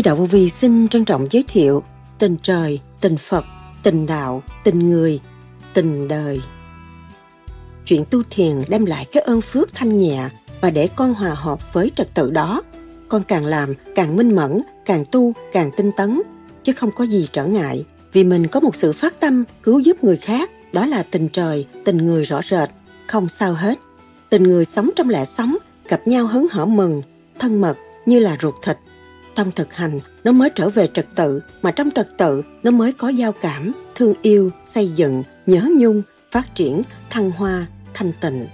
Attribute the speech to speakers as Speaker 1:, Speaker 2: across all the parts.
Speaker 1: Sư đạo vô vi xin trân trọng giới thiệu tình trời, tình Phật, tình đạo, tình người, tình đời. Chuyện tu thiền đem lại cái ơn phước thanh nhẹ và để con hòa hợp với trật tự đó. Con càng làm, càng minh mẫn, càng tu, càng tinh tấn, chứ không có gì trở ngại. Vì mình có một sự phát tâm cứu giúp người khác, đó là tình trời, tình người rõ rệt, không sao hết. Tình người sống trong lẽ sống, gặp nhau hớn hở mừng, thân mật như là ruột thịt. Trong thực hành, nó mới trở về trật tự, mà trong trật tự, nó mới có giao cảm, thương yêu, xây dựng, nhớ nhung, phát triển, thăng hoa, thanh tịnh.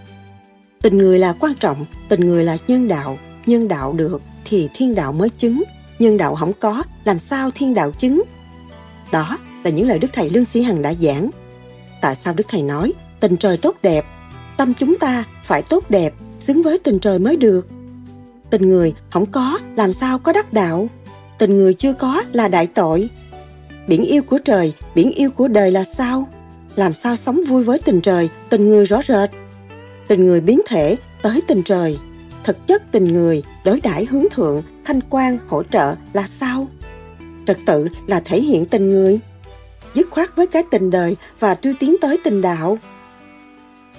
Speaker 1: Tình người là quan trọng, tình người là nhân đạo, nhân đạo được thì thiên đạo mới chứng, nhân đạo không có, làm sao thiên đạo chứng? Đó là những lời Đức Thầy Lương Sĩ Hằng đã giảng. Tại sao Đức Thầy nói tình trời tốt đẹp, tâm chúng ta phải tốt đẹp, xứng với tình trời mới được. Tình người không có, làm sao có đắc đạo? Tình người chưa có là đại tội. Biển yêu của trời, biển yêu của đời là sao? Làm sao sống vui với tình trời, tình người rõ rệt? Tình người biến thể tới tình trời. Thực chất tình người, đối đãi hướng thượng, thanh quan, hỗ trợ là sao? Trật tự là thể hiện tình người. Dứt khoát với cái tình đời và tuy tiến tới tình đạo.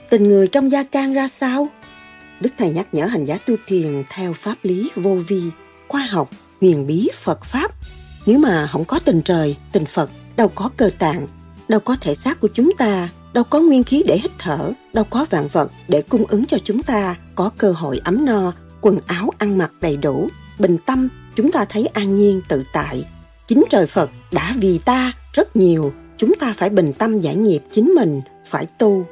Speaker 1: Tình người trong gia can ra sao? Đức Thầy nhắc nhở hành giả tu thiền theo pháp lý vô vi, khoa học, huyền bí Phật Pháp. Nếu mà không có tình trời, tình Phật, đâu có cơ tạng, đâu có thể xác của chúng ta, đâu có nguyên khí để hít thở, đâu có vạn vật để cung ứng cho chúng ta có cơ hội ấm no, quần áo ăn mặc đầy đủ, bình tâm, chúng ta thấy an nhiên tự tại. Chính trời Phật đã vì ta rất nhiều, chúng ta phải bình tâm giải nghiệp chính mình, phải tu.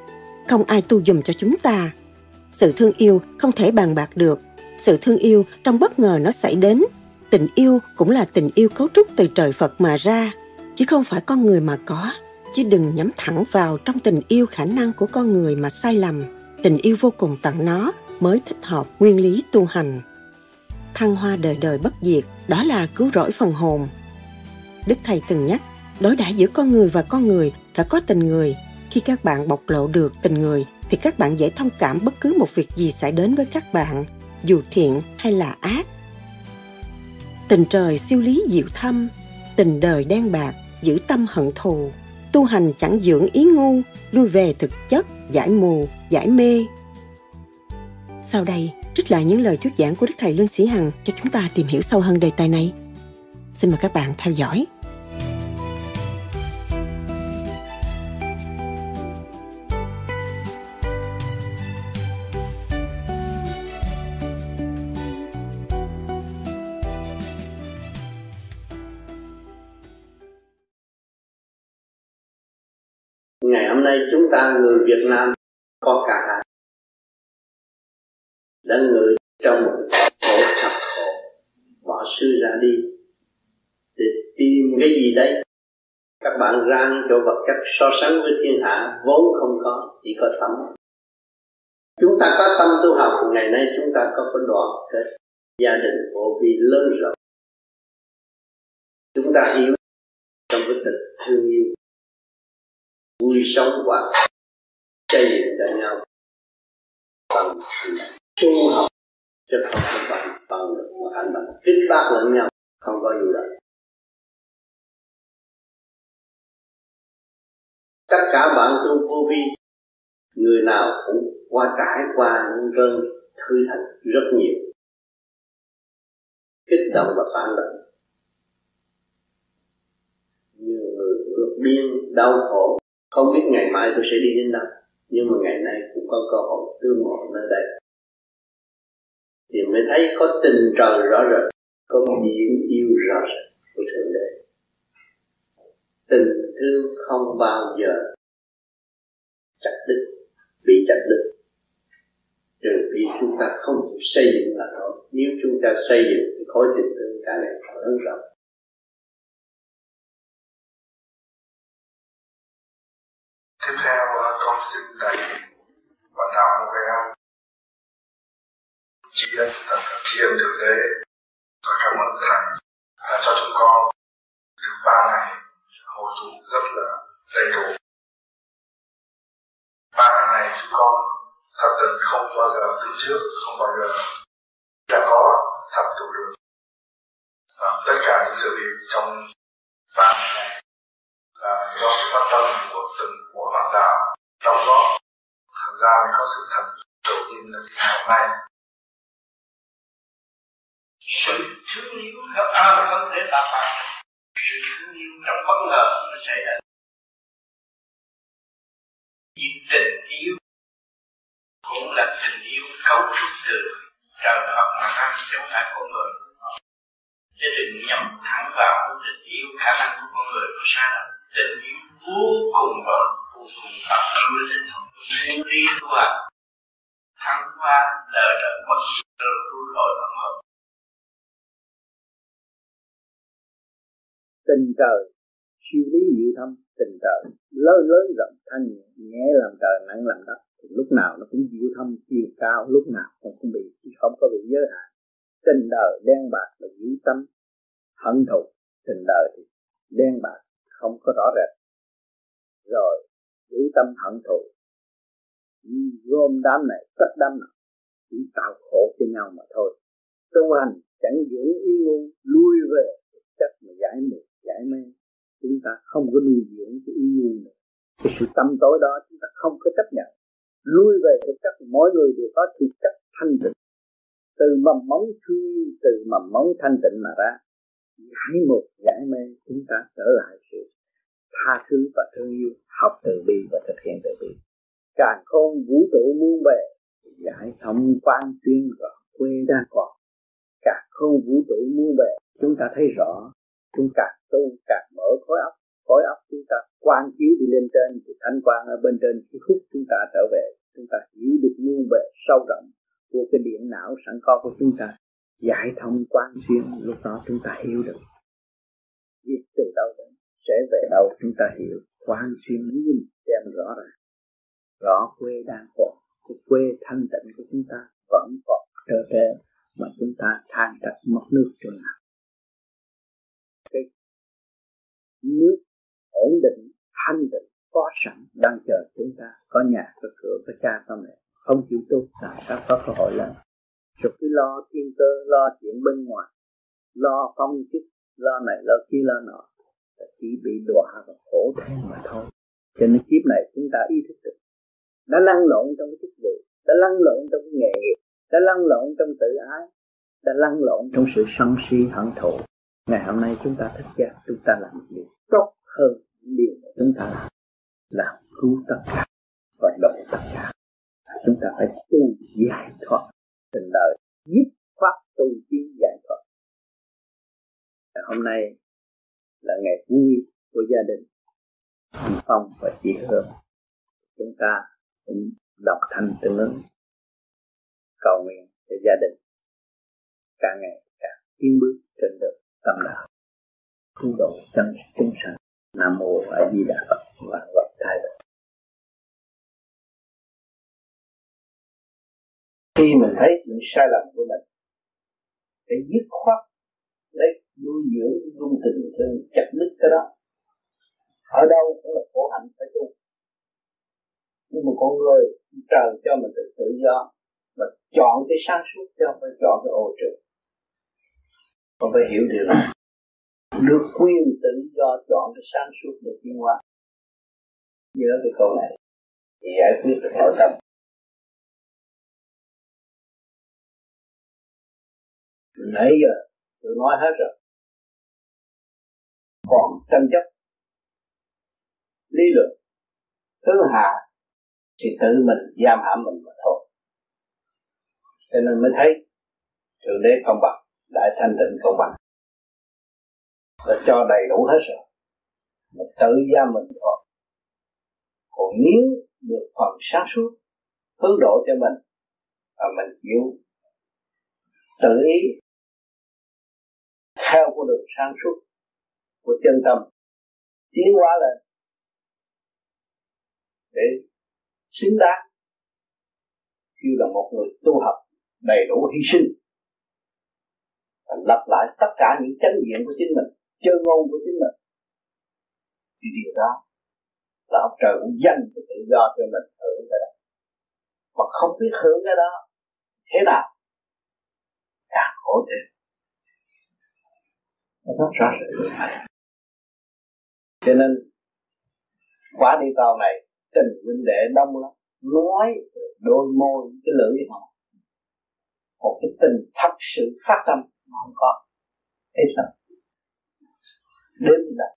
Speaker 1: Không ai tu dùm cho chúng ta. Sự thương yêu không thể bàn bạc được. Sự thương yêu trong bất ngờ nó xảy đến. Tình yêu cũng là tình yêu cấu trúc từ trời Phật mà ra, chứ không phải con người mà có. Chứ đừng nhắm thẳng vào trong tình yêu khả năng của con người mà sai lầm. Tình yêu vô cùng tận nó mới thích hợp nguyên lý tu hành. Thăng hoa đời đời bất diệt đó là cứu rỗi phần hồn. Đức thầy từng nhắc đối đãi giữa con người và con người phải có tình người. Khi các bạn bộc lộ được tình người thì các bạn dễ thông cảm bất cứ một việc gì xảy đến với các bạn dù thiện hay là ác tình trời siêu lý diệu thâm tình đời đen bạc giữ tâm hận thù tu hành chẳng dưỡng ý ngu, lui về thực chất, giải mù, giải mê. Sau đây, trích lại những lời thuyết giảng của Đức Thầy Lương Sĩ Hằng cho chúng ta tìm hiểu sâu hơn đề tài này. Xin mời các bạn theo dõi.
Speaker 2: Nay chúng ta, người Việt Nam, có cả hai. Đã người trong một khổ thật khổ bỏ sư ra đi, để tìm cái gì đấy các bạn ra những chỗ vật chất so sánh với thiên hạ, vốn không có, chỉ có tâm chúng ta có tâm tu học, ngày nay chúng ta có cái đoàn kết gia đình vô vi lớn rộng. Chúng ta hiểu trong cái tình thương yêu vui sống và xây dựng cho nhau bằng sự trung học chứ không có bằng bằng một hành động kích bác lẫn nhau. Không có gì lợi tất cả bạn tu vô vi, người nào cũng qua trải qua những cơn thư thành rất nhiều. Kích động và phản động. Nhiều người vượt biên đau khổ không biết ngày mai tôi sẽ đi đến đâu, nhưng mà ngày nay cũng có cơ hội tương ngộ nơi đây. Thì mới thấy có tình trời rõ rệt, có biển yêu rõ rệt của thượng đế. Tình thương không bao giờ chặt đứt, bị chặt đứt. Trừ khi chúng ta không chịu xây dựng là thôi. Nếu chúng ta xây dựng thì khối tình thương càng ngày lớn rộng.
Speaker 3: Tiếp theo à, con xin đại và đạo một cái chỉ ân tận thật tri ân thượng đế và cảm ơn thầy đã cho chúng con được ba ngày hồi tụ rất là đầy đủ. Ba ngày này chúng con thật tình không bao giờ từ trước không bao giờ đã có thật tụ được. À, tất cả những sự việc trong ba ngày này là do sự phát tâm của từng của bạn đạo đóng góp. Thành ra mới có sự thật đầu tiên là ngày hôm nay.
Speaker 4: Sự thương yêu không ai không thể tạo bằng sự thương yêu trong bất ngờ nó xảy ra. Vì tình yêu cũng là tình yêu cấu trúc từ trời Phật mà ra chứ không phải con người. Chứ đừng nhắm thẳng vào tình yêu, khả năng của con người có sai đâu tình yêu vô cùng và vô cùng tập yêu lên thần thiên lý tu hành thắng qua đời đời bất tử, cứu rỗi và mở
Speaker 2: tình trời siêu lý diệu thâm tình trời lớn lớn rộng thanh nhẹ nhẹ làm trời nặng làm đất. Thì lúc nào nó cũng diệu thâm chiều cao lúc nào cũng không bị không có bị giới hạn. Tình đời đen bạc là dữ tâm hận thù. Tình đời thì đen bạc không có rõ rệt. Rồi giữ tâm hận thù. Gom đám này tất đám nào chỉ tạo khổ cho nhau mà thôi. Tu hành chẳng dưỡng ý ngu lui về chất mà giải mê giải mê. Chúng ta không có nuôi dưỡng cái ý ngu này, cái sự tâm tối đó chúng ta không có chấp nhận. Lui về thực chất mỗi người đều có thực chất thanh tịnh. Từ mầm móng thương từ mầm móng thanh tịnh mà ra giải một giải mê, chúng ta trở lại sự tha thứ và thương yêu, học từ bi và thực hiện từ bi. Càng khôn vũ trụ muôn bề giải thông quan chuyên rõ quê ra còn càng khôn vũ trụ muôn bề, chúng ta thấy rõ, chúng càng tu càng mở khối óc khối óc chúng ta quan chiếu đi lên trên, thì thanh quan ở bên trên, khi hút chúng ta trở về, chúng ta hiểu được muôn bề sâu rộng của cái điện não sẵn có của chúng ta giải thông quan xuyên, lúc đó chúng ta hiểu được. Việc từ đâu đến, sẽ về đâu chúng ta hiểu. Quan xuyên nhìn xem rõ ràng. Rõ quê đang còn, cái quê thanh tịnh của chúng ta vẫn còn trở về mà chúng ta than trách mất nước chỗ nào. Cái nước ổn định, thanh tịnh, có sẵn đang chờ chúng ta. Có nhà, có cửa, có cha, có mẹ. Không chịu tu, làm sao có cơ hội lên? Rồi cứ lo thiên cơ, lo chuyện bên ngoài, lo công chức, lo này, lo kia, lo nọ chỉ bị đọa và khổ thêm mà thôi. Cho nên kiếp này chúng ta ý thức được, đã lăn lộn trong cái chức vụ, đã lăn lộn trong cái nghề nghiệp, đã lăn lộn trong tự ái, đã lăn lộn trong sự sân si hận thù. Ngày hôm nay chúng ta thức giác, chúng ta làm điều tốt hơn điều mà chúng ta làm. Làm cứu tất cả và độ tất cả. Chúng ta phải tu giải thoát tình đời giúp pháp tu tiến giải thoát hôm nay là ngày vui của gia đình anh Phong và chị Hương chúng ta cũng đọc thanh tương ứng, cầu nguyện cho gia đình càng ngày càng tiến bước trên đường tâm đạo. Cứu độ chân chúng sanh nam mô a di đà phật và vật thay đổi khi mình thấy những sai lầm của mình, phải dứt khoát lấy nuôi dưỡng dung tình thương, chặt đứt cái đó. Ở đâu cũng là khổ hạnh phải tu. Nhưng mà con người trời cho mình được tự do mà chọn cái sáng suốt cho phải chọn cái ô trượt con phải hiểu điều đó. Được quyền tự do chọn cái sáng suốt được tiến hóa. Nhớ cái câu này. Thì giải quyết được nội tâm. Nãy giờ tôi nói hết rồi. Còn tranh chấp, lý luận, thứ hạ thì tự mình giam hãm mình mà thôi. Cho nên mới thấy thượng đế công bằng, đại thanh tịnh công bằng là cho đầy đủ hết rồi. Mà tự giam mình thôi. Còn nếu được phần sáng suốt, hướng độ cho mình, và mình chịu tự ý theo con đường sáng suốt của chân tâm, tiến hóa lên để xứng đáng như là một người tu học đầy đủ hy sinh và lặp lại tất cả những chánh niệm của chính mình chơi ngôn của chính mình. Thì điều đó là ông trời cũng dành cái tự do cho mình hưởng cái đó. Mà không biết hưởng cái đó thế nào, càng khổ thêm nó rất rõ ràng. Cho nên, quả đi tàu này, tình huynh đệ đông lắm. Nói đôi môi, cái lưỡi họ. Một cái tình thật sự phát tâm mà không có. Thấy sao? Đến là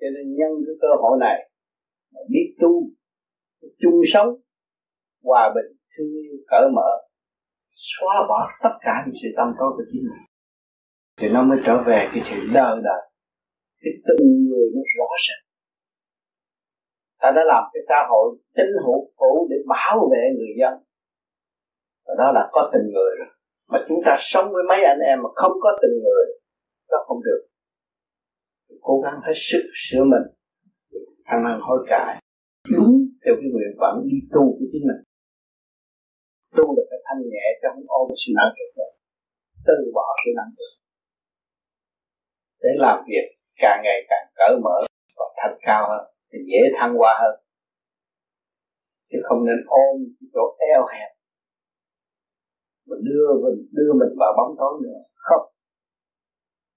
Speaker 2: cho nên nhân cái cơ hội này biết tu, chung sống, hòa bình, thương yêu, cởi mở, xóa bỏ tất cả những sự tâm tối của chính mình thì nó mới trở về cái chuyện đời đời cái từng người nó rõ rệt ta đã làm cái xã hội chính hữu cũ để bảo vệ người dân. Và đó là có tình người rồi. Mà chúng ta sống với mấy anh em mà không có tình người đó không được. Cố gắng hết sức sửa mình. Ăn năn hối cải. Đúng. Theo cái nguyện vọng đi tu của chính mình. Tu được phải thanh nhẹ cho không ôm sự nặng được từ bỏ sự nặng được để làm việc càng ngày càng cởi mở và thành cao hơn, thì dễ thăng hoa hơn. Chứ không nên ôm cái chỗ eo hẹp. Và đưa mình đưa mình vào bóng tối nữa. Không.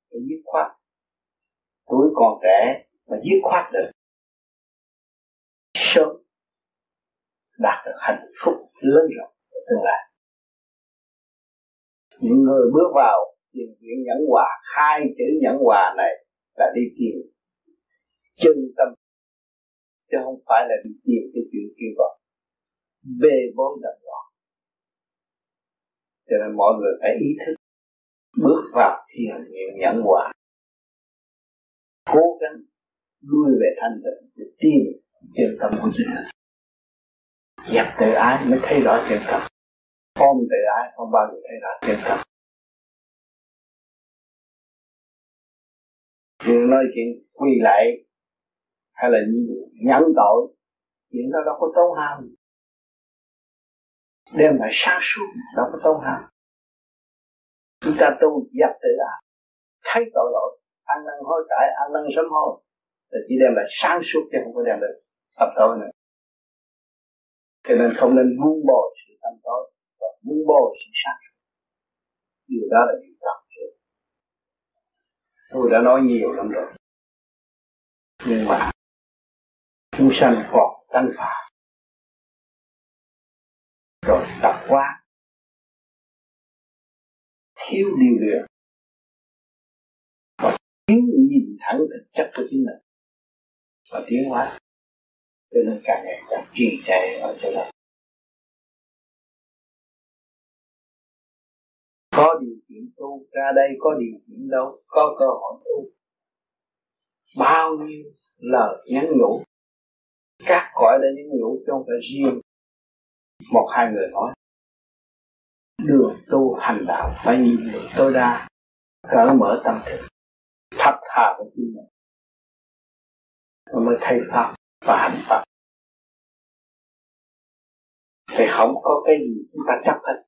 Speaker 2: Phải dứt khoát. Tuổi còn trẻ mà dứt khoát được. Sớm đạt được hạnh phúc lớn rộng ở tương lai. Những người bước vào thiền viện nhẫn hòa, hai chữ nhẫn hòa này là đi tìm chân tâm. Chứ không phải là đi tìm cái chuyện kêu gọi. Bê bối đậm loạn cho nên mọi người phải ý thức bước vào thiền niệm nhẫn hòa. Cố gắng lui về thanh tịnh để tìm chân tâm của chính mình. Dẹp tự ái mới thấy rõ chân tâm. Ôm tự ái, không bao giờ thấy rõ chân tâm. Chuyện nói chuyện quy lại hay là nhẫn tội, chuyện đó đâu có tốn hao đem lại sáng suốt, đâu có tốn hao chúng ta tu dập tự ái thấy tội lỗi, ăn năn hối cải, ăn năn sớm hối, là chỉ đem lại sáng suốt chứ không có đem lại tập tội nữa. Cho nên không nên buông bỏ sự tâm tối và buông bỏ sự sáng suốt. Điều đó là điều cần tôi đã nói nhiều lắm rồi. Nhưng mà, chúng sanh còn tăng phạt rồi tập quá thiếu điều luyện. Thiếu nhìn thẳng thực chất của chính mình. Và tiến hóa. Cho nên càng ngày càng trì trệ ở chỗ đó. Có điều kiện tu, ra đây có điều kiện đâu, có cơ hội tu. Bao nhiêu lời nhắn nhủ. Các cõi đã nhắn nhủ trong không phải riêng. Một hai người nói, đường tu hành đạo phải nhìn được tối đa cởi mở tâm thức. Thật thà với chính mình nó mới thay pháp và hành pháp. Thì không có cái gì chúng ta chấp hết.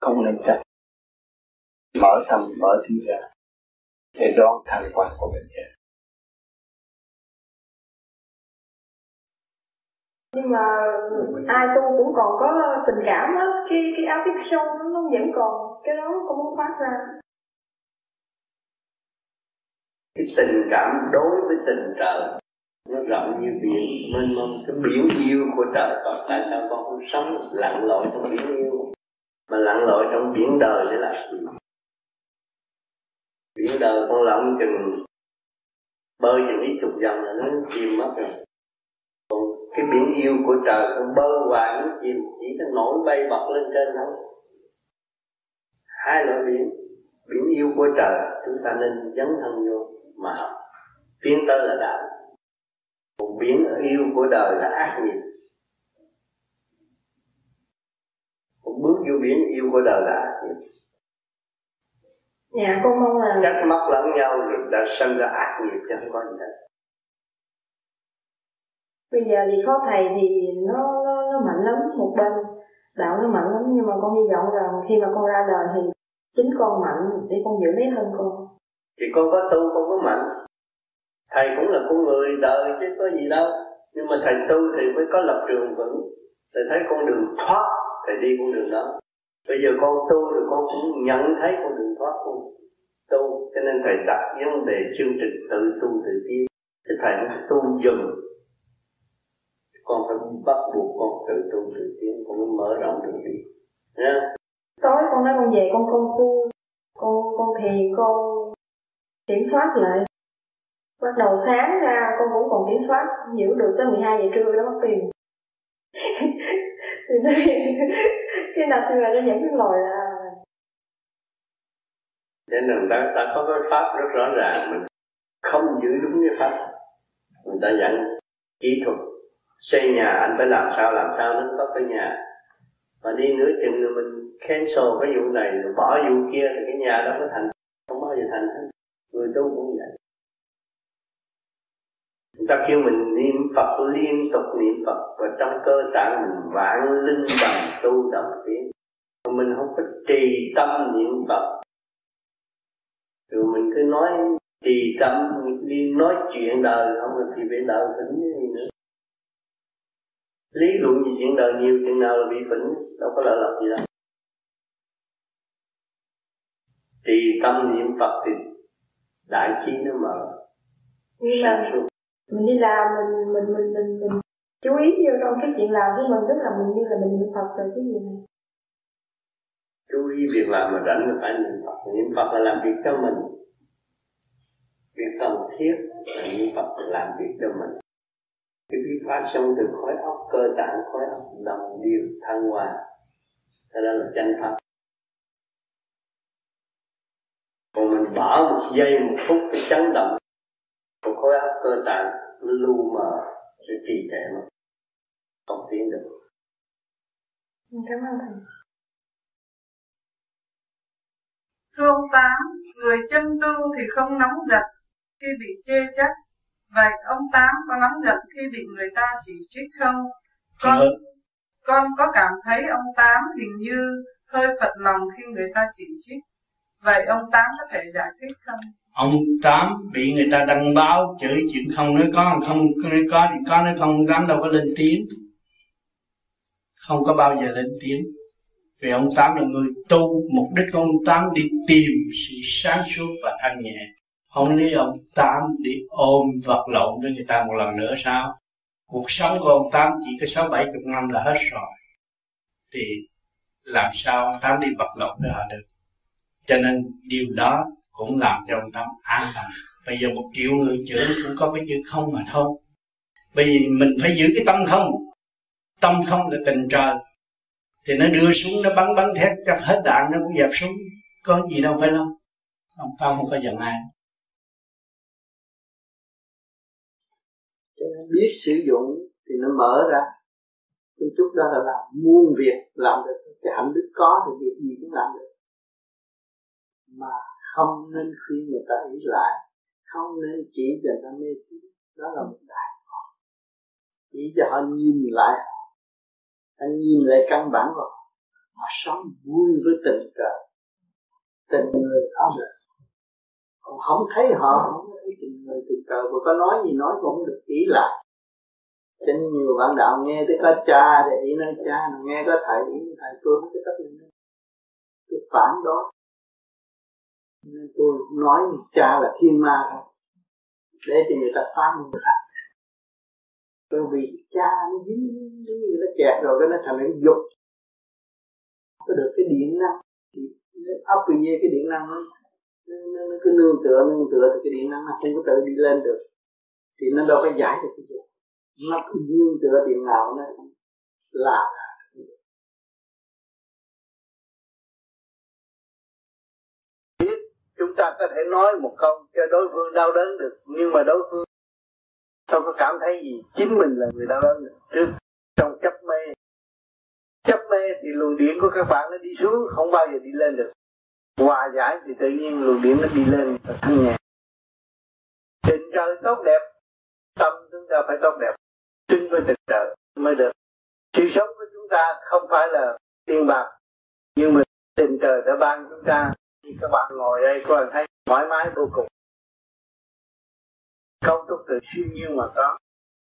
Speaker 2: Không nên chấp mở tâm mở trí ra để đón thành quả của mình hết
Speaker 5: nhưng mà ai tu cũng còn có tình cảm á cái cái áo tiết sâu nó vẫn còn cái đó cũng muốn phát ra.
Speaker 6: Cái tình cảm đối với tình trời nó rộng như biển mênh mông. Cái biển yêu của trời còn tại sao con không sống lặn lội trong biển yêu mà lặn lội trong biển đời để làm gì? Biển đời con lặn chừng bơi chừng ít chục dòng là nó chìm mất rồi. Còn cái biển yêu của trời con bơi hoài nó chìm, chỉ có nổi bay bật lên trên thôi hai loại biển biển yêu của trời, chúng ta nên dấn thân vô mà học. Tiến tới là đạo. Còn biển yêu của đời là ác nghiệp. Biển yêu của đời là nghiệp
Speaker 5: dạ con mong là
Speaker 6: trách móc lẫn nhau rồi đã sinh ra ác nghiệp chứ không có gì hết
Speaker 5: bây giờ thì có thầy thì nó nó, nó mạnh lắm một bên đạo nó mạnh lắm nhưng mà con hy vọng rằng khi mà con ra đời thì chính con mạnh để con giữ lấy thân con.
Speaker 6: Thì con có tu con có mạnh. Thầy cũng là con người đời chứ có gì đâu. Nhưng mà thầy tu thì mới có lập trường vững. Thầy thấy con đường thoát thầy đi con đường đó bây giờ con tu rồi con cũng nhận thấy con đường thoát con tu, cho nên thầy đặt vấn đề chương trình tự tu tự tiến. Cái thầy nó tu dùm con phải bắt buộc con tự tu tự tiến, con mới mở rộng được đi. Nha.
Speaker 5: Tối con nói con về con con tu, con con thiền con kiểm soát lại. Bắt đầu sáng ra con cũng còn kiểm soát, giữ được tới 12 giờ trưa đó mất tiền khi nào thì là nó dẫn cái lòi ra.
Speaker 6: Nên là ta, ta có cái pháp rất rõ ràng mình không giữ đúng cái pháp. Người ta dẫn kỹ thuật xây nhà anh phải làm sao làm sao nó có cái nhà. Mà đi nửa chừng rồi mình cancel cái vụ này rồi bỏ vụ kia thì cái nhà đó có thành không bao giờ thành hết. Người tu cũng vậy ta kêu mình niệm Phật liên tục niệm Phật và trong cơ tạng mình vạn linh đồng tu đồng tiến. Mà mình không có trì tâm niệm Phật. Rồi mình cứ nói trì tâm đi nói chuyện đời không thì bị đời phỉnh gì nữa. Lý luận gì chuyện đời nhiều chừng nào là bị phỉnh đâu có lợi lộc gì đâu. Trì tâm niệm Phật thì đại trí nó mở.
Speaker 5: Nhưng mà mình đi làm, mình mình mình mình mình chú ý vô trong cái chuyện làm của mình, tức là mình như là mình niệm Phật rồi cái gì này
Speaker 6: chú ý việc làm mà rảnh là phải niệm Phật. Niệm Phật là làm việc cho mình. Việc cần thiết là niệm Phật là làm việc cho mình. Cái việc phát sinh từ khối óc, cơ tạng khối óc, đồng điều thăng hoa. Đó là chân pháp còn mình bỏ một giây, một phút cái chấn động một khối óc cơ tạng nó lu mờ sự trì trệ mà không tiến được
Speaker 5: cảm ơn thầy
Speaker 7: Thưa ông Tám, người chân tu thì không nóng giận khi bị chê trách. Vậy ông Tám có nóng giận khi bị người ta chỉ trích không? Con, ừ. con có cảm thấy ông Tám hình như hơi phật lòng khi người ta chỉ trích. Vậy ông Tám có thể giải thích không?
Speaker 8: Ông Tám bị người ta đăng báo chửi chuyện không nói có, không nói có thì có, nói không ông Tám đâu có lên tiếng. Không có bao giờ lên tiếng. Vì ông Tám là người tu, mục đích của ông Tám đi tìm sự sáng suốt và thanh nhẹ. Không lý ông Tám đi ôm vật lộn với người ta một lần nữa sao? Cuộc sống của ông Tám chỉ có sáu bảy chục năm là hết rồi. Thì làm sao ông Tám đi vật lộn với họ được? Cho nên điều đó cũng làm cho ông tâm an tâm bây giờ một triệu người chửi cũng có cái chữ không mà thôi. Bởi vì mình phải giữ cái tâm không. Tâm không là tình trời. Thì nó đưa xuống, nó bắn bắn thét, cho hết đạn nó cũng dẹp xuống. Có gì đâu phải lo. Ông ta không có giận ai.
Speaker 2: Cho nên biết sử dụng thì nó mở ra. Cái chút đó là làm muôn việc, làm được cái hạnh đức có thì việc gì cũng làm được. Mà không nên khuyên người ta ý lại. Không nên chỉ cho người ta mê tín. Đó là một đại họ. Chỉ cho họ nhìn lại anh nhìn lại căn bản rồi họ. Sống vui với tình trời tình người đó là còn không thấy họ, không thấy tình người, tình trời mà có nói gì nói cũng được ý lại cho nên nhiều bạn đạo nghe tới có cha thì ý nói cha, nghe có thầy, ý thầy, tôi không có cách nhiên tôi phản đó nên tôi nói cha là thiên ma thôi. Để cho người ta phá mình ta bởi vì cha nó dính dính người ta kẹt rồi cái nó thành cái dục. Có được cái điện năng. Thì ấp về cái điện năng nó, nó, nó, nó cứ nương tựa nương tựa thì cái điện năng nó không có tự đi lên được. Thì nó đâu có giải được cái dục. Nó cứ nương tựa điện nào nó làm ta có thể nói một câu cho đối phương đau đớn được. Nhưng mà đối phương không có cảm thấy gì. Chính mình là người đau đớn được. Trước trong chấp mê. Chấp mê thì luồng điện của các bạn nó đi xuống, không bao giờ đi lên được. Hòa giải thì tự nhiên luồng điện nó đi lên và thanh nhẹ. Tình trời tốt đẹp, tâm chúng ta phải tốt đẹp. Tin với tình trời mới được. Sự sống của chúng ta không phải là tiền bạc, nhưng mà tình trời đã ban chúng ta khi các bạn ngồi đây có thấy thoải mái vô cùng. Cấu trúc từ siêu nhiên mà có.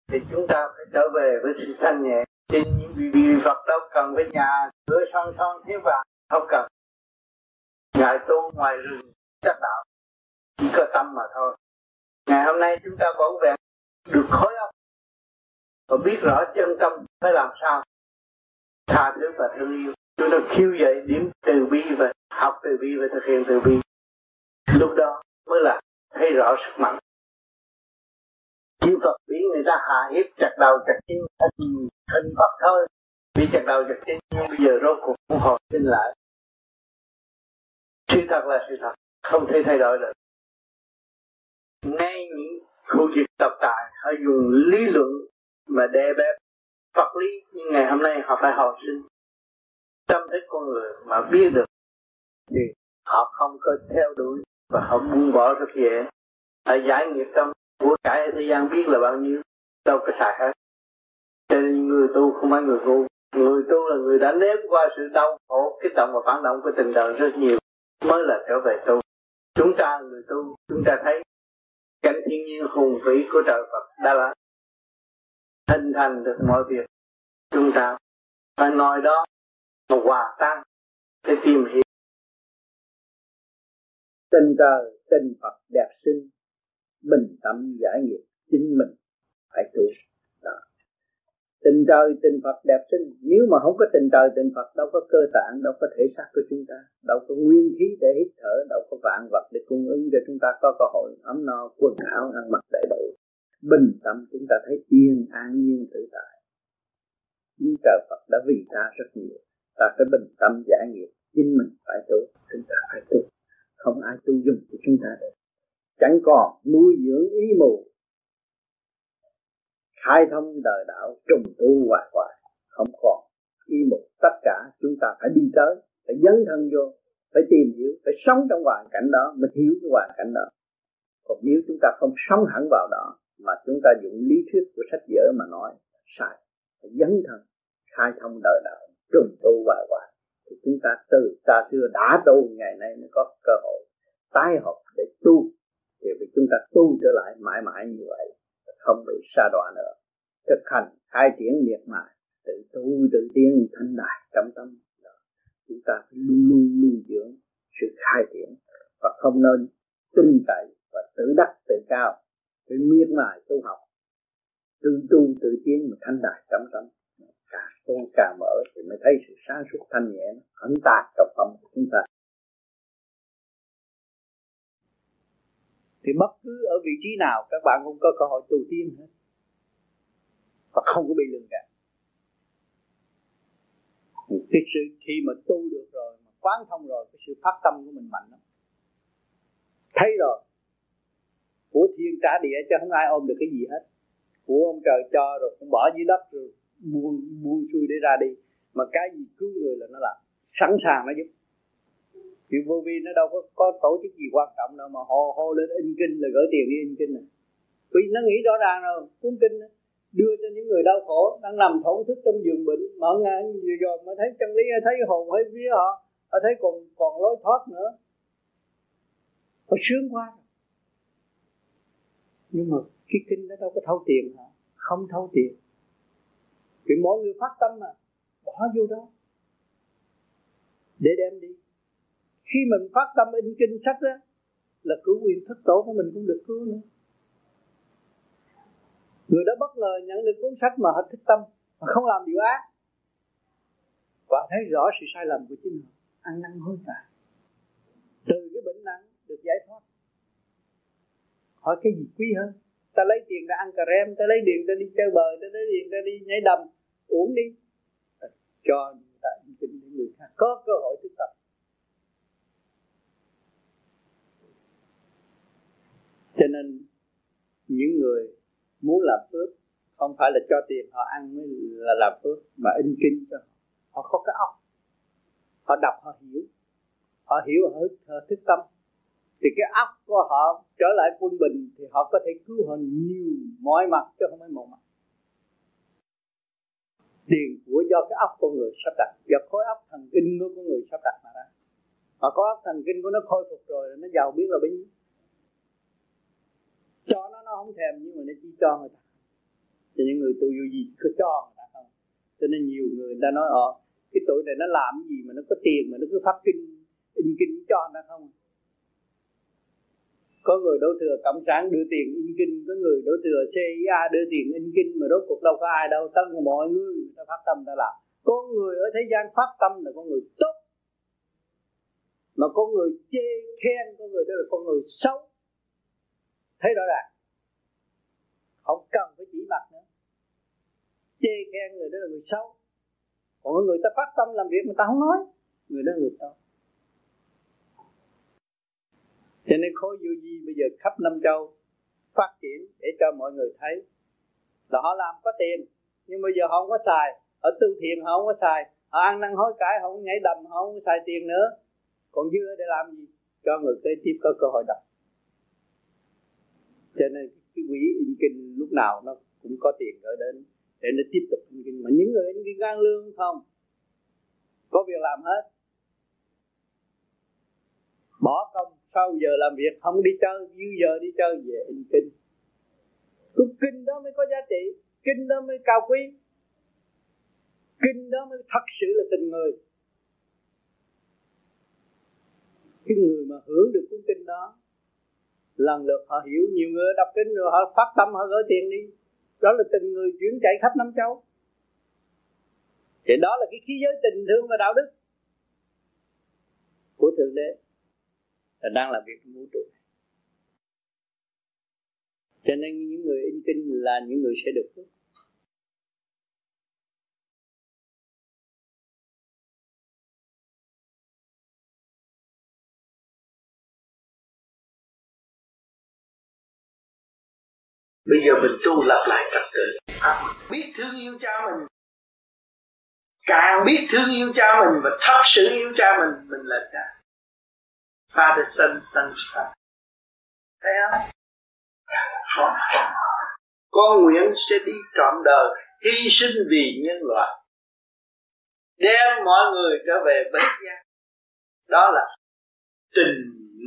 Speaker 2: Thì chúng ta phải trở về với sự thanh nhẹ. Trên những vị vị Phật đâu cần với nhà cửa son son thiếu vàng, không cần. Ngài tu ngoài rừng, chắc đạo. Chỉ có tâm mà thôi. Ngày hôm nay chúng ta bảo vệ được khối óc. Và biết rõ chân tâm phải làm sao. Tha thứ và thương yêu. Chúng ta khiêu dậy điểm từ bi và học từ bi và thực hiện từ bi. Lúc đó mới là thấy rõ sức mạnh. Chư Phật bị người ta hạ hiếp chặt đầu chặt chân hình, Phật thôi. Bị chặt đầu chặt chân nhưng bây giờ rốt cuộc cũng hồi sinh lại. Sự thật là sự thật không thể thay đổi được. Ngay những khu vực tập tài họ dùng lý luận mà đè bẹp Phật lý nhưng ngày hôm nay họ phải hồi sinh. Tâm thức con người mà biết được thì họ không có theo đuổi và họ buông bỏ rất dễ họ giải nghiệp trong của cải thế gian biết là bao nhiêu, đâu có xài hết. Cho nên người tu không phải người ngu. Người tu là người đã nếm qua sự đau khổ, kích động và phản động của tình đời rất nhiều, mới là trở về tu. Chúng ta người tu, chúng ta thấy cảnh thiên nhiên hùng vĩ của trời Phật đã là hình thành được mọi việc. Chúng ta phải nói đó mà hòa tan, để tìm hiểu tình trời tình Phật đẹp xinh, bình tâm giải nghiệp, chính mình phải tu. Đó. Tình trời, tình Phật đẹp xinh. Nếu mà không có tình trời, tình Phật, đâu có cơ tạng, đâu có thể xác của chúng ta, đâu có nguyên khí để hít thở, đâu có vạn vật để cung ứng cho chúng ta, có cơ hội ấm no, quần áo, ăn mặc đầy đủ. Bình tâm chúng ta thấy yên, an nhiên, tự tại. Nhưng trời Phật đã vì ta rất nhiều. Ta phải bình tâm giải nghiệp, chính mình phải tu, chúng ta phải tu không ai tu dùng của chúng ta được. Chẳng còn nuôi dưỡng ý mù, khai thông đời đạo, trùng tu hoài hoài. Không còn ý mù. Tất cả chúng ta phải đi tới, phải dấn thân vô, phải tìm hiểu, phải sống trong hoàn cảnh đó, mới hiểu cái hoàn cảnh đó. Còn nếu chúng ta không sống hẳn vào đó, mà chúng ta dùng lý thuyết của sách vở mà nói, sai. Phải dấn thân, khai thông đời đạo, trùng tu hoài hoài thì chúng ta từ xa xưa đã tu, ngày nay mới có cơ hội tái học để tu. Thì vì chúng ta tu trở lại mãi mãi như vậy, không bị sa đọa nữa. Thực hành khai triển miệt mài, tự tu, tự tiến thanh đại trong tâm. Chúng ta phải luôn luôn nuôi dưỡng sự khai triển và không nên tin cậy và tự đắc, tự cao. Phải miệt mài tu học, tự tu, tự tiến mà thanh đại trong tâm tu càng mở thì mới thấy sự sáng suốt thanh nhẹ, ẩn tạc trong tâm của chúng ta.
Speaker 9: Thì bất cứ ở vị trí nào, các bạn cũng có cơ hội tu tiên hết. Và không có bị lường gạt. Cái sự khi mà tu được rồi, mà quán thông rồi, cái sự phát tâm của mình mạnh lắm. Thấy rồi. Của thiên trả địa cho không ai ôm được cái gì hết. Của ông trời cho rồi, cũng bỏ dưới đất rồi buông buông xuôi để ra đi. Mà cái gì cứu người là nó làm sẵn sàng nó giúp. Thì vô vi nó đâu có có tổ chức gì quan trọng đâu mà hô hô lên in kinh là gửi tiền đi in kinh này vì nó nghĩ rõ ràng rồi cuốn kinh đó, đưa cho những người đau khổ đang nằm thổn thức trong giường bệnh mở ngang vừa rồi mà thấy chân lý thấy hồn thấy vía họ họ thấy còn còn lối thoát nữa. Họ sướng quá. Nhưng mà cái kinh đó đâu có thâu tiền hả? Không thâu tiền vì mỗi người phát tâm mà, bỏ vô đó. Để đem đi. Khi mình phát tâm in kinh sách đó là cứu quyền thất tổ của mình cũng được cứu nữa. Người đó bất ngờ nhận được cuốn sách mà họ thích tâm, mà không làm điều ác, và thấy rõ sự sai lầm của chính họ, ăn năn hối cải. Từ cái bệnh nặng được giải thoát, hỏi cái gì quý hơn? Ta lấy tiền ra ăn cà rem ta lấy tiền ta đi chơi bời ta lấy tiền ta đi nhảy đầm uống đi. Cho ta kinh những người khác có cơ hội tu tập. Cho nên những người muốn làm phước không phải là cho tiền họ ăn mới là làm phước mà in kinh cho họ. Họ có cái óc họ đọc họ hiểu. Họ hiểu họ, họ thức tâm thì cái óc của họ trở lại quân bình thì họ có thể cứu họ nhiều mọi mặt chứ không phải một mặt. Tiền của do cái óc con người sắp đặt do khối óc thần kinh của con người sắp đặt mà ra. Mà có óc thần kinh của nó khôi phục rồi nó giàu biết là bấy nhiêu. Cho nó nó không thèm nhưng mà nó chỉ cho người ta. Cho những người tu vô gì cứ cho người ta không. Cho nên nhiều người ta nói ờ
Speaker 10: cái tuổi này nó làm gì mà nó có tiền mà nó cứ phát kinh, in kinh cho nó không? Có người đổ thừa cộng sản đưa tiền in kinh, có người đổ thừa CIA đưa tiền in kinh mà rốt cuộc đâu có ai đâu, tất cả mọi người người ta phát tâm ta làm. Có người ở thế gian phát tâm là con người tốt, mà có người chê khen, có người đó là con người xấu. Thấy rõ ràng? Không cần phải chỉ mặt nữa. Chê khen người đó là người xấu. Còn người ta phát tâm làm việc người ta không nói, người đó là người tốt cho nên khối vô vi bây giờ khắp năm châu phát triển để cho mọi người thấy là họ làm có tiền, nhưng bây giờ họ không có xài ở tư thiền họ không có xài, họ ăn năn hối cải, họ không nhảy đầm, họ không có xài tiền nữa. Còn dư để làm gì? Cho người kế tiếp có cơ hội đọc. Cho nên cái quỹ in kinh lúc nào nó cũng có tiền gửi đến để nó tiếp tục in kinh. Mà những người in kinh gan lương không? Có việc làm hết. Bỏ công sau giờ làm việc, không đi chơi, dư giờ đi chơi, về in kinh. Cũng kinh đó mới có giá trị, kinh đó mới cao quý. Kinh đó mới thật sự là tình người. Cái người mà hưởng được cuốn kinh đó, lần lượt họ hiểu nhiều người đọc kinh rồi, họ phát tâm, họ gửi tiền đi. Đó là tình người chuyển chạy khắp năm châu. Thì đó là cái khí giới tình thương và đạo đức của thượng đế là đang làm việc trong vũ trụ. Cho nên những người in kinh là những người sẽ được phước.
Speaker 2: Bây giờ mình tu lập lại trật tự. Biết thương yêu cha mình. Càng biết thương yêu cha mình và thật sự yêu cha mình mình là cha Father, Son Son Father thấy không? Con nguyện sẽ đi trọn đời, hy sinh vì nhân loại, đem mọi người trở về bến giác. Đó là tình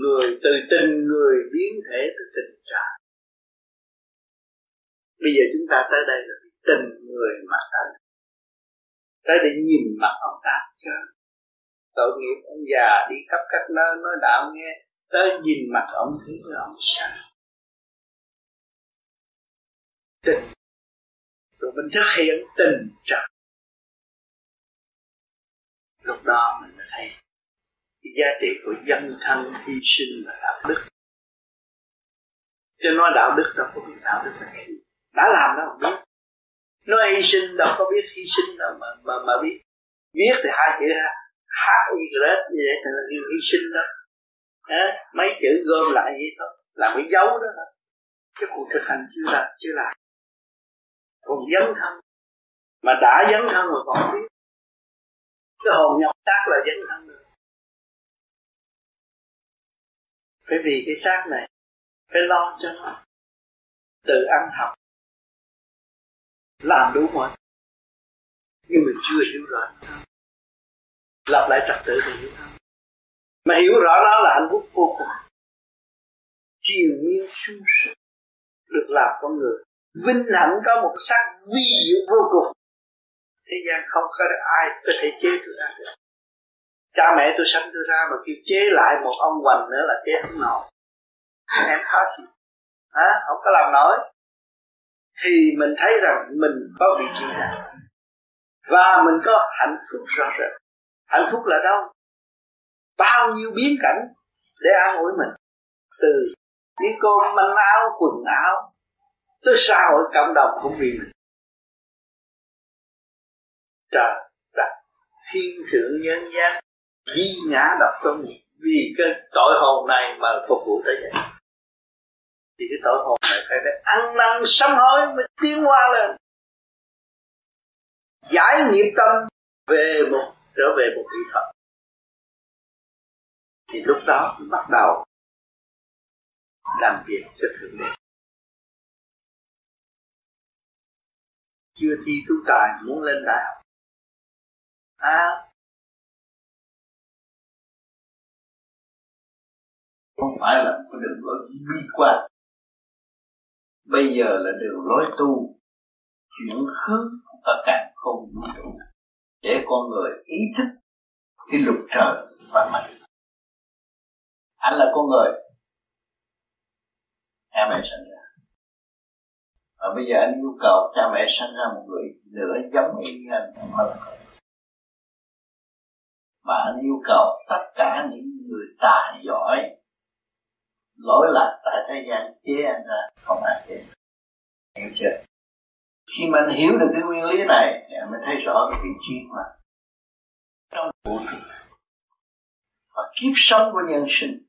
Speaker 2: người, từ tình người biến thể tới tình trạng. Bây giờ chúng ta tới đây là tình người mà ta tới để nhìn mặt ông ta. chứ tội nghiệp ông già đi khắp các nơi, nói đạo nghe, tới nhìn mặt ông thấy ông sao tình. Rồi mình thực hiện tình trạng. Lúc đó mình mới thấy cái giá trị của dân thân hy sinh và đạo đức. Cho nói đạo đức đâu có biết đạo đức là gì. Đã làm đâu không biết. Nói hy sinh đâu có biết hy sinh đâu mà mà mà biết. Viết thì hai chữ H gì hết như vậy là kêu hy sinh đó. À, mấy chữ gom lại vậy thôi. Làm cái dấu đó thôi cái cuộc thực hành chưa làm chưa làm. Còn dấn thân. Mà đã dấn thân rồi còn biết. Cái hồn nhập xác là dấn thân được phải vì cái xác này phải lo cho nó. Tự ăn học. Làm đúng mọi nhưng mình chưa hiểu rõ lập lại trật tự thì hiểu. Không mà hiểu rõ đó là hạnh phúc vô cùng. Triền miên sung sức được làm con người. Vinh hạnh có một sắc vi diệu vô cùng. Thế gian không có ai có thể chế tôi ra được. Cha mẹ tôi sanh tôi ra mà kêu chế lại một ông hoành nữa là chế không nổi. Em khó gì hả? Không có làm nổi. Thì mình thấy rằng mình có vị trí nào. Và mình có hạnh phúc rõ rệt hạnh phúc là đâu? Bao nhiêu biến cảnh để an ủi mình? Từ đi cơm manh áo, quần áo, tới xã hội cộng đồng cũng vì mình. Trời đất, thiên thượng nhân gian di ngã độc tôn vì cái tội hồn này mà phục vụ tới vậy thì cái tội hồn này phải phải ăn năn sám hối mới tiến qua lên. Giải nghiệp tâm về một trở về một vị Phật. Thì lúc đó bắt đầu làm việc cho thượng đế. Chưa thi tu tài, muốn lên đại học. À không phải là một đường lối bi quan. Bây giờ là đường lối tu, chuyển hướng ở cả không vũ trụ để con người ý thức cái luật trời và mình anh là con người. Cha mẹ sinh ra. Và bây giờ anh yêu cầu cha mẹ sinh ra một người nữa giống như anh. Không là mà anh yêu cầu tất cả những người tài giỏi lỗi lạc tại thế gian chế anh ra không ai chế. Hiểu chưa? Khi mà anh hiểu được cái nguyên lý này dạ, thì anh mới thấy rõ cái vị trí của anh. Trong vũ trụ. Và kiếp sống của nhân sinh.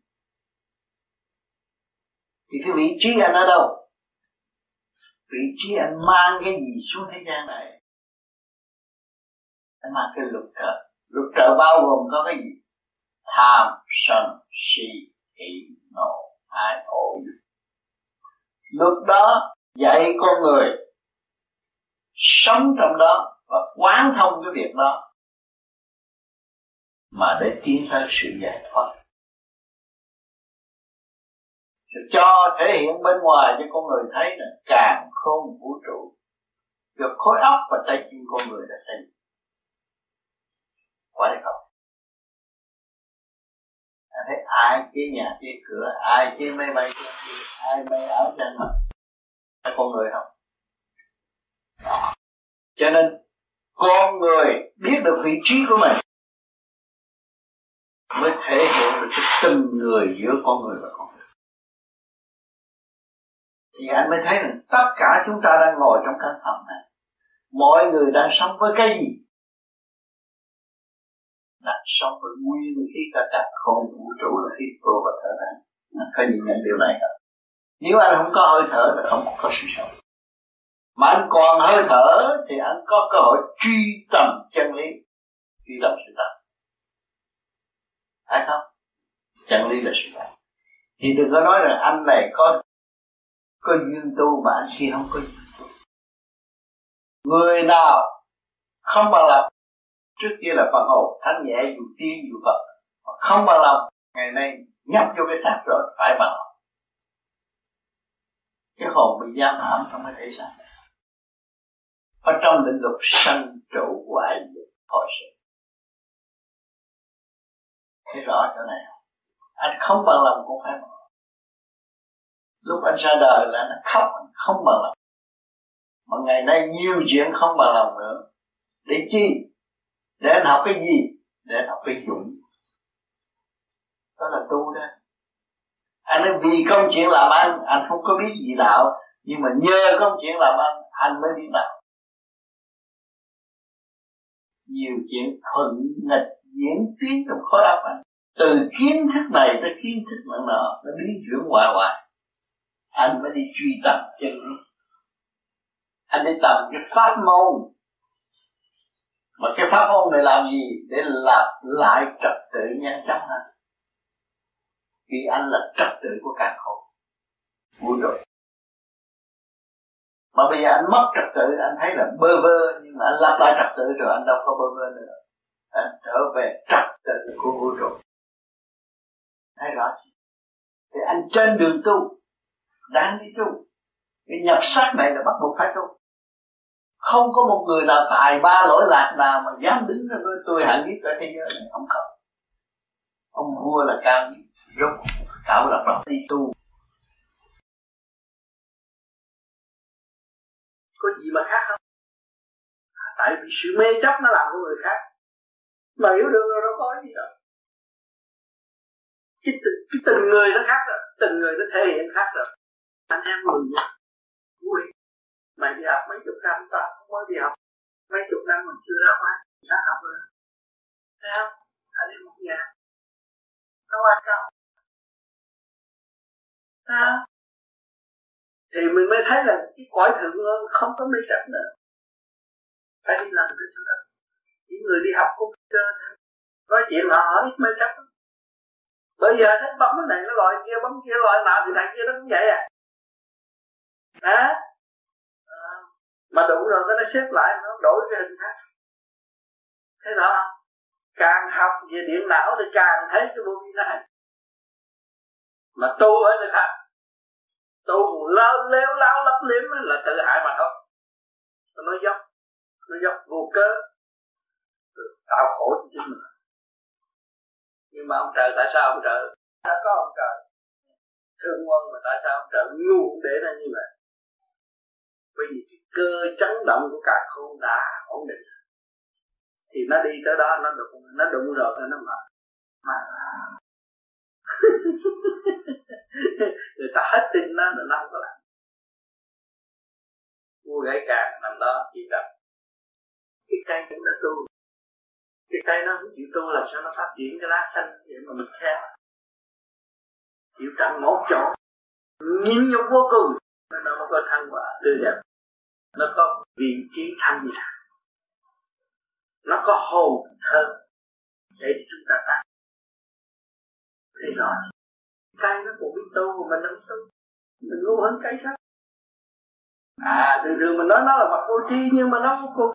Speaker 2: Thì cái vị trí anh ở đâu? Vị trí anh mang cái gì xuống thế gian này? Anh mang cái luật trợ. luật trợ bao gồm có cái gì? Tham, sân, si, hỷ, nộ ái ố luật đó dạy con người sống trong đó và quán thông cái việc đó. Mà để tiến tới sự giải thoát. Sự cho thể hiện bên ngoài cho con người thấy là càng không vũ trụ. Được khối óc và tay chân con người đã xây quá đẹp không. Anh thấy ai chế nhà chế cửa, ai chế máy bay, ai may áo trên mặt con người không cho nên, con người biết được vị trí của mình mới thể hiện được cái tình người giữa con người và con người. Thì anh mới thấy rằng tất cả chúng ta đang ngồi trong căn phòng này. Mọi người đang sống với cái gì? Đang sống với nguyên khí cả cả không vũ trụ, là hít vô và thở ra có nhìn nhận điều này không? Nếu anh không có hơi thở thì không có sự sống mà anh còn hơi thở thì anh có cơ hội truy tầm chân lý, truy tầm sự thật. Phải không? Chân lý là sự thật. Thì đừng có nói rằng anh này có có duyên tu mà anh kia không có duyên tu. Người nào không bằng lòng, trước kia là phần hồn thanh nhẹ, dù tiên, dù phật không bằng lòng, ngày nay nhập vô cái xác rồi, phải bằng lòng. Cái hồn bị giam hãm trong cái thể xác ở trong lĩnh vực sanh trụ quả dục hồi sinh thấy rõ chỗ này. Không anh không bằng lòng cũng phải bằng lúc anh ra đời là anh khóc, anh không bằng lòng. Mà ngày nay nhiều chuyện không bằng lòng nữa. Để chi? Để anh học cái gì? Để anh học cái dũng. Đó là tu đó. Anh nói, vì công chuyện làm ăn, anh không có biết gì đạo. Nhưng mà nhờ công chuyện làm ăn, anh mới biết đạo nhiều chuyện thuận nghịch diễn tiến trong khối óc anh. Từ kiến thức này tới kiến thức nọ nọ, nó biến chuyển hoài hoài. Anh mới đi truy tầm chân lý. Anh đi tầm cái pháp môn. Mà cái pháp môn này làm gì? Để làm lại trật tự nhanh chóng hơn vì anh là trật tự của cả khổ. Vui rồi mà bây giờ anh mất trật tự, anh thấy là bơ vơ, nhưng mà anh lặp lại trật tự rồi anh đâu có bơ vơ nữa. Anh trở về trật tự của vũ trụ thấy rõ chưa? Thì anh trên đường tu, đang đi tu. Cái nhập sắc này là bắt buộc phải tu. Không có một người nào tài ba lỗi lạc nào mà dám đứng ra nói, tôi hạng nhất ở thế giới này. Không có. Ông vua là cao nhất, rốt tạo lập đó đi tu. Có gì mà khác không? À, tại vì sự mê chấp nó làm của người khác. Mà hiểu được rồi đâu có gì đâu. Cái tình, cái tình người nó khác rồi. Tình người nó thể hiện khác rồi. Anh em mừng vui. Mày đi học mấy chục năm ta không mới đi học. Mấy chục năm mình chưa ra ngoài. Đã học rồi. Thấy không? Anh em một nhà. Nó quan trọng à thì mình mới thấy là cái cõi thượng hơn không có mê chấp nữa. Phải đi làm được chỗ đó. Những người đi học computer nói chuyện họ hỏi ít mê chấp. Bây giờ thấy bấm cái này nó gọi kia bấm kia gọi nào thì thằng kia nó cũng vậy à. À, à. mà đủ rồi cái nó xếp lại nó đổi cái hình khác thế đó càng học về điện não thì càng thấy cái vô vi này mà tu ở được học tu láo léo láo lấp liếm là tự hại mà thôi. Nó dốc nó dốc, vô cớ. Ừ, Tạo khổ cho chính mình. Nhưng mà ông trời, tại sao ông trời? Đã có ông trời. Thương quân mà tại sao ông trời ngu để nó như vậy? Bởi vì cái cơ chấn động của cả khôn đã ổn định. Thì nó đi tới đó, nó đụng nó đụng rồi, nó mở. mà người ta hết tin nó là nó không có làm. Mua gãy càng nằm đó chỉ tập. Cái cây cũng đã tu. Cái cây nó không chịu tu làm sao nó phát triển cái lá xanh vậy mà mình theo. Chịu trận một chỗ. Nhìn nhục vô cùng. Nó mới có thăng quả tươi đẹp. Nó có vị trí thanh nhã. Nó có hồn thơm để chúng ta tăng. Thấy rõ cây nó cũng biết tu mà mình không tu mình ngu hơn cây khác à thường thường mình nói nó là vật vô tri nhưng mà nó vô cùng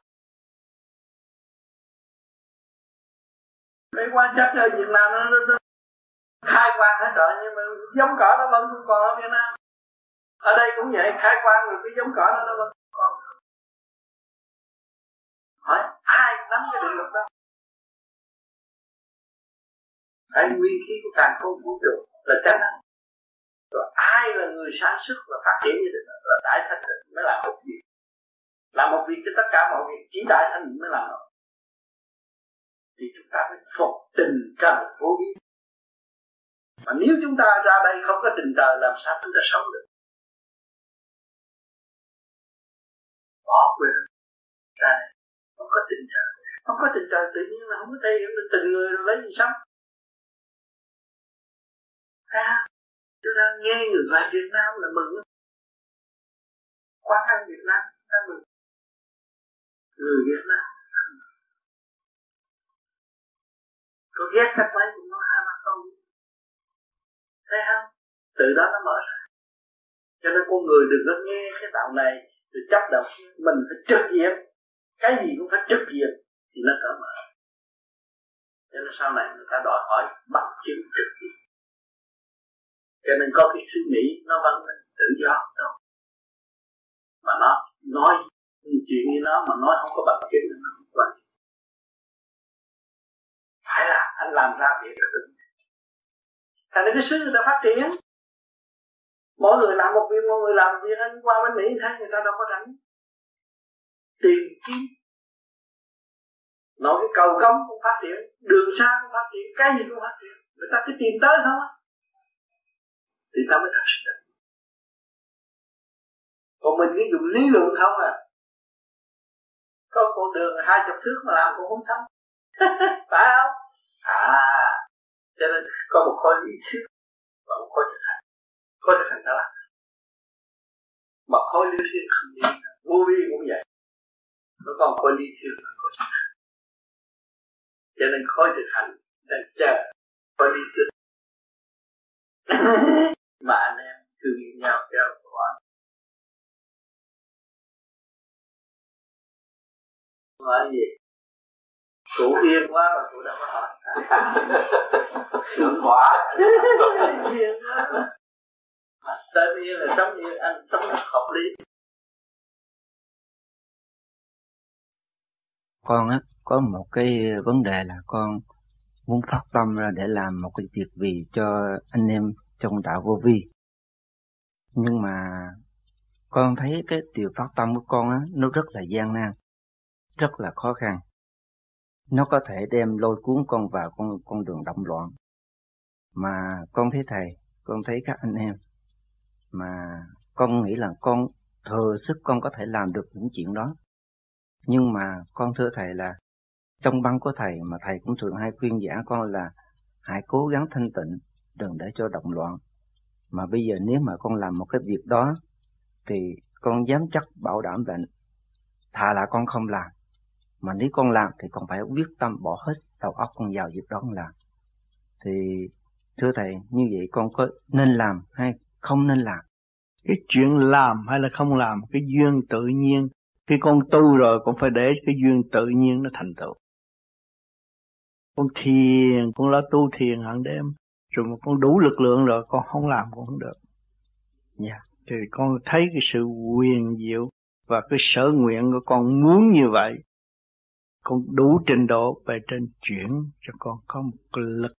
Speaker 2: mấy quan chắc ở Việt Nam nó, nó, nó khai quang hết rồi nhưng mà giống cỏ nó vẫn còn ở Việt Nam. Ở đây cũng vậy khai quang rồi cái giống cỏ nó nó vẫn còn. Hỏi ai nắm cái định luật đó? Anh nguyên khí của càng không vũ trụ là chánh rồi ai là người sáng suốt và phát triển như thế là đại thanh tịnh mới làm một việc. Làm một việc cho tất cả mọi việc chỉ đại thanh mới làm được thì chúng ta phải phục tình trời vô ý. Mà nếu chúng ta ra đây không có tình trời làm sao chúng ta sống được? Bỏ quên. Ra đây. Không có tình trời không có tình trời tự nhiên là không có thể hiểu được tình người lấy gì sống ta, chúng ta nghe người ngoài Việt Nam là mừng. Quán ăn Việt Nam ta mừng. Người Việt Nam có ghét các mấy cũng nói hai ba câu thấy không? Từ đó nó mở ra. Cho nên con người đừng có nghe cái đạo này rồi chấp động. Mình phải trực diện. Cái gì cũng phải trực diện thì nó cởi mở. Cho nên sau này người ta đòi hỏi bằng chứng trực diện cho nên có cái suy nghĩ nó vẫn tự do đâu mà nó nói chuyện như nó mà nói không có bằng chứng nó không quan phải là anh làm ra việc là tự thành ra cái xứ sẽ phát triển. Mỗi người làm một việc, mỗi người làm một việc, anh qua bên mỹ thấy người ta đâu có rảnh. Tìm kiếm. Nói cái cầu cống cũng phát triển, đường xa cũng phát triển, cái gì cũng phát triển. Người ta cứ tìm tới không á thì ta mới thật sự. Được còn mình cứ dùng lý luận không à? Có con đường hai chục thước mà làm cũng không xong. Phải không? À cho nên có một khối lý thuyết và một khối thực hành. Khối thực hành đó là mà khối lý thuyết không đi. Vô vi cũng vậy. Nó còn khối lý thuyết và khối thực hành. Cho nên khối thực hành đang chờ khối lý thuyết. mà anh em thương yêu nhau theo quả hỏi gì? Cụ yên quá mà cụ đâu có hỏi. Sướng quá. Yên quá tên yên là sống yên anh sống là hợp lý.
Speaker 6: Con á có một cái vấn đề là con muốn phát tâm ra để làm một cái việc vì cho anh em trong đạo vô vi. Nhưng mà con thấy cái điều phát tâm của con á, nó rất là gian nan, rất là khó khăn. Nó có thể đem lôi cuốn con vào con con đường động loạn. Mà con thấy thầy, con thấy các anh em, mà con nghĩ là con thừa sức con có thể làm được những chuyện đó. Nhưng mà con thưa thầy là trong băng của thầy, mà thầy cũng thường hay khuyên giả con là hãy cố gắng thanh tịnh đừng để cho động loạn. Mà bây giờ nếu mà con làm một cái việc đó, thì con dám chắc bảo đảm là thà là con không làm. Mà nếu con làm thì con phải quyết tâm bỏ hết đầu óc con vào việc đó con làm. Thì, thưa thầy, như vậy con có nên làm hay không nên làm?
Speaker 11: Cái chuyện làm hay là không làm, cái duyên tự nhiên, khi con tu rồi con phải để cái duyên tự nhiên nó thành tựu. Con thiền, con lo tu thiền hàng đêm rồi mà con đủ lực lượng rồi, con không làm cũng không được. Dạ. Yeah. thì con thấy cái sự quyền diệu và cái sở nguyện của con muốn như vậy,
Speaker 12: con đủ trình độ về trên chuyển cho con có một cái lực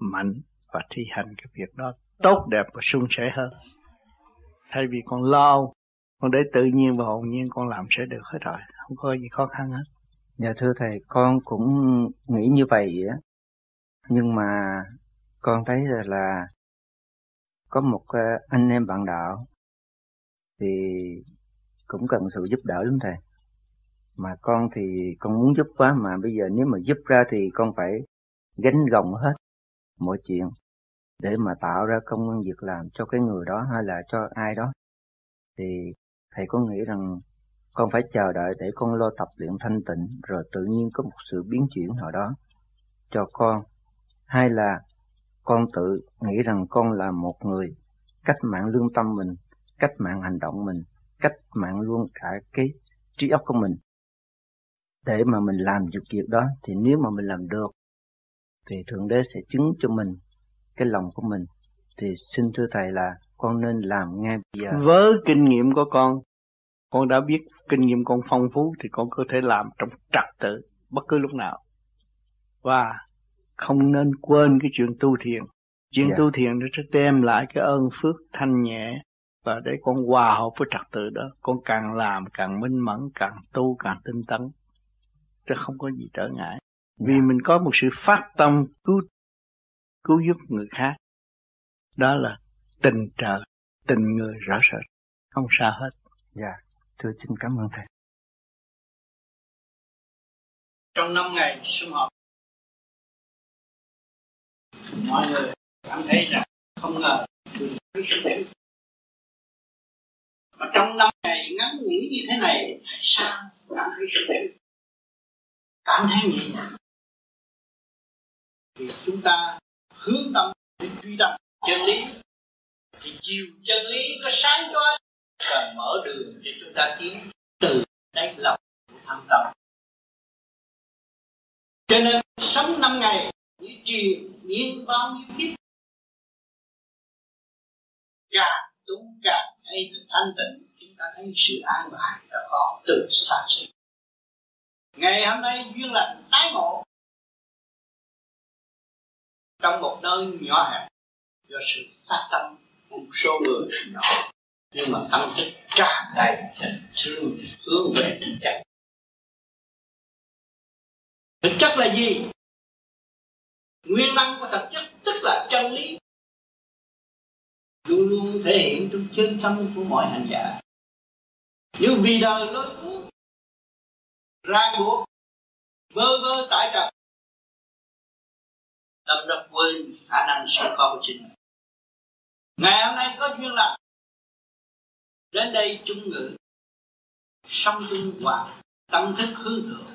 Speaker 12: mạnh và thi hành cái việc đó tốt đẹp và suôn sẻ hơn. Thay vì con lo, con để tự nhiên và hồn nhiên con làm sẽ được hết rồi, không có gì khó khăn hết.
Speaker 6: Dạ thưa thầy, con cũng nghĩ như vậy á. Nhưng mà con thấy là, là có một ờ, anh em bạn đạo thì cũng cần sự giúp đỡ lắm thầy. Mà con thì con muốn giúp quá mà bây giờ nếu mà giúp ra thì con phải gánh gồng hết mọi chuyện để mà tạo ra công an việc làm cho cái người đó hay là cho ai đó. Thì thầy có nghĩ rằng con phải chờ đợi để con lo tập luyện thanh tịnh rồi tự nhiên có một sự biến chuyển nào đó cho con hay là con tự nghĩ rằng con là một người cách mạng lương tâm mình, cách mạng hành động mình, cách mạng luôn cả cái trí óc của mình. Để mà mình làm được việc đó thì nếu mà mình làm được, thì thượng đế sẽ chứng cho mình cái lòng của mình. Thì xin thưa thầy là con nên làm ngay bây giờ.
Speaker 12: Với kinh nghiệm của con con đã biết kinh nghiệm con phong phú thì con có thể làm trong trật tự bất cứ lúc nào. Và không nên quên cái chuyện tu thiền. Chuyện yeah. Dạ. tu thiền nó sẽ đem lại cái ơn phước thanh nhẹ và để con hòa hợp với trật tự đó. Con càng làm càng minh mẫn càng tu càng tinh tấn. Chứ không có gì trở ngại. Vì dạ. mình có một sự phát tâm cứu cứu giúp người khác. Đó là tình trời tình người rõ rệt không xa hết.
Speaker 6: Dạ. Thưa xin cảm ơn thầy.
Speaker 2: Trong năm ngày sum họp mọi người cảm thấy rằng không ngờ mình mà trong năm ngày ngắn ngủi như thế này, sao cảm thấy sự cảm thấy nhẹ nhàng vì chúng ta hướng tâm để truy tâm chân lý. Thì chiều chân lý có sáng chói và mở đường cho chúng ta tiến từ đáy lòng của thâm tâm. Cho nên sống năm ngày như triền miên bao nhiêu kiếp? Càng tu càng thấy được thanh tịnh, chúng ta thấy sự an bài đã có từ xa xưa ngày hôm nay duyên lành tái ngộ. Trong một nơi nhỏ hẹp, do sự phát tâm một số người nhỏ, nhưng mà tâm thức tràn đầy tình thương, hướng về thực chất thực chất là gì? Nguyên năng của thực chất tức là chân lý. Luôn luôn thể hiện trong chân tâm của mọi hành giả. Như vì đời lối cuốn ràng buộc vơ vơ tại trần đâm đập quên khả năng sẵn có của chính mình. Ngày hôm nay có duyên lành. Đến đây chung ngữ. Sống trung hòa. Tâm thức hướng thượng.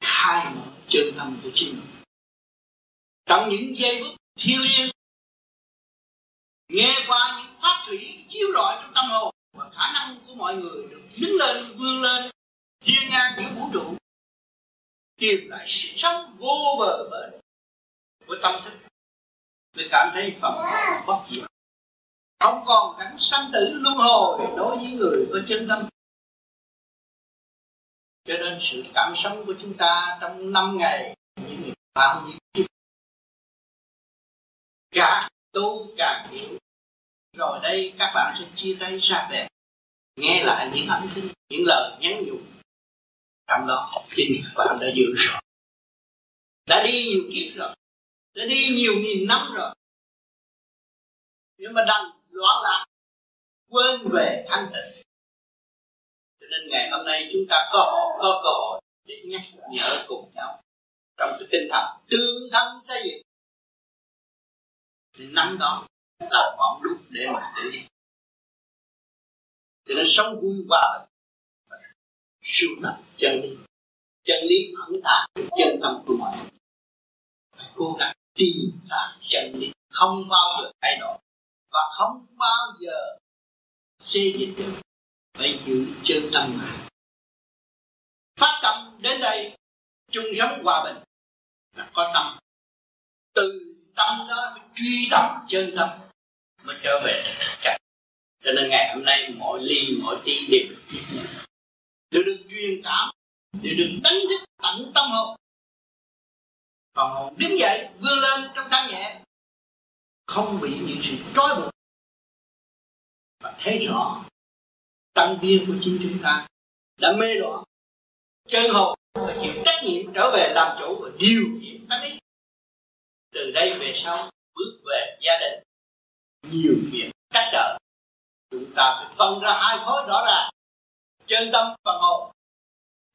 Speaker 2: Khai mở chân tâm của chính mình. Trong những giây phút thiêng liêng nghe qua những pháp thủy chiếu rọi trong tâm hồn và khả năng của mọi người được đứng lên, vươn lên hiên ngang giữa vũ trụ, tìm lại sự sống vô bờ bến của tâm thức. Mới cảm thấy phẩm bất diệt. Không còn cảnh sanh tử luân hồi đối với người có chân tâm cho nên sự cảm sống của chúng ta trong năm ngày như bao nhiêu kiếp càng tu càng hiểu rồi đây các bạn sẽ chia tay ra về nghe lại những âm thanh, những lời nhắn nhủ. Trong đó, chính các bạn đã dự rồi. Đã đi nhiều kiếp rồi. Đã đi nhiều nghìn năm rồi. Nhưng mà đành loạn lạc, quên về thanh tịnh nên ngày hôm nay chúng ta có có cơ hội để nhắc nhở cùng nhau. Trong cái tinh thần tương thân xây dựng. Thì năm đó là ngọn đúc để mà để cho nên sống vui hòa sưu tập chân lý. Chân lý ẩn tàng chân tâm của mọi người. Phải cố gắng tìm ra chân lý. Không bao giờ thay đổi. Và không bao giờ xây dựng được phải giữ chân tâm lại, phát tâm đến đây chung sống hòa bình là có tâm. Từ tâm đó truy tầm chân tâm mới trở về thực chất cho nên ngày hôm nay mọi ly mọi tí đều
Speaker 13: đều được truyền cảm đều được đánh thức tận tâm hồn. Còn hồn đứng dậy vươn lên trong thanh nhẹ không bị những sự trói buộc. Và thấy rõ tâm viên của chính chúng ta đã mê đỏ. Chân hồn và chịu trách nhiệm trở về làm chủ và điều khiển tánh ý. Từ đây về sau, bước về gia đình. Nhiều việc cách trở chúng ta phải phân ra hai khối rõ ràng. Chân tâm và hồn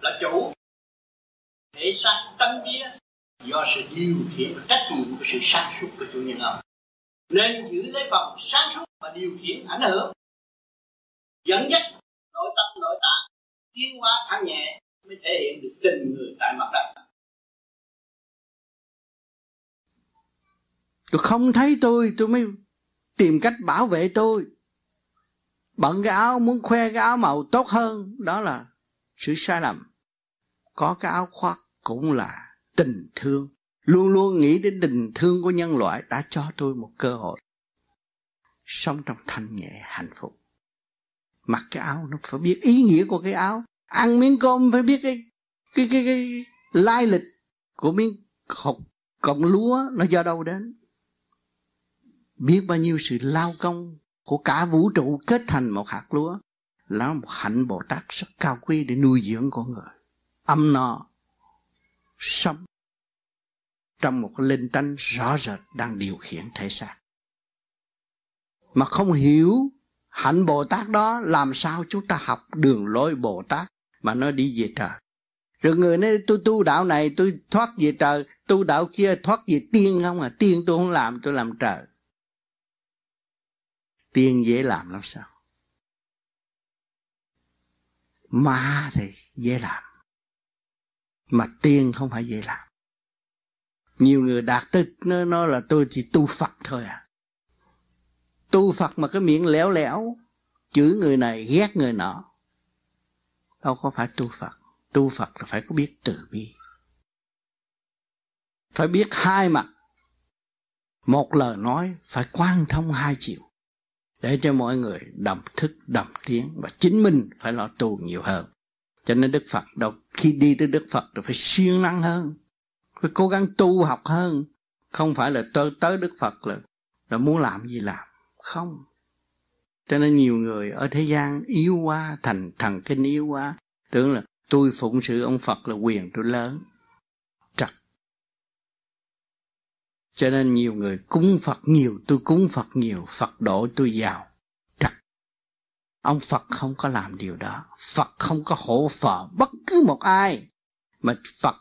Speaker 13: là chủ. Thể xác tâm vía do sự điều khiển và trách nhiệm của sự sáng suốt của chủ nhân ông. Nên giữ lấy vòng sáng suốt và điều khiển ảnh hưởng dẫn dắt nội tâm, nội tạng, tiến hóa thanh nhẹ mới thể hiện được tình người tại mặt đất.
Speaker 2: Tôi không thấy tôi tôi mới tìm cách bảo vệ tôi. Bận cái áo, muốn khoe cái áo màu tốt hơn, đó là sự sai lầm. Có cái áo khoác cũng là tình thương. Luôn luôn nghĩ đến tình thương của nhân loại đã cho tôi một cơ hội sống trong thanh nhẹ, hạnh phúc mặc cái áo nó phải biết ý nghĩa của cái áo. Ăn miếng cơm phải biết cái cái cái, cái lai lịch của miếng hột cọng lúa nó do đâu đến. Biết bao nhiêu sự lao công của cả vũ trụ kết thành một hạt lúa là một hạnh bồ tát rất cao quý để nuôi dưỡng con người. Âm no sống trong một linh tánh rõ rệt đang điều khiển thể xác. Mà không hiểu hạnh bồ tát đó làm sao chúng ta học đường lối bồ tát mà nó đi về trời? Rồi người nói tôi tu đạo này tôi thoát về trời tu đạo kia thoát về tiên không à? Tiên tôi không làm tôi làm trời. Tiên dễ làm lắm sao? Ma thì dễ làm mà tiên không phải dễ làm. Nhiều người đạt tới nó, nó là tôi chỉ tu phật thôi à tu phật mà cái miệng lẻo lẻo, chửi người này, ghét người nọ, đâu có phải tu phật. Tu phật là phải có biết từ bi. Phải biết hai mặt. Một lời nói phải quan thông hai chiều, để cho mọi người đồng thức đồng tiếng, và chính mình phải lo tu nhiều hơn. Cho nên đức phật đâu, khi đi tới đức phật thì phải siêng năng hơn, phải cố gắng tu học hơn. Không phải là tới tới đức phật là là muốn làm gì làm không. Cho nên nhiều người ở thế gian yếu quá, thành thần kinh yếu quá, tưởng là tôi phụng sự ông phật là quyền tôi lớn. Trật. Cho nên nhiều người cúng phật nhiều, tôi cúng phật nhiều, phật độ tôi giàu trật. Ông phật không có làm điều đó. Phật không có hỗ phở bất cứ một ai. Mà phật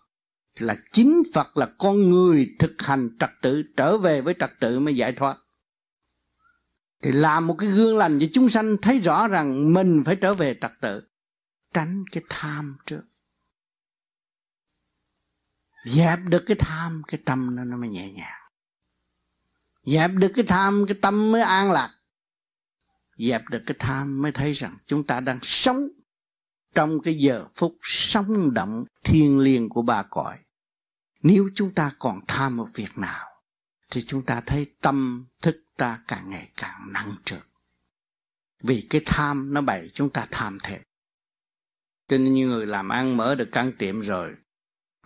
Speaker 2: là chính phật là con người thực hành trật tự, trở về với trật tự mới giải thoát thì làm một cái gương lành cho chúng sanh thấy rõ rằng mình phải trở về trật tự, tránh cái tham trước. Dẹp được cái tham, cái tâm nó nó mới nhẹ nhàng. Dẹp được cái tham, cái tâm mới an lạc. Dẹp được cái tham mới thấy rằng chúng ta đang sống trong cái giờ phút sống động thiên liêng của ba cõi. Nếu chúng ta còn tham một việc nào thì chúng ta thấy tâm thức ta càng ngày càng nặng trược vì cái tham nó bày, chúng ta tham thêm cho nên như người làm ăn mở được căn tiệm rồi,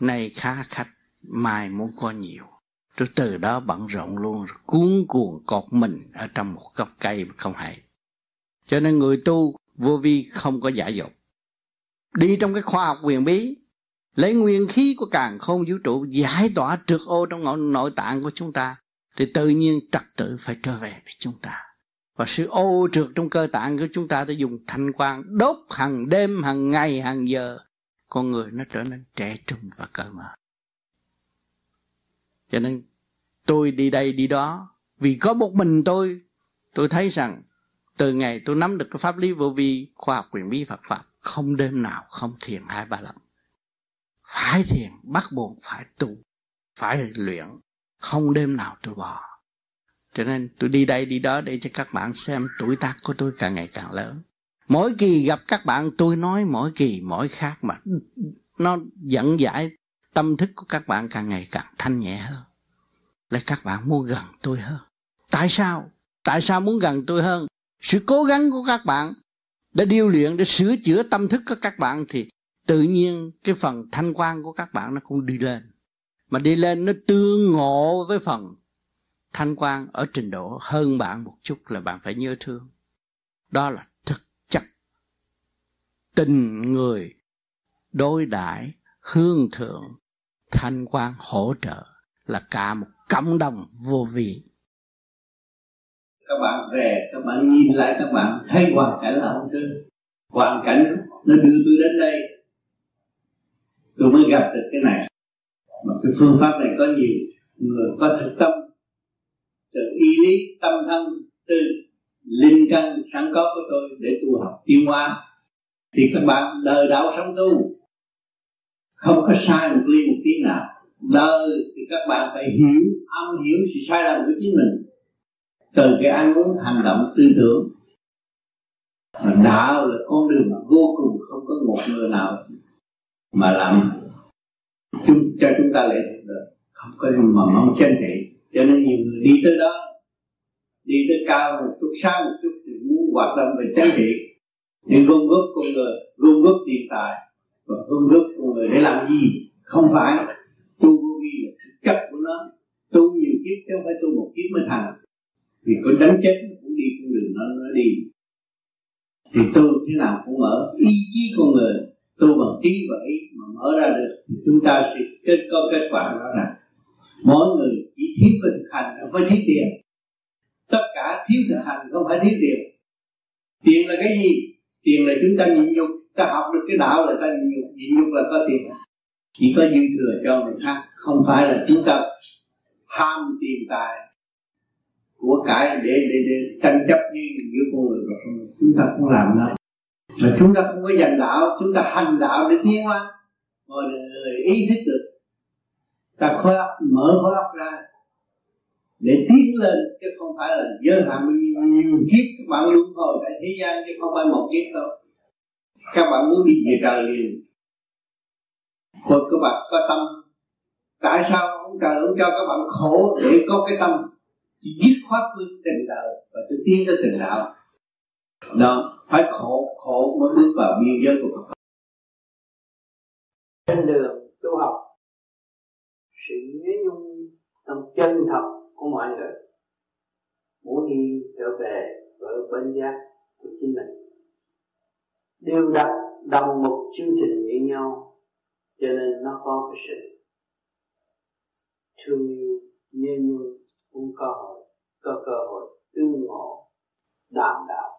Speaker 2: nay khá khách, mai muốn có nhiều. Rồi từ đó bận rộn luôn, rồi cuốn cuồng cột mình ở trong một gốc cây không hay. Cho nên người tu vô vi không có giả dục đi trong cái khoa học quyền bí lấy nguyên khí của càng không vũ trụ giải tỏa trượt ô trong nội tạng của chúng ta, thì tự nhiên trật tự phải trở về với chúng ta. Và sự ô trượt trong cơ tạng của chúng ta đã dùng thanh quan đốt hàng đêm, hàng ngày, hàng giờ. Con người nó trở nên trẻ trung và cởi mở. Cho nên tôi đi đây đi đó, vì có một mình tôi tôi thấy rằng từ ngày tôi nắm được cái pháp lý vô vi khoa học quyền bí Phật pháp, không đêm nào không thiền hai ba lần phải thiền bắt buộc phải tu, phải luyện, không đêm nào tôi bỏ. Cho nên tôi đi đây, đi đó để cho các bạn xem tuổi tác của tôi càng ngày càng lớn. Mỗi kỳ gặp các bạn, tôi nói mỗi kỳ, mỗi khác mà nó dẫn giải tâm thức của các bạn càng ngày càng thanh nhẹ hơn. Lại các bạn muốn gần tôi hơn. Tại sao? Tại sao muốn gần tôi hơn? Sự cố gắng của các bạn,
Speaker 14: để điêu luyện, để sửa chữa tâm thức của các bạn thì tự nhiên cái phần thanh quan của các bạn nó cũng đi lên. Mà đi lên nó tương ngộ với phần thanh quan ở trình độ hơn bạn một chút là bạn phải nhớ thương. Đó là thực chất. Tình người, đối đãi, hương thượng, thanh quan hỗ trợ là cả một cộng đồng vô vị
Speaker 2: các bạn về, các bạn nhìn lại các bạn thấy hoàn cảnh là không trơn hoàn cảnh nó đưa tôi đến đây tôi mới gặp được cái này. Mà cái phương pháp này có nhiều người có thực tâm từ y lý tâm thân từ linh căn sẵn có của tôi để tu học tiêu hóa. Thì các bạn đời đạo sống tu, không có sai một ly một tí nào. Đời thì các bạn phải hiểu âm hiểu sự sai lầm của chính mình. Từ cái ăn uống, hành động, tư tưởng. Mà đạo là con đường vô cùng không có một người nào mà làm chúng, cho chúng ta lại không có mà mong chân trị cho nên nhiều người đi tới đó, đi tới cao một chút, xa một chút thì muốn hoạt động về chân trị nhưng gom góp con người, gom góp tiền tài, và gom góp con người để làm gì? Không phải. Tu vô vi là thực chất của nó. Tu nhiều kiếp chứ không phải tu một kiếp mới thành. Vì có đánh chết nó cũng đi con đường nó nó đi. Thì tu thế nào cũng ở ý chí con người tu bằng trí và ý mà mở ra được, thì chúng ta sẽ kết, có kết quả đó là mỗi người chỉ thiếu cái thực hành, không phải thiếu tiền. Tất cả thiếu thực hành, không phải thiếu tiền. Tiền là cái gì? Tiền là chúng ta nhịn nhục. Ta học được cái đạo là ta nhịn nhục. Nhịn nhục là có tiền. Chỉ có dư thừa cho người khác, không phải là chúng ta ham tiền tài của cải để để để tranh chấp với giữa con người và con người chúng ta không làm đâu mà chúng ta không có dành đạo chúng ta hành đạo để tiến hóa. Mọi người ý thức được. Ta khối óc mở khối óc ra để tiến lên chứ không phải là giới hạn. Bao nhiêu, kiếp các bạn luôn hồi tại thế gian chứ không phải một kiếp đâu. Các bạn muốn đi về trời liền. Hồi các bạn có tâm. Tại sao ông trời ông cho các bạn khổ Để có cái tâm? Dứt khoát với tình đời Và tôi tiến tới tình đạo. Đó, Phải khổ Khổ mới bước vào biên giới của Phật.
Speaker 15: Trên đường tu học, Sự nhớ nhung Tâm chân thật của mọi người, Muốn đi trở về Với bên giác của chính mình. Đều đặt đồng một chương trình với nhau, cho nên nó có cái sự thương yêu, nhớ nhung, cũng cơ hội, có cơ hội tương ngộ, đàm đạo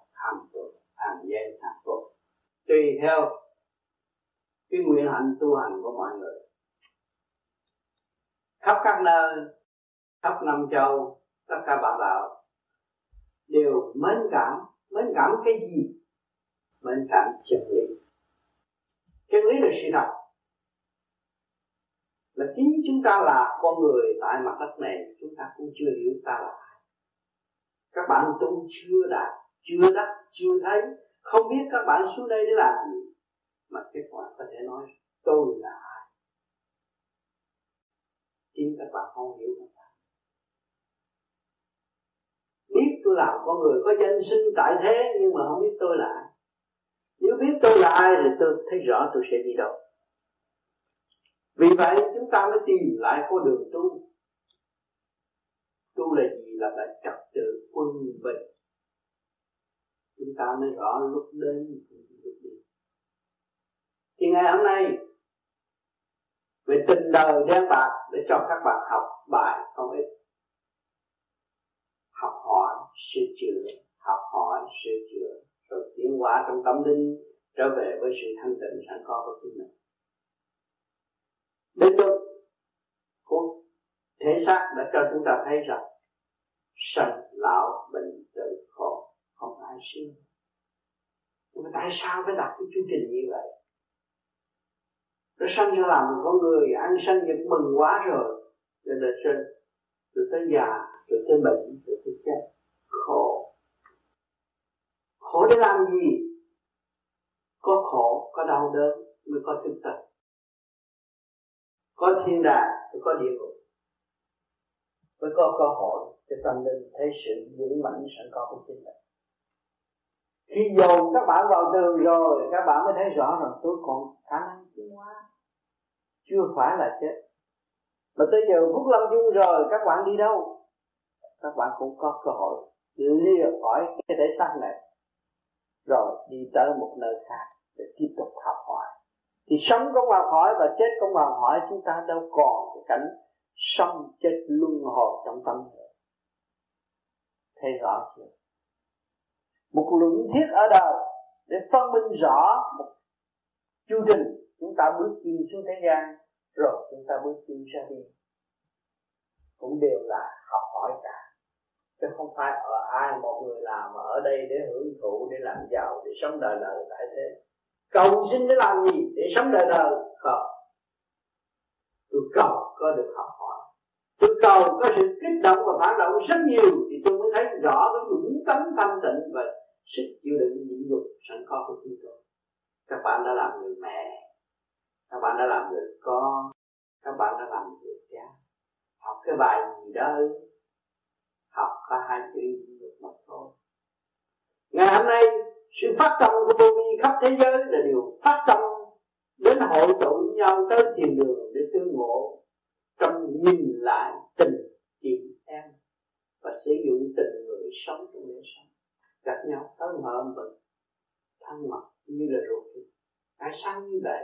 Speaker 15: gian giây hàng tuần tùy theo cái nguyện hạnh tu hành của mọi người. Khắp các nơi, khắp năm châu, tất cả bạn đạo đều mến cảm mến cảm cái gì? Mến cảm chân lý. Chân lý là sự thật. Là chính chúng ta là con người tại mặt đất này, chúng ta cũng chưa hiểu ta là ai. Các bạn tu chưa đạt, chưa đắc, chưa thấy không biết các bạn xuống đây để làm gì. Mà kết quả có thể nói, tôi là ai? Chính các bạn không hiểu các bạn. Biết tôi là con người có danh sinh tại thế, nhưng mà không biết tôi là ai. Nếu biết tôi là ai thì tôi thấy rõ tôi sẽ đi đâu. Vì vậy, chúng ta mới tìm lại con đường tu. Tu là gì? Là lại trật tự quân bình chúng ta mới rõ lúc đến lúc đi. Thì ngày hôm nay, về tình đời đen bạc để cho các bạn học bài không ít. Học hỏi, sửa chữa, học hỏi, sửa chữa, rồi tiến hóa trong tâm linh, trở về với sự thanh tịnh sẵn có của chính mình. Đến lúc của thể xác đã cho chúng ta thấy rằng sanh lão bệnh tử khổ đại sư. Nhưng mà tại sao phải đặt cái chương trình như vậy? Nó sanh ra làm một con người, ăn sanh vẫn mừng quá rồi rồi là sinh rồi tới già rồi tới bệnh rồi tới chết. Khổ. Khổ để làm gì? Có khổ, có đau đớn mới có thực tập có thiên đàng, mới có địa ngục. Mới có cơ hội cho tâm linh, thấy sự vững mạnh sẵn có của chính mình khi dồn các bạn vào tường rồi, các bạn mới thấy rõ rằng tôi còn khả năng tiến hóa. Chưa phải là chết. Mà tới giờ phút lâm chung rồi, các bạn đi đâu? Các bạn cũng có cơ hội lìa khỏi cái thể xác này. Rồi đi tới một nơi khác để tiếp tục học hỏi. Thì sống cũng học hỏi và chết cũng học hỏi chúng ta đâu còn cái cảnh sống chết luân hồi trong tâm nữa thấy rõ chưa? Một luận thiết ở đời để phân minh rõ một chu trình. Chúng ta bước đi xuống thế gian, rồi chúng ta bước đi ra đi cũng đều là học hỏi cả. Chứ không phải ở ai một người làm mà ở đây để hưởng thụ, để làm giàu, để sống đời đời tại thế. Cầu xin để làm gì? Để sống đời đời. Không. Tôi cầu có được học hỏi. Tôi cầu có sự kích động và phản động rất nhiều, thì tôi mới thấy rõ cái dũng tánh thanh tịnh và sức chịu đựng nhịn nhục sẵn có của chúng tôi. Các bạn đã làm người mẹ, các bạn đã làm người con, các bạn đã làm người cha. Học cái bài gì đó học có hai chữ nhịn nhục mà thôi. Ngày hôm nay, sự phát tâm của vô vi khắp thế giới là điều phát tâm đến hội tụ nhau tới thiền đường để tương ngộ trong nhìn lại tình chị em và sử dụng tình người sống trong đời sống gặp nhau tới mở mừng thân mật như là ruột thịt tại sao như vậy?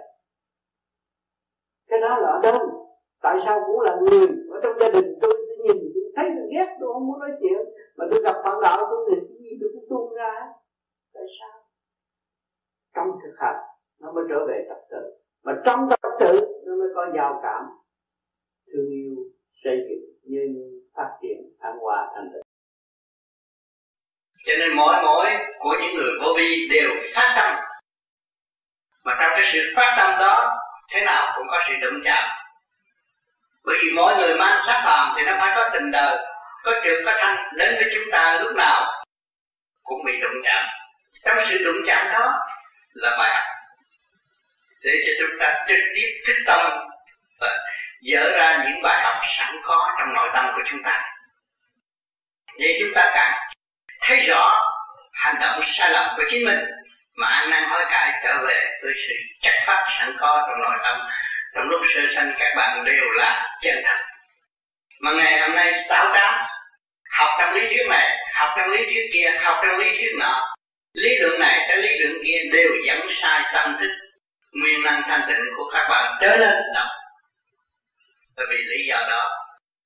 Speaker 15: Cái đó là ở đâu? Tại sao cũng là người ở trong gia đình tôi, tôi nhìn tôi thấy tôi ghét tôi không muốn nói chuyện. Mà tôi gặp bạn đạo tôi thì cái gì tôi cũng tuôn ra. Tại sao? Trong thực hành nó mới trở về tập tự. Mà trong tập tự nó mới có giao cảm thương yêu xây dựng nhân phát triển thăng hoa thành tựu
Speaker 2: cho nên mỗi mỗi của những người vô vi đều phát tâm. Mà trong cái sự phát tâm đó, thế nào cũng có sự đụng chạm. Bởi vì mỗi người mang sắc phàm thì nó phải có tình đời, có trượt có thanh, đến với chúng ta lúc nào cũng bị đụng chạm. Trong sự đụng chạm đó là bài học. Để cho chúng ta trực tiếp thức tâm và dỡ ra những bài học sẵn có trong nội tâm của chúng ta. Để chúng ta càng thấy rõ hành động sai lầm của chính mình, mà ăn năn hối cải trở về với sự chất phát sẵn có trong nội tâm, trong lúc sơ sanh các bạn đều là chân thật. Mà ngày hôm nay sáu tám, học trong lý thuyết này, học trong lý thuyết kia, học trong lý thuyết nọ, lý luận này cái lý luận kia đều dẫn sai tâm thức, nguyên năng thanh tịnh của các bạn trở nên động bởi vì lý do đó,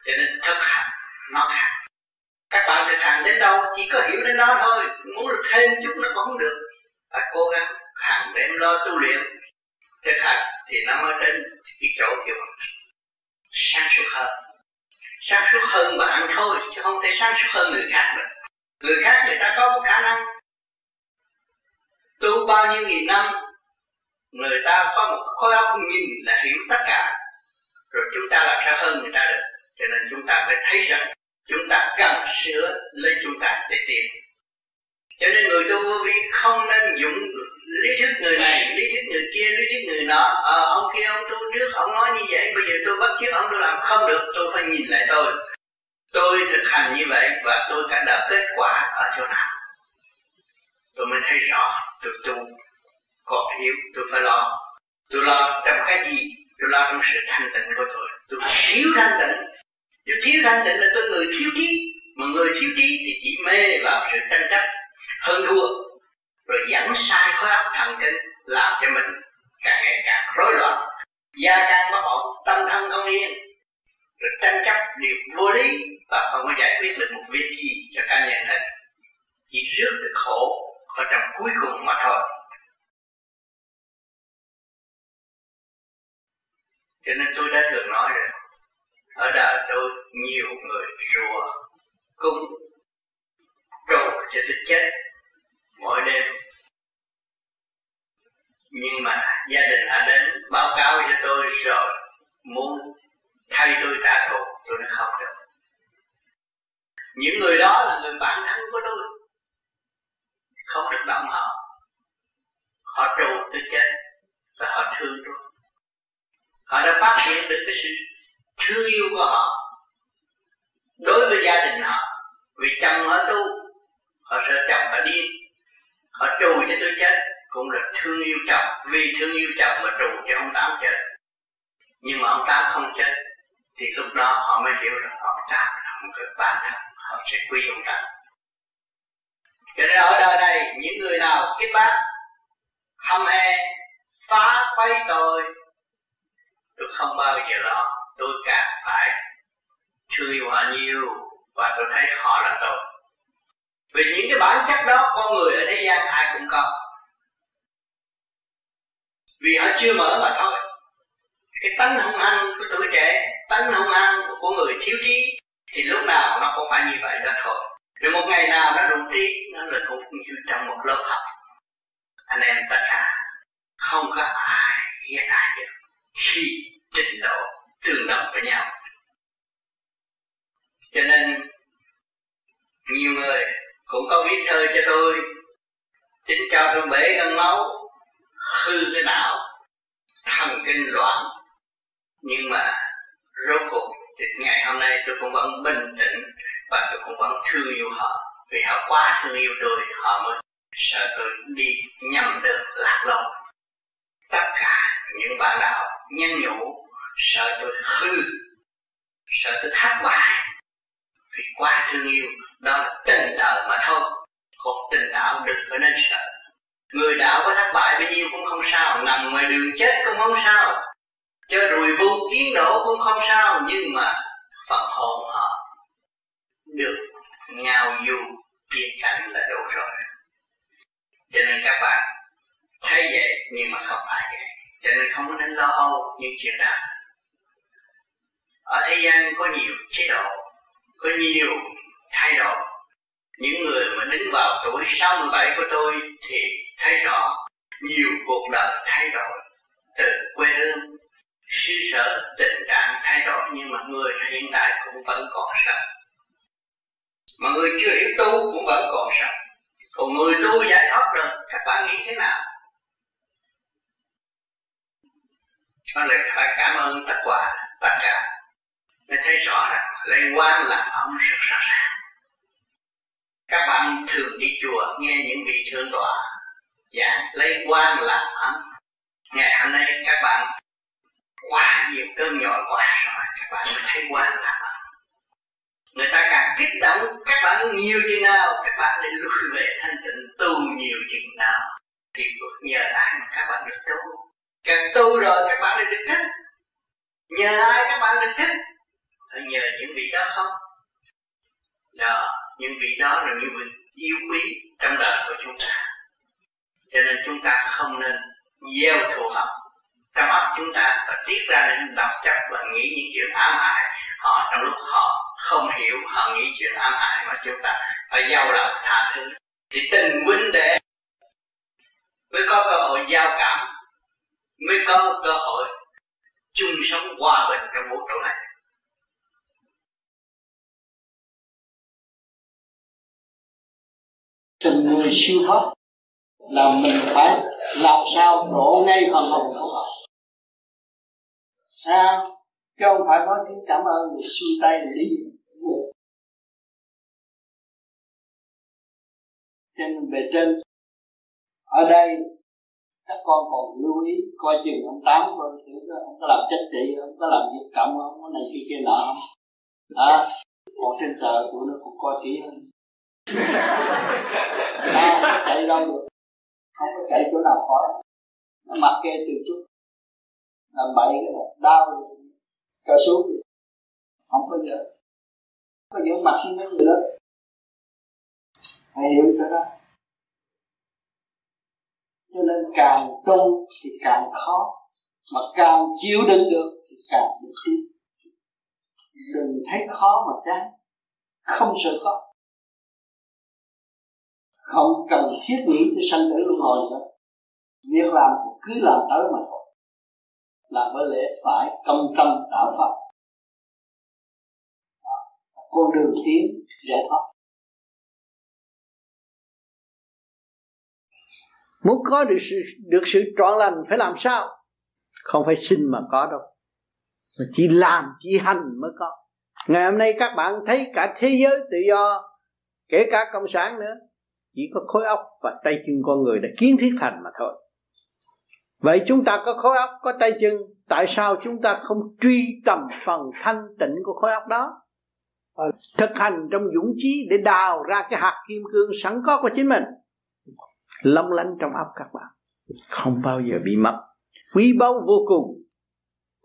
Speaker 2: cho nên thực hành nó khác các bạn thực hành đến đâu chỉ có hiểu đến đó thôi. Muốn được thêm chút nó cũng không được. Phải cố gắng hàng đêm lo tu luyện, thực hành thì nó mới đến cái chỗ kiểu sáng suốt hơn. Sáng suốt hơn bạn thôi, chứ không thể sáng suốt hơn người khác được. Người khác người ta có một khả năng. Tu bao nhiêu nghìn năm, người ta có một khối óc nhìn là hiểu tất cả. Rồi chúng ta làm sao hơn người ta được. Cho nên chúng ta phải thấy rằng chúng ta cần sửa lấy chúng ta để tiến cho nên người tu vô vi không nên dùng lý thuyết người này lý thuyết người kia lý thuyết người nọ. Ờ, ông kia ông tu trước ông nói như vậy bây giờ tôi bắt chước ông tôi làm không được tôi phải nhìn lại tôi. Tôi thực hành như vậy và tôi đã đạt kết quả ở chỗ nào? Tôi mới thấy rõ tôi tu còn yếu tôi phải lo. Tôi lo trong cái gì tôi lo trong sự thanh tịnh của tôi. Tôi thiếu thanh tịnh tôi thiếu thanh tịnh là tôi người thiếu trí, mà người thiếu trí thì chỉ mê vào sự tranh chấp, hơn thua, rồi dẫn sai khối óc thần kinh làm cho mình càng ngày càng rối loạn. Gia can bất ổn tâm thân không yên, rồi tranh chấp điều vô lý và không có giải quyết được một việc gì cho cá nhân hết. Chỉ rước được khổ ở trong cuối cùng mà thôi. Cho nên tôi đã thường nói rồi ở đời tôi nhiều người rùa cung. Trộn cho tôi chết mỗi đêm. Nhưng mà gia đình đã đến báo cáo cho tôi rồi. Muốn thay tôi trả thù, tôi nói không được. Những người đó là người bạn thân của tôi. Không được động họ họ trù tôi chết và họ thương tôi. Họ đã phát hiện được cái sự thương yêu của họ. Đối với gia đình họ, vì chồng họ tu, họ sợ chồng họ điên. Họ trù cho tôi chết, cũng là thương yêu chồng. Vì thương yêu chồng mà trù cho ông tám chết. Nhưng mà ông tám không chết, thì lúc đó họ mới hiểu rằng ông tám không có bản thân họ sẽ quy ông tám. Cho nên ở đời này, những người nào kết bác, hâm he phá quấy tôi tôi không bao giờ lo tôi càng phải thương yêu họ nhiều và tôi thấy họ là tôi. Vì những cái bản chất đó, con người ở thế gian ai cũng có. Vì họ chưa mở mà thôi. Cái tánh hung hăng của tuổi trẻ, tánh hung hăng của người thiếu trí, thì lúc nào nó cũng phải như vậy đó thôi. Rồi một ngày nào nó đủ trí, nó là cũng như trong một lớp học. Anh em tất cả không có ai ghét ai được khi trình độ tương đồng với nhau. Cho nên, nhiều người cũng có viết thơ cho tôi. Chính cho tôi bể gân máu, hư cái não, thần kinh loạn. Nhưng mà, rốt cuộc, thì ngày hôm nay tôi cũng vẫn bình tĩnh và tôi cũng vẫn thương yêu họ. Vì họ quá thương yêu tôi, họ mới sợ tôi đi nhầm đường lạc lối tất cả những bạn đạo nhân nhũ sợ tôi hư sợ tôi thất bại. Vì quá thương yêu, đó là tình đời mà thôi. Còn tình đạo đừng có nên sợ. Người đạo có thất bại bao nhiêu cũng không sao, nằm ngoài đường chết cũng không sao. Cho rùi bu kiến đổ cũng không sao, nhưng mà phần hồn họ được ngao du tiên cảnh là đủ rồi. Cho nên các bạn thấy vậy nhưng mà không phải vậy. Cho nên không có nên lo âu những chuyện nào ở thế gian có nhiều chế độ, có nhiều thay đổi những người mà đứng vào tuổi 67 của tôi thì thấy rõ nhiều cuộc đời thay đổi từ quê hương, xứ sở, tình trạng thay đổi nhưng mà người hiện tại cũng vẫn còn sợ mà người chưa hiểu tu cũng vẫn còn sợ còn người tu giải thoát rồi, các bạn nghĩ thế nào? Nó lại phải cảm ơn tất cả tất cả để thấy rõ rằng lấy quan là ông rất rõ ràng các bạn thường đi chùa nghe những vị thượng tọa giảng lấy quan làm ấm ngày hôm nay các bạn qua nhiều cơn nhồi quá rồi, các bạn mới thấy quan làm ấm người ta càng kích động, các bạn nhiều chừng nào, các bạn lại lui về thanh tịnh tu nhiều chừng nào. Thì nhờ ai mà các bạn được tu? Càng tu rồi các bạn lại được thích. Nhờ ai các bạn được thích? Nhờ những vị đó không đó, những vị đó là những vị yêu quý trong đời của chúng ta. Cho nên chúng ta không nên gieo thù hận. Trong óc chúng ta và tiết ra những độc chất và nghĩ những chuyện ám hại, họ trong lúc họ không hiểu, họ nghĩ chuyện ám hại mà chúng ta phải giao lòng tha thứ. Thì tình huynh đệ mới có cơ hội giao cảm, mới có một cơ hội chung sống hòa bình trong vũ trụ này.
Speaker 15: Từng người siêu thoát là mình phải làm sao rộ ngay phần hồn của họ. Sao? Chứ không phải nói tiếng cảm ơn người xuôi tay lý trên bề về trên ở đây các con còn lưu ý coi chừng ông tám coi thử ông có làm trách trị ông có làm việc cảm không cái này kia kia nọ không? À, còn trên sợ tụi nó cũng coi kỹ hơn à, không chạy đâu được không có chạy chỗ nào khỏi. Nó mặc kệ từ chút làm bậy cái này đau. Cho xuống không có giờ có giữ mặc như mấy người đó. Hãy hiểu sao đó. Cho nên càng tu thì càng khó. Mà càng chịu đựng được thì càng được tin. Đừng thấy khó mà chán không sợ khó không cần thiết nghĩ tới sanh tử luân hồi nữa. Việc làm cứ làm tới mà thôi. Làm bởi lẽ phải công tâm đạo pháp con đường tiến giải thoát.
Speaker 16: Muốn có được sự được sự trọn lành phải làm sao? Không phải xin mà có đâu. Mà chỉ làm, chỉ hành mới có. Ngày hôm nay các bạn thấy cả thế giới tự do, kể cả cộng sản nữa
Speaker 2: chỉ có khối óc và tay chân con người đã kiến thiết thành mà thôi. Vậy chúng ta có khối óc, có tay chân. Tại sao chúng ta không truy tầm phần thanh tịnh của khối óc đó? Thực hành trong dũng chí để đào ra cái hạt kim cương sẵn có của chính mình. Long lanh trong óc các bạn. Không bao giờ bị mất. Quý báu vô cùng.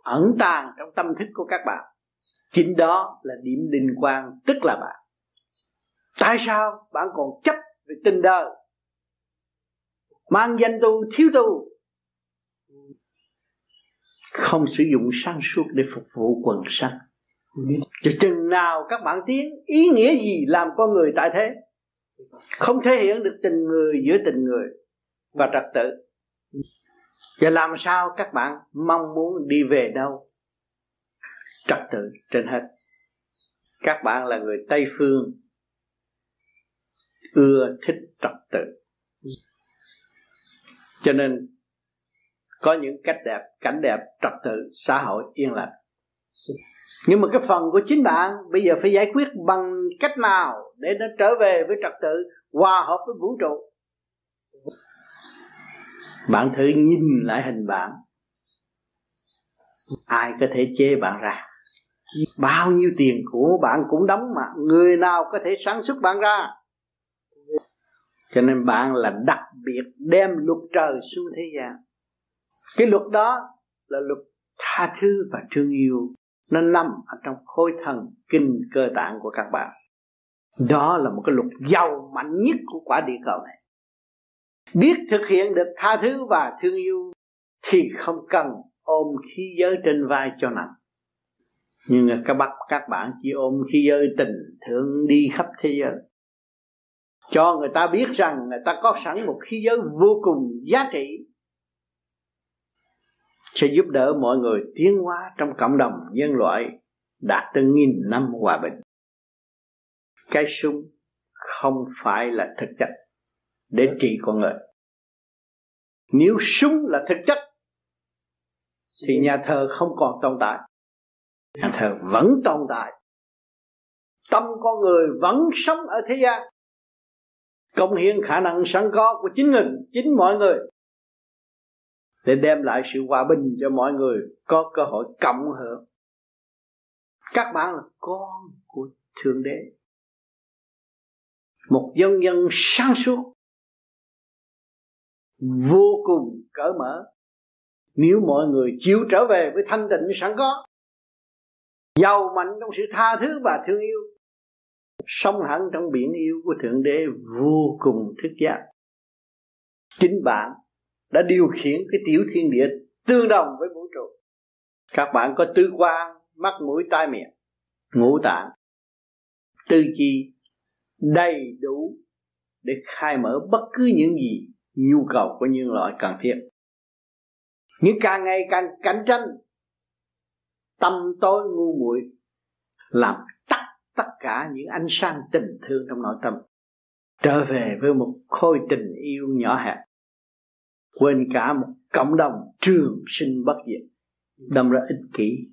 Speaker 2: Ẩn tàng trong tâm thức của các bạn. Chính đó là điểm đình quang, tức là bạn. Tại sao bạn còn chấp về tình đời. Mang danh tu thiếu tu. Không sử dụng sáng suốt để phục vụ quần sanh cho chừng nào các bạn tiến, ý nghĩa gì làm con người tại thế? Không thể hiện được tình người giữa tình người và trật tự. Và làm sao các bạn mong muốn đi về đâu? Trật tự trên hết. Các bạn là người tây phương ưa thích trật tự. Cho nên, có những cách đẹp, cảnh đẹp, trật tự, xã hội, yên lặng nhưng mà cái phần của chính bạn, bây giờ phải giải quyết bằng cách nào để nó trở về với trật tự, hòa hợp với vũ trụ? Bạn thử nhìn lại hình bạn. Ai có thể chê bạn ra? Bao nhiêu tiền của bạn cũng đóng mà, người nào có thể sản xuất bạn ra? Cho nên bạn là đặc biệt đem luật trời xuống thế gian. Cái luật đó là luật tha thứ và thương yêu. Nó nằm ở trong khối thần kinh cơ tạng của các bạn. Đó là một cái luật giàu mạnh nhất của quả địa cầu này. Biết thực hiện được tha thứ và thương yêu thì không cần ôm khí giới trên vai cho nặng. Nhưng các bác các bạn chỉ ôm khí giới tình thương đi khắp thế giới cho người ta biết rằng người ta có sẵn một khí giới vô cùng giá trị, sẽ giúp đỡ mọi người tiến hóa trong cộng đồng nhân loại đạt tới nghìn năm hòa bình. Cái súng không phải là thực chất để trị con người. Nếu súng là thực chất, thì nhà thờ không còn tồn tại. Nhà thờ vẫn tồn tại. Tâm con người vẫn sống ở thế gian công hiến khả năng sẵn có của chính mình, chính mọi người. Để đem lại sự hòa bình cho mọi người, có cơ hội cộng hưởng. Các bạn là con của thượng đế. Một dân dân sáng suốt. Vô cùng cởi mở. Nếu mọi người chịu trở về với thanh tịnh sẵn có, giàu mạnh trong sự tha thứ và thương yêu sống hẳn trong biển yêu của thượng đế vô cùng thức giác. Chính bạn đã điều khiển cái tiểu thiên địa tương đồng với vũ trụ. Các bạn có tư quan, mắt, mũi, tai, miệng, ngũ tạng. Tư chi đầy đủ để khai mở bất cứ những gì nhu cầu của nhân loại cần thiết. Nhưng càng ngày càng cạnh tranh tâm tối ngu muội, làm tất cả những ánh sáng tình thương trong nội tâm. Trở về với một khối tình yêu nhỏ hẹp. Quên cả một cộng đồng trường sinh bất diệt. Đâm ra ích kỷ.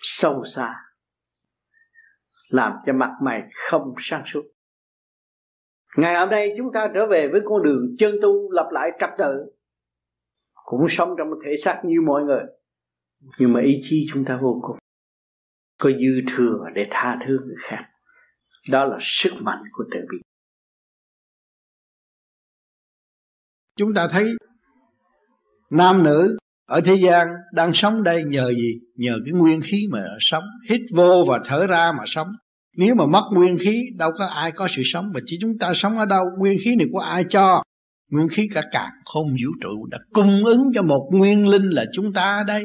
Speaker 2: Sâu xa. Làm cho mặt mày không sáng suốt. Ngày hôm nay chúng ta trở về với con đường chân tu lập lại trật tự. Cũng sống trong một thể xác như mọi người. Nhưng mà ý chí chúng ta vô cùng có dư thừa để tha thứ người khác. Đó là sức mạnh của từ bi. Chúng ta thấy nam nữ ở thế gian đang sống đây nhờ gì? Nhờ cái nguyên khí mà sống. Hít vô và thở ra mà sống. Nếu mà mất nguyên khí, đâu có ai có sự sống. Mà chỉ chúng ta sống ở đâu, nguyên khí này của ai cho? Nguyên khí cả cạn không vũ trụ đã cung ứng cho một nguyên linh là chúng ta ở đây.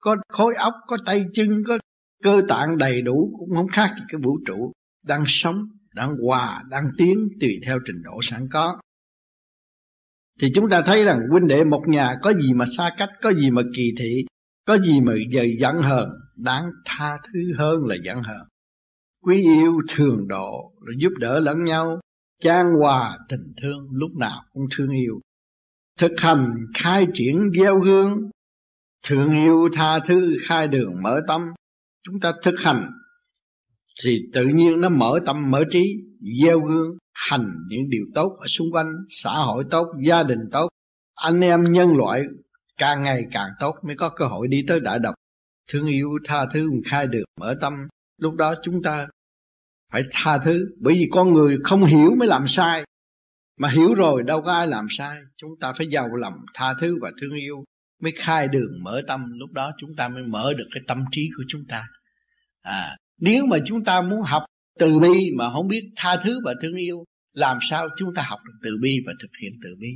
Speaker 2: Có khối óc, có tay chân, có cơ tạng đầy đủ cũng không khác gì cái vũ trụ đang sống, đang hòa, đang tiến tùy theo trình độ sẵn có. Thì chúng ta thấy rằng huynh đệ một nhà có gì mà xa cách, có gì mà kỳ thị, có gì mà giờ giận hờn, đáng tha thứ hơn là giận hờn. Quý yêu thường độ rồi giúp đỡ lẫn nhau, chan hòa tình thương lúc nào cũng thương yêu. Thực hành khai triển gieo hương, thương yêu tha thứ, khai đường mở tâm chúng ta thực hành, thì tự nhiên nó mở tâm, mở trí, gieo gương hành những điều tốt ở xung quanh, xã hội tốt, gia đình tốt. Anh em nhân loại càng ngày càng tốt mới có cơ hội đi tới đại đồng thương yêu tha thứ khai được, mở tâm. Lúc đó chúng ta phải tha thứ, bởi vì con người không hiểu mới làm sai. Mà hiểu rồi, đâu có ai làm sai. Chúng ta phải giàu lòng tha thứ và thương yêu mới khai đường mở tâm. Lúc đó chúng ta mới mở được cái tâm trí của chúng ta. À nếu mà chúng ta muốn học từ bi mà không biết tha thứ và thương yêu, làm sao chúng ta học được từ bi và thực hiện từ bi?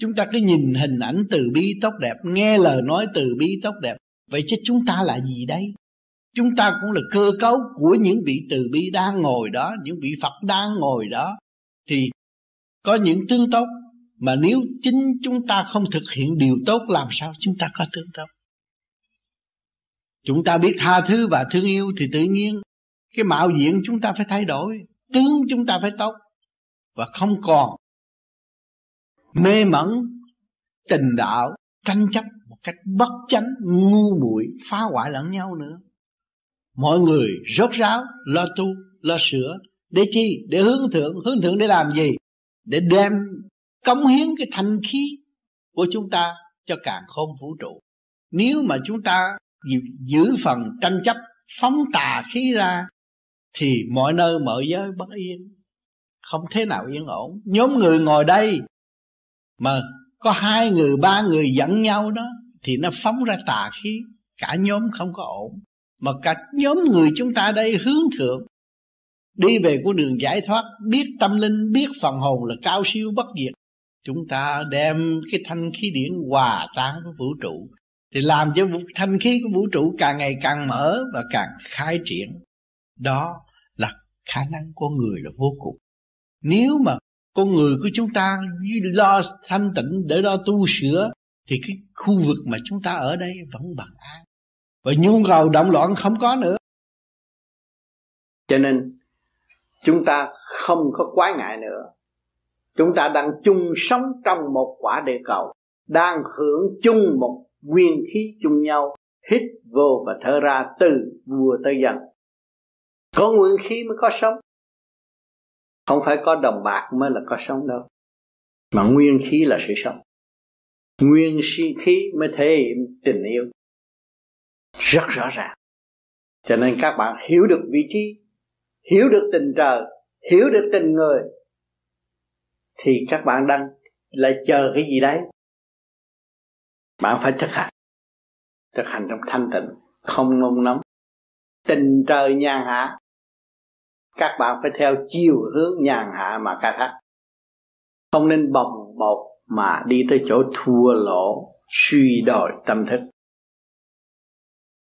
Speaker 2: Chúng ta cứ nhìn hình ảnh từ bi tốt đẹp, nghe lời nói từ bi tốt đẹp. Vậy chứ chúng ta là gì đây? Chúng ta cũng là cơ cấu của những vị từ bi đang ngồi đó, những vị phật đang ngồi đó. Thì có những tướng tốt mà nếu chính chúng ta không thực hiện điều tốt, làm sao chúng ta có tương tốt chúng ta biết tha thứ và thương yêu thì tự nhiên cái mạo diện chúng ta phải thay đổi, tướng chúng ta phải tốt và không còn mê mẩn tình đạo, tranh chấp một cách bất chánh, ngu muội, phá hoại lẫn nhau nữa. Mọi người rốt ráo, lo tu, lo sửa để chi? Để hướng thượng. Hướng thượng để làm gì? Để đem cống hiến cái thanh khí của chúng ta cho càng khôn vũ trụ. Nếu mà chúng ta giữ phần tranh chấp, phóng tà khí ra, thì mọi nơi mọi giới bất yên, không thế nào yên ổn. Nhóm người ngồi đây mà có hai người, ba người giận nhau đó, thì nó phóng ra tà khí. Cả nhóm không có ổn. Mà cả nhóm người chúng ta đây hướng thượng, đi về con đường giải thoát, biết tâm linh, biết phần hồn là cao siêu bất diệt chúng ta đem cái thanh khí điển hòa tan với vũ trụ. Thì làm cho thanh khí của vũ trụ càng ngày càng mở và càng khai triển. Đó là khả năng của người là vô cùng. Nếu mà con người của chúng ta lo thanh tịnh để lo tu sửa, thì cái khu vực mà chúng ta ở đây vẫn bằng an. Và nhu cầu động loạn không có nữa.
Speaker 17: Cho nên, chúng ta không có quái ngại nữa chúng ta đang chung sống trong một quả địa cầu, đang hưởng chung một nguyên khí chung nhau, hít vô và thở ra từ vua tới dân. Có nguyên khí mới có sống. Không phải có đồng bạc mới là có sống đâu, mà nguyên khí là sự sống. Nguyên khí mới thể hiện tình yêu. Rất rõ ràng. Cho nên các bạn hiểu được vị trí, hiểu được tình trời, hiểu được tình người thì các bạn đang lại chờ cái gì đấy. Bạn phải thực hành. Thực hành trong thanh tịnh, không nôn nóng. Tình trời nhàn hạ. Các bạn phải theo chiều hướng nhàn hạ mà khai thác. Không nên bồng bột mà đi tới chỗ thua lỗ, suy đồi tâm thức.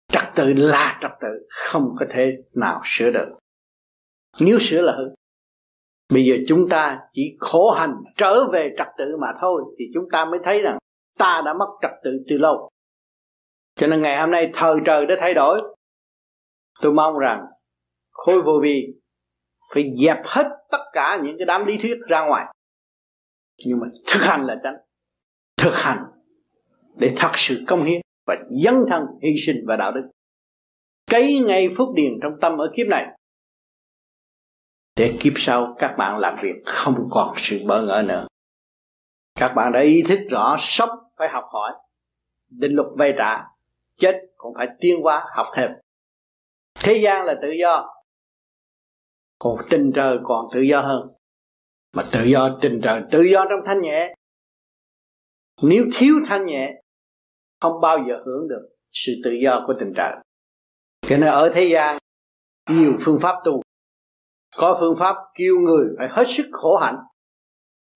Speaker 17: Trật tự là trật tự, không có thể nào sửa được. Nếu sửa là hư bây giờ chúng ta chỉ khổ hành trở về trật tự mà thôi, thì chúng ta mới thấy rằng ta đã mất trật tự từ lâu. Cho nên ngày hôm nay thời trời đã thay đổi. Tôi mong rằng khối vô vi phải dẹp hết tất cả những cái đám lý thuyết ra ngoài. Nhưng mà thực hành là tránh thực hành để thật sự công hiến và dấn thân hy sinh và đạo đức. Cấy ngay phúc điền trong tâm ở kiếp này để kiếp sau các bạn làm việc không còn sự bỡ ngỡ nữa. Các bạn đã ý thức rõ sống phải học hỏi, định luật vay trả, chết cũng phải tiến hóa học thêm. Thế gian là tự do, còn trình trời còn tự do hơn. Mà tự do trình trời tự do trong thanh nhẹ. Nếu thiếu thanh nhẹ, không bao giờ hưởng được sự tự do của tình trời cho nên ở thế gian, nhiều phương pháp tu có phương pháp kêu người phải hết sức khổ hạnh.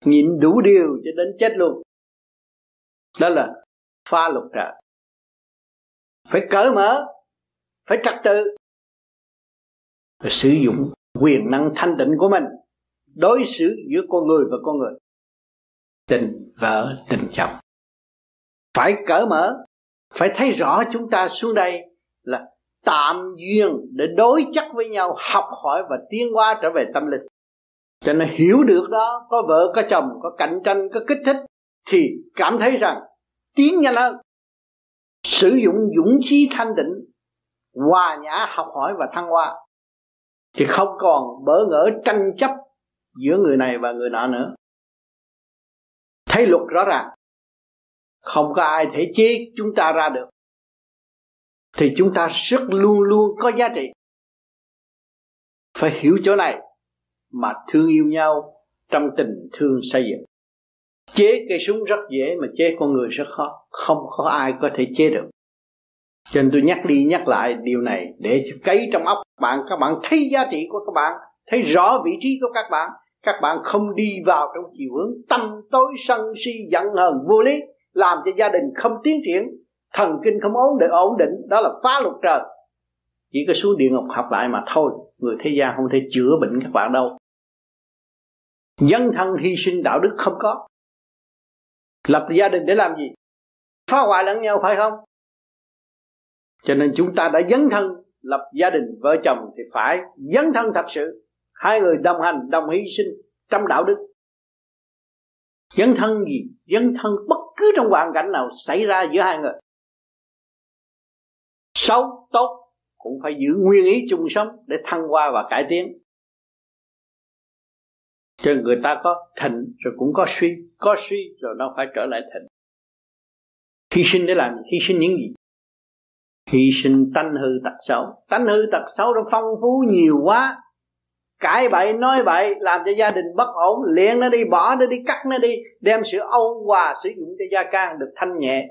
Speaker 17: Nhịn đủ điều cho đến chết luôn. Đó là pha lục trời phải cởi mở, phải trật tự. Phải sử dụng quyền năng thanh định của mình đối xử giữa con người và con người. Tình vợ, tình chồng. Phải cởi mở, phải thấy rõ chúng ta xuống đây là tạm duyên để đối chất với nhau, học hỏi và tiến hóa trở về tâm linh. Cho nên hiểu được đó, có vợ, có chồng, có cạnh tranh, có kích thích, thì cảm thấy rằng tiến nhanh hơn. Sử dụng dũng khí thanh định hòa nhã, học hỏi và thăng hoa.
Speaker 2: Thì không còn bỡ ngỡ tranh chấp giữa người này và người nọ nữa. Thấy luật rõ ràng. Không có ai thể chế chúng ta ra được thì chúng ta rất luôn luôn có giá trị. Phải hiểu chỗ này mà thương yêu nhau trong tình thương xây dựng. Chế cây súng rất dễ mà chế con người rất khó. Không có ai có thể chế được. Cho nên tôi nhắc đi nhắc lại điều này để cấy trong óc bạn, các bạn thấy giá trị của các bạn, thấy rõ vị trí của các bạn. Các bạn không đi vào trong chiều hướng tâm tối sân si giận hờn vô lý, làm cho gia đình không tiến triển thần kinh không ổn định ổn định, đó là phá luật trời. Chỉ có xuống địa ngục học lại mà thôi. Người thế gian không thể chữa bệnh các bạn đâu. Dân thân hy sinh đạo đức không có. Lập gia đình để làm gì? Phá hoại lẫn nhau phải không? Cho nên chúng ta đã dấn thân lập gia đình, vợ chồng thì phải dấn thân thật sự. Hai người đồng hành, đồng hy sinh trong đạo đức. Dấn thân gì? Dấn thân bất cứ trong hoàn cảnh nào xảy ra giữa hai người xấu tốt, cũng phải giữ nguyên ý chung sống để thăng hoa và cải tiến. Cho người ta có thịnh rồi cũng có suy có suy rồi nó phải trở lại thịnh. Hy sinh để làm, hy sinh những gì? Hy sinh tánh hư tật xấu. Tánh hư tật xấu nó phong phú nhiều quá. Cãi bậy, nói bậy, làm cho gia đình bất ổn, liền nó đi, bỏ nó đi, cắt nó đi, đem sự âu hòa sử dụng cho gia can được thanh nhẹ,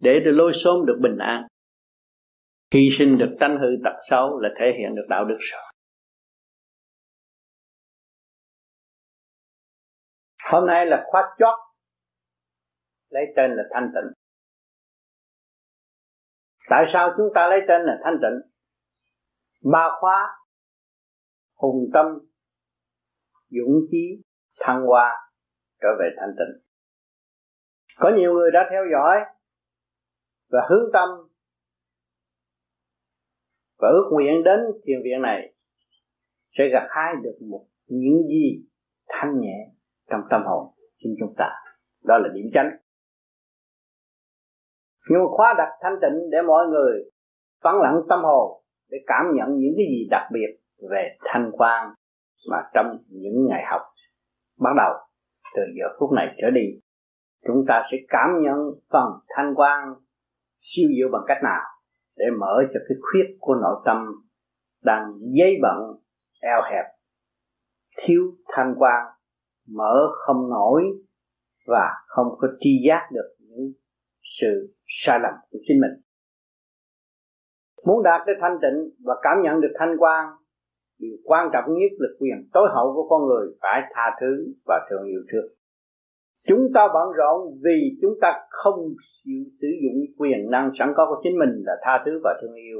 Speaker 2: để được lôi xôm được bình an hy sinh được tánh hư tật xấu là thể hiện được đạo đức rồi. Hôm nay là khóa chót, lấy tên là thanh tịnh. Tại sao chúng ta lấy tên là thanh tịnh? Ba khóa, hùng tâm, dũng chí, thăng hoa, trở về thanh tịnh. Có nhiều người đã theo dõi và hướng tâm và ước nguyện đến thiền viện này sẽ gặt hái được một những gì thanh nhẹ trong tâm hồn xin chúng ta. Đó là điểm chánh. Nhưng mà khóa đặt thanh tịnh để mọi người vắng lặng tâm hồn để cảm nhận những cái gì đặc biệt về thanh quan mà trong những ngày học bắt đầu từ giờ phút này trở đi. Chúng ta sẽ cảm nhận phần thanh quan siêu diệu bằng cách nào? Để mở cho cái khuyết của nội tâm đang dây bận, eo hẹp, thiếu thanh quan, mở không nổi và không có tri giác được những sự sai lầm của chính mình. Muốn đạt tới thanh tịnh và cảm nhận được thanh quan, điều quan trọng nhất là quyền tối hậu của con người phải tha thứ và thương yêu thương chúng ta bận rộn vì chúng ta không chịu sử dụng quyền năng sẵn có của chính mình là tha thứ và thương yêu.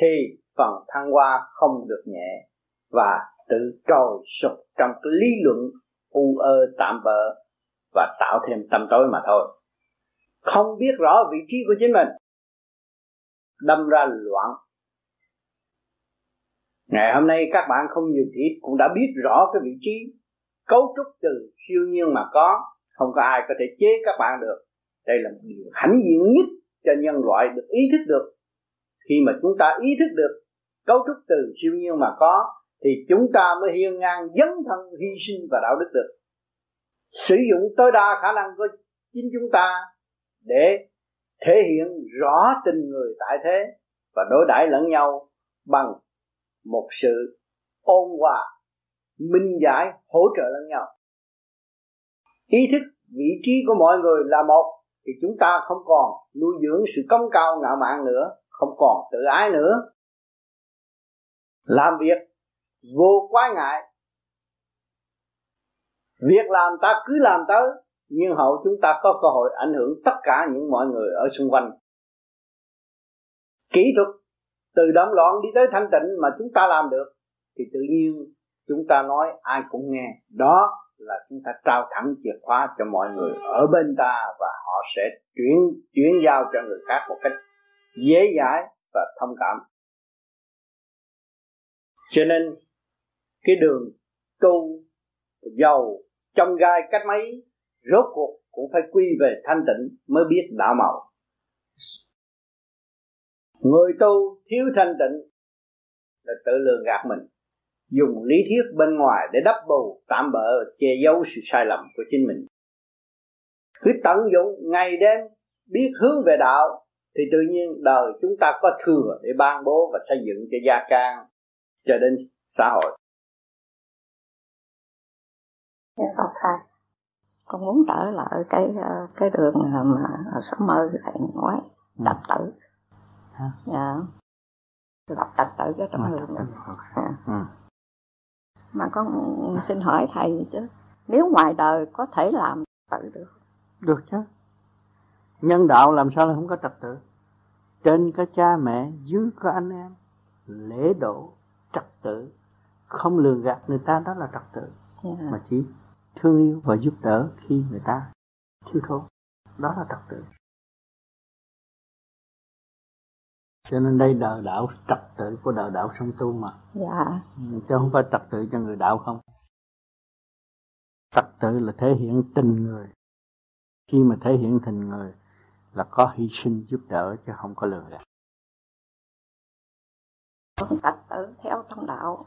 Speaker 2: Thì phần thăng hoa không được nhẹ và tự trồi sụp trong cái lý luận u ơ tạm bỡ và tạo thêm tâm tối mà thôi. Không biết rõ vị trí của chính mình. Đâm ra loạn. Ngày hôm nay các bạn không nhiều thiệt cũng đã biết rõ cái vị trí cấu trúc từ siêu nhiên mà có không có ai có thể chế các bạn được. Đây là một điều hãnh diện nhất cho nhân loại được ý thức được. Khi mà chúng ta ý thức được cấu trúc từ siêu nhiên mà có, thì chúng ta mới hiên ngang dấn thân hy sinh và đạo đức được. Sử dụng tối đa khả năng của chính chúng ta để thể hiện rõ tình người tại thế và đối đãi lẫn nhau bằng một sự ôn hòa, minh giải, hỗ trợ lẫn nhau ý thức, vị trí của mọi người là một, thì chúng ta không còn nuôi dưỡng sự công cao ngạo mạn nữa, không còn tự ái nữa. Làm việc vô quái ngại. Việc làm ta cứ làm tới, nhưng hậu chúng ta có cơ hội ảnh hưởng tất cả những mọi người ở xung quanh. Kỹ thuật, từ động loạn đi tới thanh tịnh mà chúng ta làm được, thì tự nhiên chúng ta nói ai cũng nghe. Đó là chúng ta trao thẳng chìa khóa cho mọi người ở bên ta và họ sẽ chuyển chuyển giao cho người khác một cách dễ dãi và thông cảm. Cho nên, cái đường tu giàu trong gai cách mấy, rốt cuộc cũng phải quy về thanh tịnh mới biết đạo màu người tu thiếu thanh tịnh là tự lường gạt mình
Speaker 15: dùng lý thuyết bên ngoài để đắp bù tạm bỡ che giấu sự sai lầm của chính mình. Cứ tận dụng ngày đêm biết hướng về đạo thì tự nhiên đời chúng ta có thừa để ban bố và xây dựng cho gia can cho đến xã hội.
Speaker 18: Dạ Phật thầy con muốn trở lại cái ờ, cái đường mà số mơ thầy nói tập tử.
Speaker 2: Hả?
Speaker 18: dạ. Đọc tập tử cái trong đường
Speaker 2: tập
Speaker 18: mình
Speaker 2: tử,
Speaker 18: Dạ.
Speaker 2: ừ.
Speaker 18: Mà con xin hỏi thầy chứ nếu ngoài đời có thể làm tự được?
Speaker 2: Được chứ. Nhân đạo làm sao là không có trật tự? Trên có cha mẹ dưới có anh em. Lễ độ trật tự. Không lường gạt người ta đó là trật tự.
Speaker 18: Dạ.
Speaker 2: mà chỉ thương yêu và giúp đỡ khi người ta thiếu thốn. Đó là trật tự cho nên đây đời đạo trật tự của đời đạo song tu mà.
Speaker 18: Dạ.
Speaker 2: Chứ không phải trật tự cho người đạo không. Trật tự là thể hiện tình người. Khi mà thể hiện tình người là có hy sinh giúp đỡ chứ không có lừa gạt.
Speaker 18: Con trật tự theo trong đạo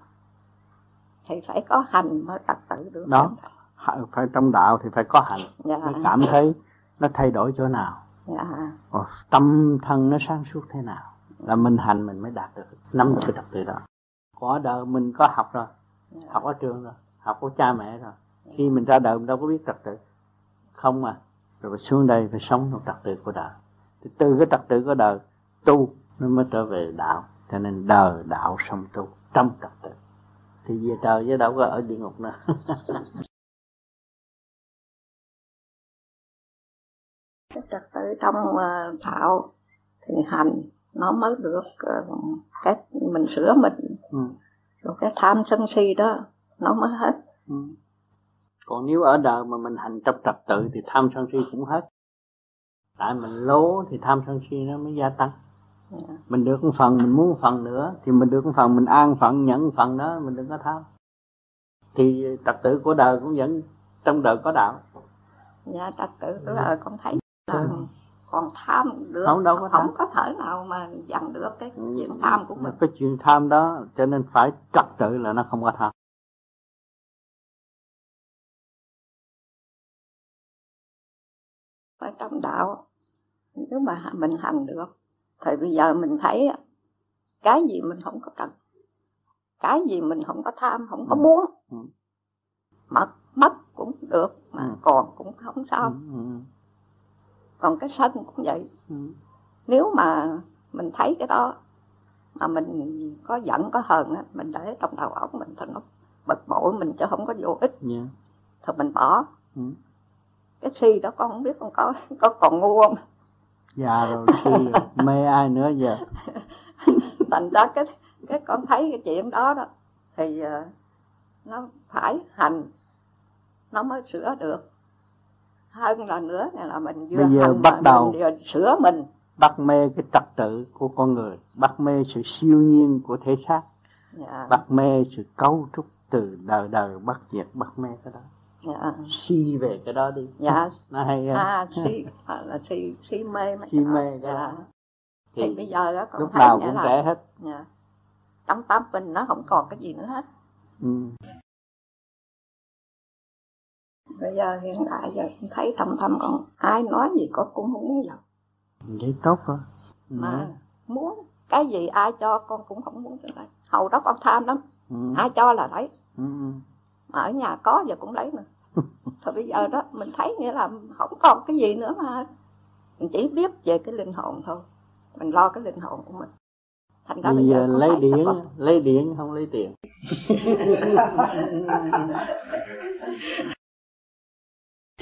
Speaker 18: thì phải có hành mới trật tự được.
Speaker 2: Đó. Phải trong đạo thì phải có hành
Speaker 18: Dạ.
Speaker 2: mới cảm thấy nó thay đổi chỗ nào.
Speaker 18: Dạ.
Speaker 2: Tâm thân nó sáng suốt thế nào là mình hành mình mới đạt được nắm được cái trật tự đó. Có đời mình có học rồi học ở trường rồi học của cha mẹ rồi. Khi mình ra đời mình đâu có biết trật tự. Không mà rồi phải xuống đây phải sống trong trật tự của đời. Thì từ cái trật tự của đời tu nó mới trở về đạo. Cho nên đời đạo song tu trong trật tự. Thì về trời chứ đâu có ở địa ngục nữa.
Speaker 18: Cái trật tự trong ờ, đạo thì hành nó mới được ờ, cái mình sửa mình.
Speaker 2: Ừ.
Speaker 18: rồi cái tham sân si đó nó mới hết.
Speaker 2: Ừ. còn nếu ở đời mà mình hành trong trật tự thì tham sân si cũng hết. Tại mình lố thì tham sân si nó mới gia tăng.
Speaker 18: Dạ.
Speaker 2: mình được một phần mình muốn một phần nữa thì mình được một phần mình an phận nhận phần đó mình đừng có tham. Thì trật tự của đời cũng vẫn trong đời có đạo.
Speaker 18: Dạ trật tự của đời con thấy là còn tham được
Speaker 2: Không, đâu có tham.
Speaker 18: không có thể nào mà dằn được cái chuyện tham của mình
Speaker 2: cái chuyện tham đó cho nên phải trật tự là nó không có tham
Speaker 18: phải trong đạo nếu mà mình hành được thì bây giờ mình thấy cái gì mình không có cần cái gì mình không có tham không có muốn
Speaker 2: Ừ.
Speaker 18: mất mất cũng được mà
Speaker 2: Ừ.
Speaker 18: còn cũng không sao
Speaker 2: Ừ, ừ,
Speaker 18: còn cái sân cũng vậy.
Speaker 2: Ừ.
Speaker 18: nếu mà mình thấy cái đó mà mình có giận có hờn á mình để trong đầu óc mình thì nó bực bội mình chứ không có vô ích.
Speaker 2: Dạ.
Speaker 18: thì mình bỏ.
Speaker 2: Ừ.
Speaker 18: cái si đó con không biết con có có còn ngu không?
Speaker 2: Già rồi si mê ai nữa giờ?
Speaker 18: Thành ra cái cái con thấy cái chuyện đó đó thì ờ, nó phải hành nó mới sửa được hơn là nữa là mình vừa
Speaker 2: Bây giờ
Speaker 18: hành
Speaker 2: bắt đầu.
Speaker 18: mình vừa sửa mình.
Speaker 2: bắt mê cái trật tự của con người bắt mê sự siêu nhiên của thể xác
Speaker 18: dạ,
Speaker 2: bắt mê sự cấu trúc từ đời đời bắt diệt bắt mê cái đó.
Speaker 18: Dạ,
Speaker 2: si về cái đó đi.
Speaker 18: Dạ.
Speaker 2: Nó hay
Speaker 18: à si à, là si si mê
Speaker 2: Si mê cái
Speaker 18: dạ.
Speaker 2: đó.
Speaker 18: thì,
Speaker 2: thì
Speaker 18: bây giờ đó con
Speaker 2: lúc nào cũng trẻ hết.
Speaker 18: Dạ, trong tâm mình nó không còn cái gì nữa hết.
Speaker 2: Ừ.
Speaker 18: bây giờ hiện tại giờ con thấy trong tâm con ai nói gì con cũng không muốn giận
Speaker 2: vậy tốt rồi
Speaker 18: mà muốn cái gì ai cho con cũng không muốn cho lấy. Hầu đó con tham lắm.
Speaker 2: Ừ.
Speaker 18: ai cho là lấy.
Speaker 2: Ừ.
Speaker 18: mà ở nhà có giờ cũng lấy nữa thôi bây giờ đó mình thấy nghĩa là không còn cái gì nữa mà. Mình chỉ biết về cái linh hồn thôi. Mình lo cái linh hồn của mình. Thành ra
Speaker 2: bây giờ lấy điện lấy điện không lấy tiền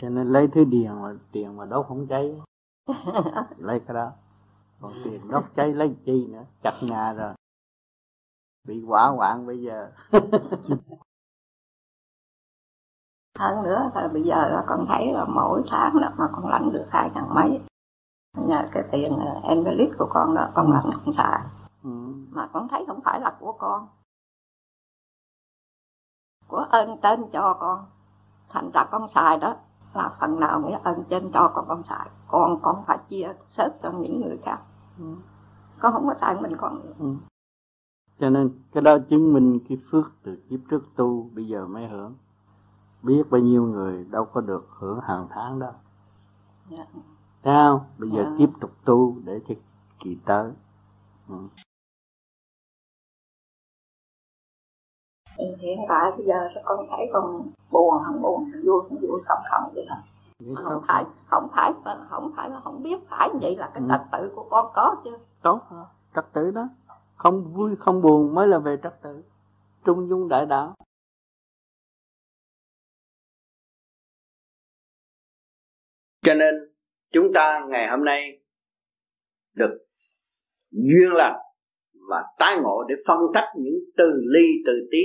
Speaker 2: cho nên lấy thứ điện mà tiền mà đốt không cháy. Lấy cái đó. Còn tiền đốt cháy lấy chi nữa? Chặt nhà rồi. Bị quả hoạn bây giờ.
Speaker 18: Hơn nữa là bây giờ là con thấy là mỗi tháng là mà con lãnh được hai ngàn mấy. Nhờ cái tiền ờ, envelope của con đó con lãnh con xài
Speaker 2: ừ.
Speaker 18: mà con thấy không phải là của con. Của ơn trên cho con. Thành ra con xài đó là phần nào nghĩa ơn trên cho con con xài còn con phải chia sớt cho những người khác
Speaker 2: Ừ.
Speaker 18: con không có xài mình nữa.
Speaker 2: Ừ.
Speaker 19: cho nên cái đó chứng minh cái phước từ kiếp trước tu bây giờ mới hưởng biết bao nhiêu người đâu có được hưởng hàng tháng đó yeah. Dạ. Không? Bây giờ yeah. tiếp tục tu để cho kỳ tới. Ừ.
Speaker 18: hiện tại bây giờ con thấy con buồn không buồn vui không vui không không vậy thôi. Không phải không phải không phải không biết phải vậy là cái ừ. trật tự của con có chứ.
Speaker 19: Tốt. Trật tự đó. Không vui không buồn mới là về trật tự. Trung dung đại đạo.
Speaker 2: Cho nên chúng ta ngày hôm nay được duyên lành và tái ngộ để phân tách những từ ly, từ tí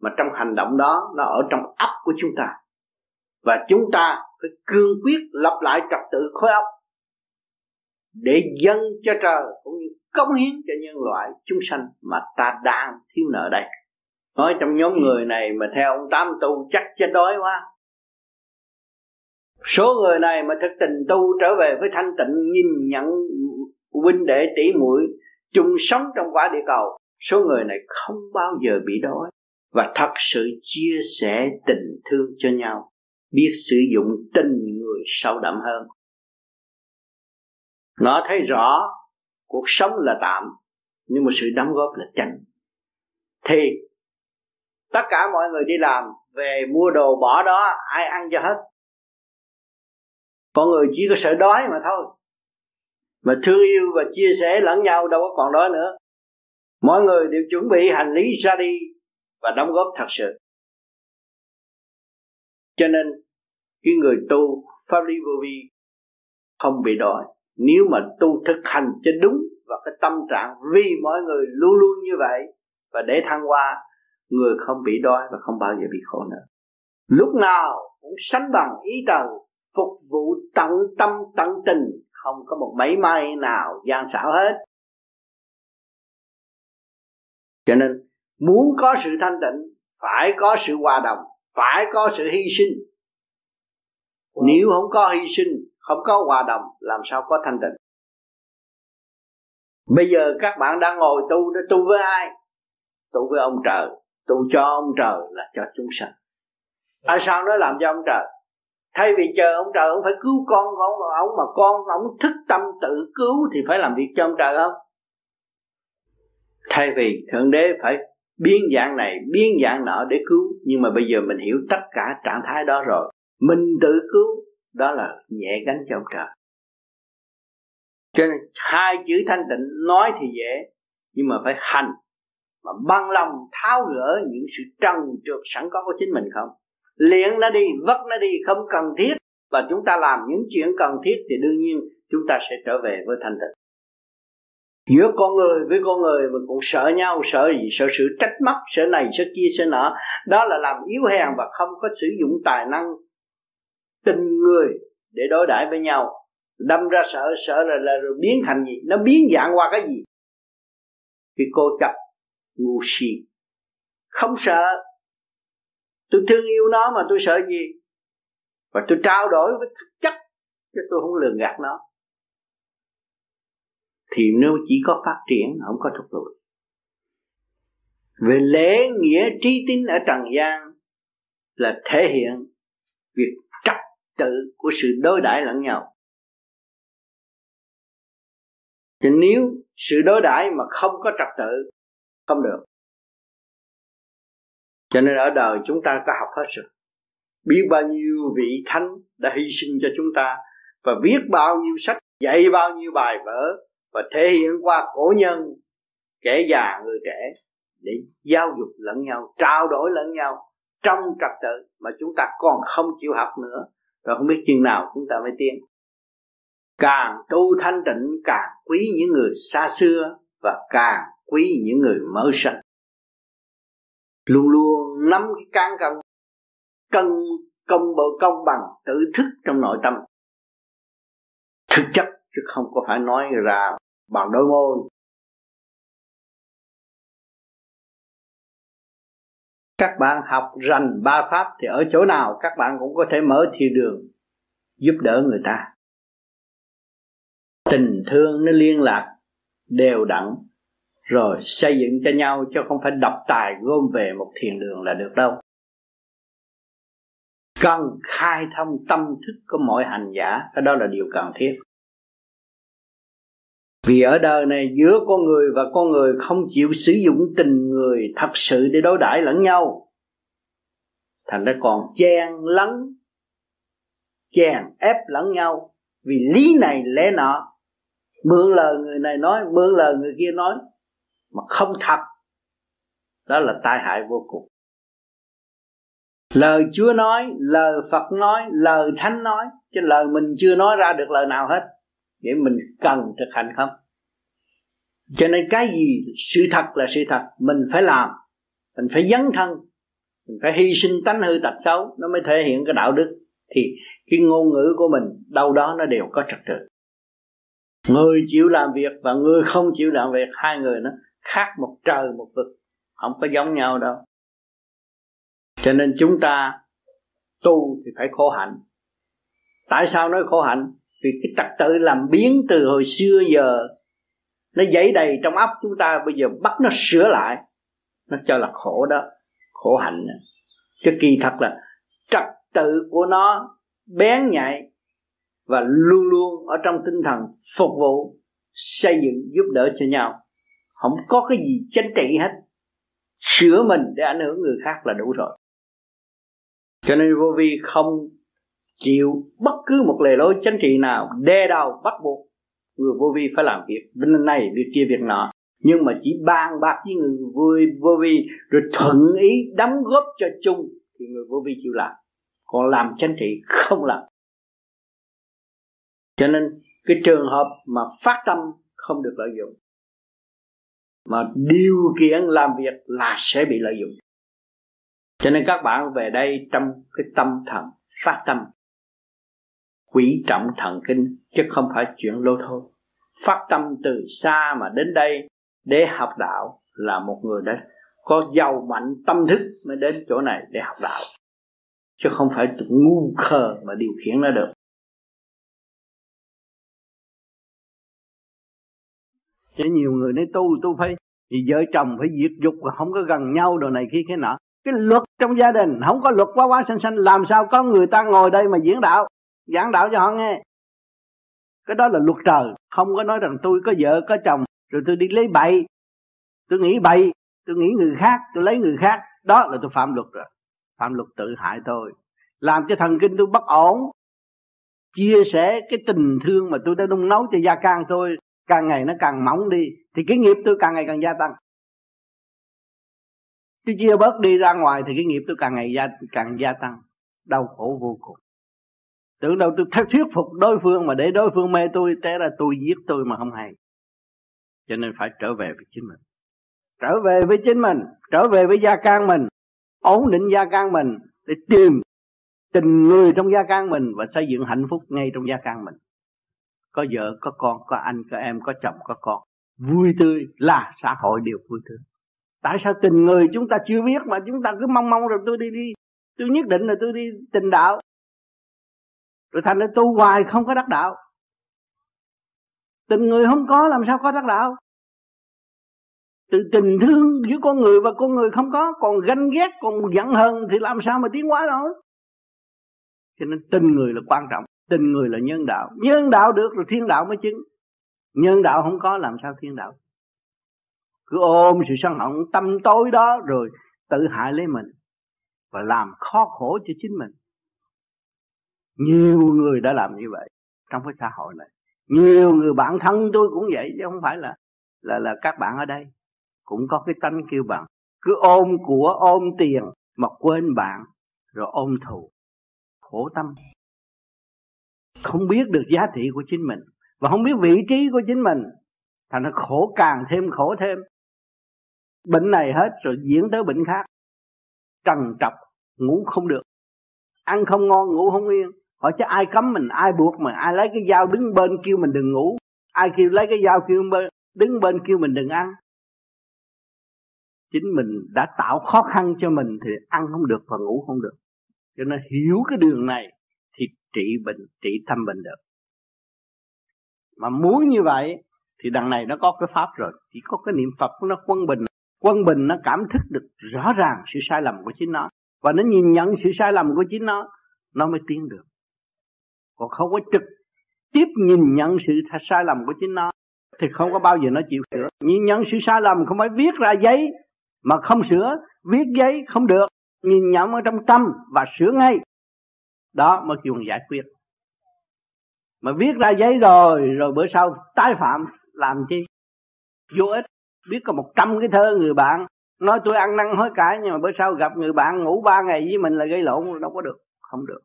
Speaker 2: mà trong hành động đó nó ở trong ấp của chúng ta. Và chúng ta phải cương quyết lập lại trật tự khối óc để dâng cho trời cũng như cống hiến cho nhân loại chúng sanh mà ta đang thiếu nợ đây. Nói trong nhóm người này mà theo ông tám tu chắc chết đói quá. Số người này mà thực tình tu trở về với thanh tịnh, nhìn nhận huynh đệ tỷ muội chung sống trong quả địa cầu, số người này không bao giờ bị đói. Và thật sự chia sẻ tình thương cho nhau, biết sử dụng tình người sâu đậm hơn. Nó thấy rõ, cuộc sống là tạm, nhưng mà sự đóng góp là chân thì, tất cả mọi người đi làm, về mua đồ bỏ đó, ai ăn cho hết. Con người chỉ có sợ đói mà thôi mà thương yêu và chia sẻ lẫn nhau đâu có còn đói nữa. Mọi người đều chuẩn bị hành lý ra đi và đóng góp thật sự. Cho nên cái người tu pháp lý vô vi không bị đói nếu mà tu thực hành cho đúng và cái tâm trạng vì mọi người luôn luôn như vậy và để thăng hoa, người không bị đói và không bao giờ bị khổ nữa. Lúc nào cũng sánh bằng ý trời phục vụ tận tâm tận tình không có một mấy may nào gian xảo hết. Cho nên, muốn có sự thanh tịnh, phải có sự hòa đồng, phải có sự hy sinh. Nếu không có hy sinh, không có hòa đồng, làm sao có thanh tịnh? Bây giờ các bạn đang ngồi tu để tu với ai? Tu với ông trời. Tu cho ông trời là cho chúng sanh. Tại sao nó làm cho ông trời? Thay vì chờ ông trời ông phải cứu con của ông, ông mà con ông thức tâm tự cứu thì phải làm việc cho ông trời không? Thay vì thượng đế phải biến dạng này biến dạng nọ để cứu. Nhưng mà bây giờ mình hiểu tất cả trạng thái đó rồi. Mình tự cứu đó là nhẹ gánh cho ông trời. Cho nên hai chữ thanh tịnh nói thì dễ nhưng mà phải hành mà băng lòng tháo gỡ những sự trần trượt sẵn có của chính mình không? Luyện nó đi vất nó đi không cần thiết. Và chúng ta làm những chuyện cần thiết thì đương nhiên chúng ta sẽ trở về với thanh tịnh. Giữa con người với con người mà cũng sợ nhau sợ gì sợ sự trách móc sợ này sợ kia sợ nọ. Đó là làm yếu hèn và không có sử dụng tài năng tình người để đối đãi với nhau. Đâm ra sợ sợ là, là rồi biến thành gì? Nó biến dạng qua cái gì? Thì cô chập ngu si. Không sợ tôi thương yêu nó mà tôi sợ gì? Và tôi trao đổi với thực chất chứ tôi không lường gạt nó. Thì nếu chỉ có phát triển không có thúc lùi về lễ nghĩa trí tín ở trần gian là thể hiện việc trật tự của sự đối đãi lẫn nhau. Thì nếu sự đối đãi mà không có trật tự, không được cho nên ở đời chúng ta có học hết rồi. Biết bao nhiêu vị thánh đã hy sinh cho chúng ta và viết bao nhiêu sách, dạy bao nhiêu bài vở và thể hiện qua cổ nhân, kẻ già, người trẻ để giáo dục lẫn nhau, trao đổi lẫn nhau trong trật tự mà chúng ta còn không chịu học nữa. Rồi không biết chừng nào chúng ta mới tiến. Càng tu thanh tịnh, càng quý những người xa xưa và càng quý những người mới sanh luôn luôn nắm cái cán cân cân công bộ công bằng, tự thức trong nội tâm. Thực chất chứ không có phải nói ra bằng đôi môi. Các bạn học rành ba pháp thì ở chỗ nào các bạn cũng có thể mở thiên đường, giúp đỡ người ta. Tình thương nó liên lạc, đều đặn rồi xây dựng cho nhau chứ không phải độc tài gom về một thiền đường là được đâu. Cần khai thông tâm thức của mọi hành giả, cái đó là điều cần thiết. Vì ở đời này giữa con người và con người không chịu sử dụng tình người thật sự để đối đãi lẫn nhau. Thành ra còn chen lấn, chèn ép lẫn nhau. Vì lý này lẽ nọ, mượn lời người này nói, mượn lời người kia nói mà không thật, đó là tai hại vô cùng. Lời chúa nói, lời phật nói, lời thánh nói, chứ lời mình chưa nói ra được lời nào hết. Vậy mình cần thực hành không? Cho nên cái gì sự thật là sự thật, mình phải làm, mình phải dấn thân, mình phải hy sinh tánh hư tật xấu, nó mới thể hiện cái đạo đức. Thì cái ngôn ngữ của mình, đâu đó nó đều có trật tự. Người chịu làm việc và người không chịu làm việc, hai người nó khác một trời một vực. Không có giống nhau đâu. Cho nên chúng ta tu thì phải khổ hạnh. Tại sao nói khổ hạnh? Vì cái trật tự làm biến từ hồi xưa giờ, nó dấy đầy trong óc chúng ta, bây giờ bắt nó sửa lại, nó cho là khổ đó, khổ hạnh. Chứ kỳ thật là trật tự của nó bén nhạy và luôn luôn ở trong tinh thần phục vụ, xây dựng, giúp đỡ cho nhau không có cái gì chánh trị hết. Sửa mình để ảnh hưởng người khác là đủ rồi. Cho nên vô vi không chịu bất cứ một lề lối chánh trị nào đe đầu bắt buộc người vô vi phải làm việc. Bên này việc kia việc nọ. Nhưng mà chỉ bàn bạc với người vô, vô vi rồi thuận ý đóng góp cho chung thì người vô vi chịu làm. Còn làm chánh trị không làm. Cho nên cái trường hợp mà phát tâm không được lợi dụng mà điều kiện làm việc là sẽ bị lợi dụng. Cho nên các bạn về đây trong cái tâm thần phát tâm. Quý trọng thần kinh, chứ không phải chuyện lô thôi. Phát tâm từ xa mà đến đây, để học đạo là một người đã có giàu mạnh tâm thức mới đến chỗ này để học đạo. Chứ không phải ngu khờ mà điều khiển nó được. Chứ nhiều người nói tu tu phải thì vợ chồng phải diệt dục và không có gần nhau đồ này kia cái nọ. Cái luật trong gia đình, không có luật quá quá xanh xanh làm sao có người ta ngồi đây mà diễn đạo, giảng đạo cho họ nghe? Cái đó là luật trời, không có nói rằng tôi có vợ, có chồng, rồi tôi đi lấy bậy. Tôi nghĩ bậy, tôi nghĩ người khác, tôi lấy người khác. Đó là tôi phạm luật rồi, phạm luật tự hại tôi. Làm cho thần kinh tôi bất ổn, chia sẻ cái tình thương mà tôi đã nung nấu cho gia can tôi càng ngày nó càng mỏng đi, thì cái nghiệp tôi càng ngày càng gia tăng. Tôi chia bớt đi ra ngoài thì cái nghiệp tôi càng ngày gia, càng gia tăng. Đau khổ vô cùng. Tưởng đâu tôi thuyết phục đối phương mà để đối phương mê tôi, té ra tôi giết tôi mà không hay. Cho nên phải trở về với chính mình. Trở về với chính mình, trở về với gia can mình, ổn định gia can mình để tìm tình người trong gia can mình và xây dựng hạnh phúc ngay trong gia can mình có vợ, có con, có anh, có em, có chồng, có con. Vui tươi là xã hội đều vui tươi. Tại sao tình người chúng ta chưa biết mà chúng ta cứ mong mong rồi tôi đi đi. Tôi nhất định là tôi đi tình đạo. Rồi thành ra tu hoài không có đắc đạo. Tình người không có, làm sao có đắc đạo? Từ tình thương giữa con người và con người không có, còn ganh ghét, còn giận hờn thì làm sao mà tiến hóa đâu cho nên tình người là quan trọng tình người là nhân đạo. Nhân đạo được rồi thiên đạo mới chứng. Nhân đạo không có, làm sao thiên đạo? Cứ ôm sự sân hận, tâm tối đó rồi tự hại lấy mình và làm khó khổ cho chính mình. Nhiều người đã làm như vậy trong cái xã hội này. Nhiều người bạn thân tôi cũng vậy, chứ không phải là là là các bạn ở đây. Cũng có cái tánh kêu bằng. Cứ ôm của, ôm tiền mà quên bạn, rồi ôm thù. Khổ tâm không biết được giá trị của chính mình và không biết vị trí của chính mình, thành nó khổ càng thêm khổ thêm. Bệnh này hết rồi diễn tới bệnh khác. Trần trọc, ngủ không được. Ăn không ngon, ngủ không yên. Hỏi chứ ai cấm mình, ai buộc mình, ai lấy cái dao đứng bên kêu mình đừng ngủ? Ai kêu lấy cái dao kêu bên, đứng bên kêu mình đừng ăn? Chính mình đã tạo khó khăn cho mình thì ăn không được và ngủ không được. Cho nên hiểu cái đường này trị bệnh, trị tâm bệnh được. Mà muốn như vậy thì đằng này nó có cái pháp rồi. Chỉ có cái niệm phật nó quân bình quân bình nó cảm thức được rõ ràng sự sai lầm của chính nó. Và nó nhìn nhận sự sai lầm của chính nó nó mới tiến được. Còn không có trực tiếp nhìn nhận sự sai lầm của chính nó, thì không có bao giờ nó chịu sửa. Nhìn nhận sự sai lầm không phải viết ra giấy, mà không sửa, viết giấy không được. Nhìn nhận ở trong tâm và sửa ngay đó mới kêu giải quyết. Mà viết ra giấy rồi rồi bữa sau tái phạm, làm chi? Vô ích. Biết có một trăm cái thơ người bạn, nói tôi ăn năn hối cải, nhưng mà bữa sau gặp người bạn ngủ ba ngày với mình là gây lộn, đâu có được, không được.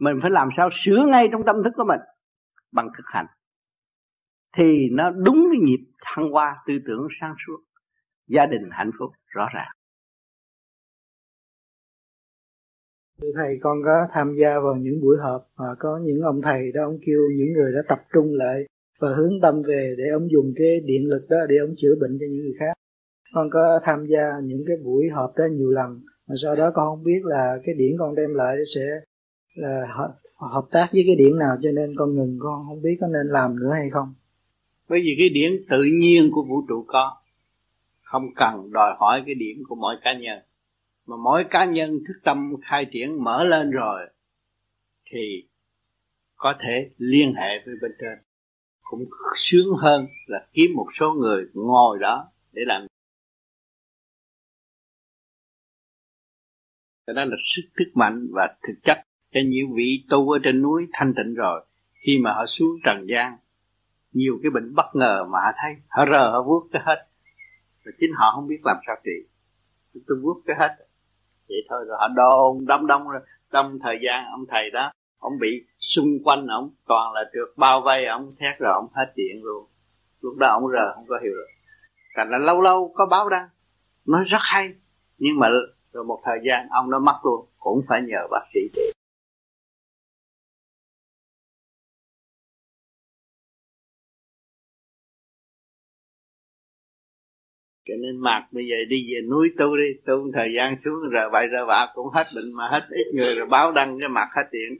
Speaker 2: Mình phải làm sao sửa ngay trong tâm thức của mình bằng thực hành. Thì nó đúng cái nhịp thăng hoa, tư tưởng sáng suốt, gia đình hạnh phúc, rõ ràng.
Speaker 20: Thầy con có tham gia vào những buổi họp và có những ông thầy đó ông kêu những người đã tập trung lại và hướng tâm về để ông dùng cái điện lực đó để ông chữa bệnh cho những người khác. Con có tham gia những cái buổi họp đó nhiều lần mà sau đó con không biết là cái điển con đem lại sẽ là hợp, hợp tác với cái điển nào cho nên con ngừng con không biết có nên làm nữa hay không.
Speaker 2: Bởi vì cái điển tự nhiên của vũ trụ có không cần đòi hỏi cái điểm của mỗi cá nhân mà mỗi cá nhân thức tâm khai triển mở lên rồi, thì có thể liên hệ với bên trên. Cũng sướng hơn là kiếm một số người ngồi đó để làm. Cái đó là sức thức mạnh và thực chất. Cho những vị tu ở trên núi thanh tịnh rồi, khi mà họ xuống trần gian, nhiều cái bệnh bất ngờ mà họ thấy, họ rờ, họ vuốt cái hết. Rồi chính họ không biết làm sao trị. Tôi vuốt cái hết vậy thôi rồi, họ đồn đông đông rồi. Trong thời gian ông thầy đó, ông bị xung quanh ông, toàn là trượt bao vây, ông thét rồi ông hết chuyện luôn. Lúc đó ông rờ không có hiểu được thành là lâu lâu có báo đăng nói rất hay. Nhưng mà rồi một thời gian ông nó mất luôn, cũng phải nhờ bác sĩ trị cho nên mạc bây giờ đi về núi tu đi, tu một thời gian xuống rồi bậy rồi bạ cũng hết bệnh mà hết ít người rồi báo đăng cái mặt hết điện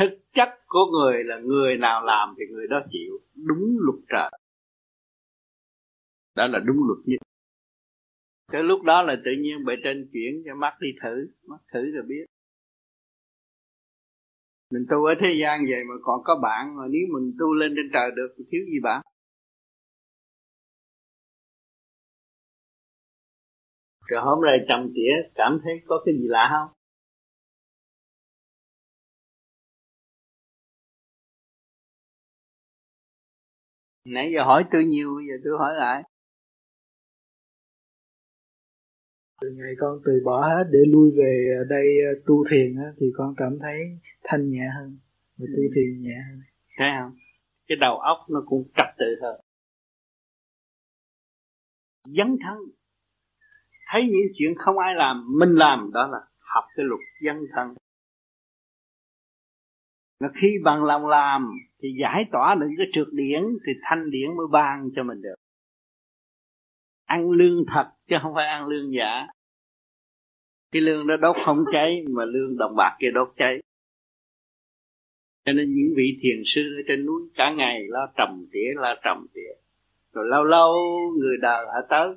Speaker 2: thực chất của người là người nào làm thì người đó chịu, đúng luật trời. Đó là đúng luật nhất. Cái lúc đó là tự nhiên bề trên chuyển cho mắt đi thử, mắt thử rồi biết. Mình tu ở thế gian vậy mà còn có bạn mà nếu mình tu lên trên trời được thì thiếu gì bạn? Rồi hôm nay trầm tỉa cảm thấy có cái gì lạ không? Nãy giờ hỏi tôi nhiều bây giờ tôi hỏi lại.
Speaker 20: Từ ngày con từ bỏ hết để lui về đây ờ, tu thiền á, thì con cảm thấy thanh nhẹ hơn và tu ừ. thiền nhẹ hơn.
Speaker 2: Thấy không? Cái đầu óc nó cũng trật tự hơn. Dấn thân thấy những chuyện không ai làm, mình làm, đó là học cái luật dân thân. Mà khi bằng lòng làm, thì giải tỏa được cái trượt điển, thì thanh điển mới ban cho mình được. Ăn lương thật, chứ không phải ăn lương giả. Cái lương đó đốt không cháy, mà lương đồng bạc kia đốt cháy. Cho nên những vị thiền sư ở trên núi, cả ngày lo trầm tỉa, lo trầm tỉa. Rồi lâu lâu người đời họ tới,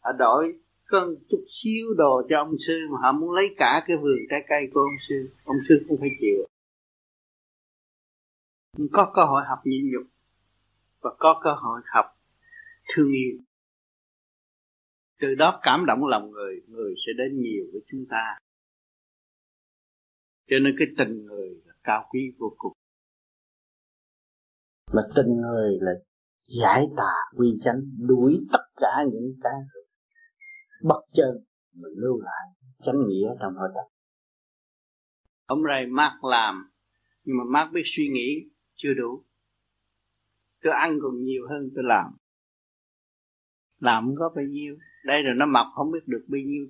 Speaker 2: họ đổi cần chút xíu đồ cho ông sư mà họ muốn lấy cả cái vườn trái cây của ông sư ông sư cũng phải chịu. Có cơ hội học nhịn nhục và có cơ hội học thương yêu. Từ đó cảm động lòng người người sẽ đến nhiều với chúng ta. Cho nên cái tình người là cao quý vô cùng.
Speaker 21: Mà tình người là giải tà quy chánh, đuổi tất cả những cái bất chân mà lưu lại chánh nghĩa trong nội tâm
Speaker 2: hôm nay mát làm, nhưng mà mát biết suy nghĩ chưa đủ. Tôi ăn còn nhiều hơn tôi làm. Làm không có bao nhiêu. Đây rồi nó mập không biết được bao nhiêu.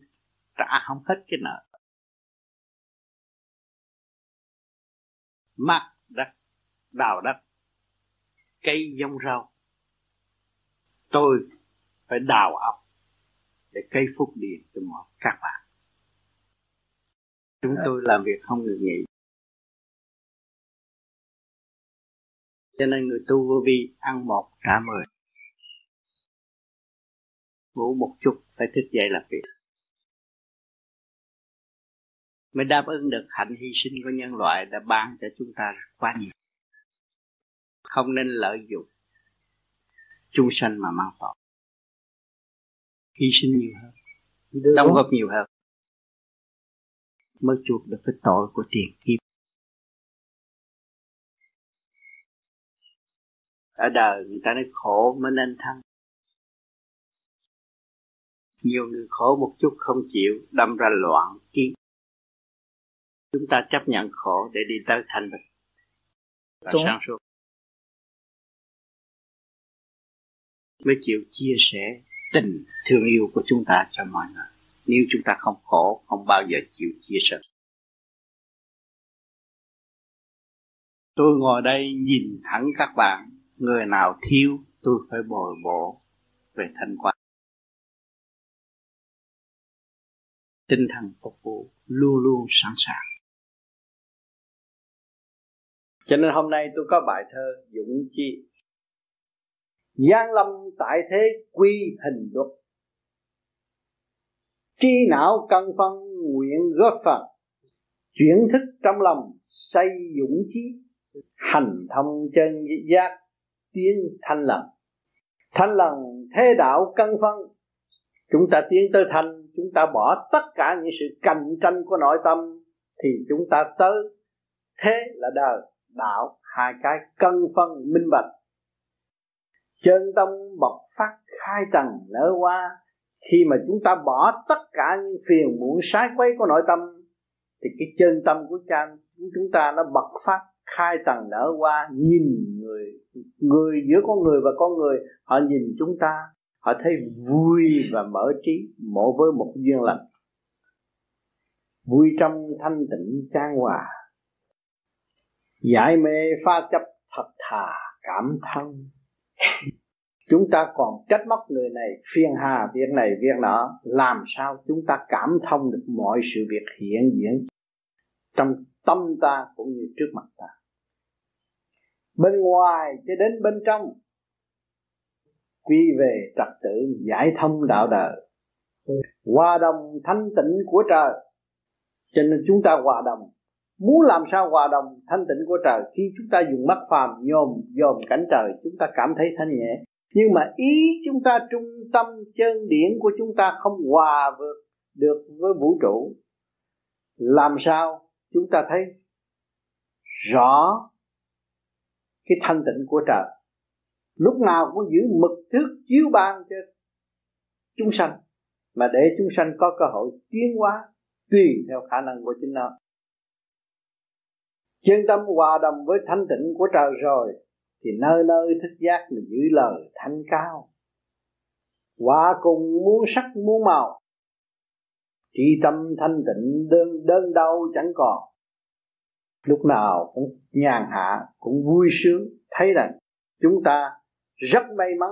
Speaker 2: Trả không hết cái nợ. Mắt đất đào đất cây giống rau. Tôi phải đào ốc để cây phúc điện cho mọi các bạn. Chúng tôi làm việc không ngừng nghỉ. Cho nên người tu vô vi ăn một, trả mười. Ngủ một chút, phải thức dậy làm việc. Mới đáp ứng được hạnh hy sinh của nhân loại đã ban cho chúng ta quá nhiều. Không nên lợi dụng chung sanh mà mang tội hy sinh nhiều hơn. Đóng góp nhiều hơn. Mới chuộc được cái tội của tiền kiếp ở đời người ta nói khổ mới nên thăng. Nhiều người khổ một chút không chịu đâm ra loạn kiến. Chúng ta chấp nhận khổ để đi tới thanh bình. Và sáng suốt. Mới chịu chia sẻ tình thương yêu của chúng ta cho mọi người. Nếu chúng ta không khổ, không bao giờ chịu chia sẻ. Tôi ngồi đây nhìn thẳng các bạn. Người nào thiếu, tôi phải bồi bổ về thanh quan. Tinh thần phục vụ luôn luôn sẵn sàng. Cho nên hôm nay tôi có bài thơ Dũng Chi. Giang lâm tại thế quy hình luật. Trí não cân phân nguyện góp phần. Chuyển thức trong lòng, xây dũng trí. Hành thông chân giác, tiến thanh lần Thanh lần thế đạo cân phân. Chúng ta tiến tới thanh, Chúng ta bỏ tất cả những sự cạnh tranh của nội tâm, Thì chúng ta tới. Thế là đời, đạo, hai cái cân phân minh bạch chân tâm bộc phát khai trần nở hoa. Khi mà chúng ta bỏ tất cả những phiền muộn sai quấy của nội tâm, thì cái chân tâm của cha chúng ta nó bộc phát khai tầng nở qua nhìn người người giữa con người và con người, họ nhìn chúng ta, họ thấy vui và mở trí mộ với một duyên lành. Vui trong thanh tịnh trang hòa. Giải mê pha chấp thật thà cảm thông chúng ta còn trách móc người này, phiền hà việc này, việc nọ. Làm sao chúng ta cảm thông được mọi sự việc hiện diễn trong tâm ta cũng như trước mặt ta? Bên ngoài cho đến bên trong, quy về trật tự, giải thông đạo đời. Hòa đồng thanh tịnh của trời. Cho nên chúng ta hòa đồng muốn làm sao hòa đồng thanh tịnh của trời? Khi chúng ta dùng mắt phàm, nhòm, dòm cảnh trời, chúng ta cảm thấy thanh nhẹ. Nhưng mà ý chúng ta trung tâm chân điển của chúng ta không hòa vượt được với vũ trụ. Làm sao chúng ta thấy rõ cái thanh tịnh của trời? Lúc nào cũng giữ mực thước chiếu ban cho chúng sanh, mà để chúng sanh có cơ hội tiến hóa tùy theo khả năng của chính nó chân tâm hòa đồng với thanh tịnh của trời rồi, thì nơi nơi thức giác mình giữ lời thanh cao. Hòa cùng muốn sắc muốn màu chỉ tâm thanh tịnh đơn đơn đau chẳng còn. Lúc nào cũng nhàn hạ, cũng vui sướng, thấy rằng chúng ta rất may mắn.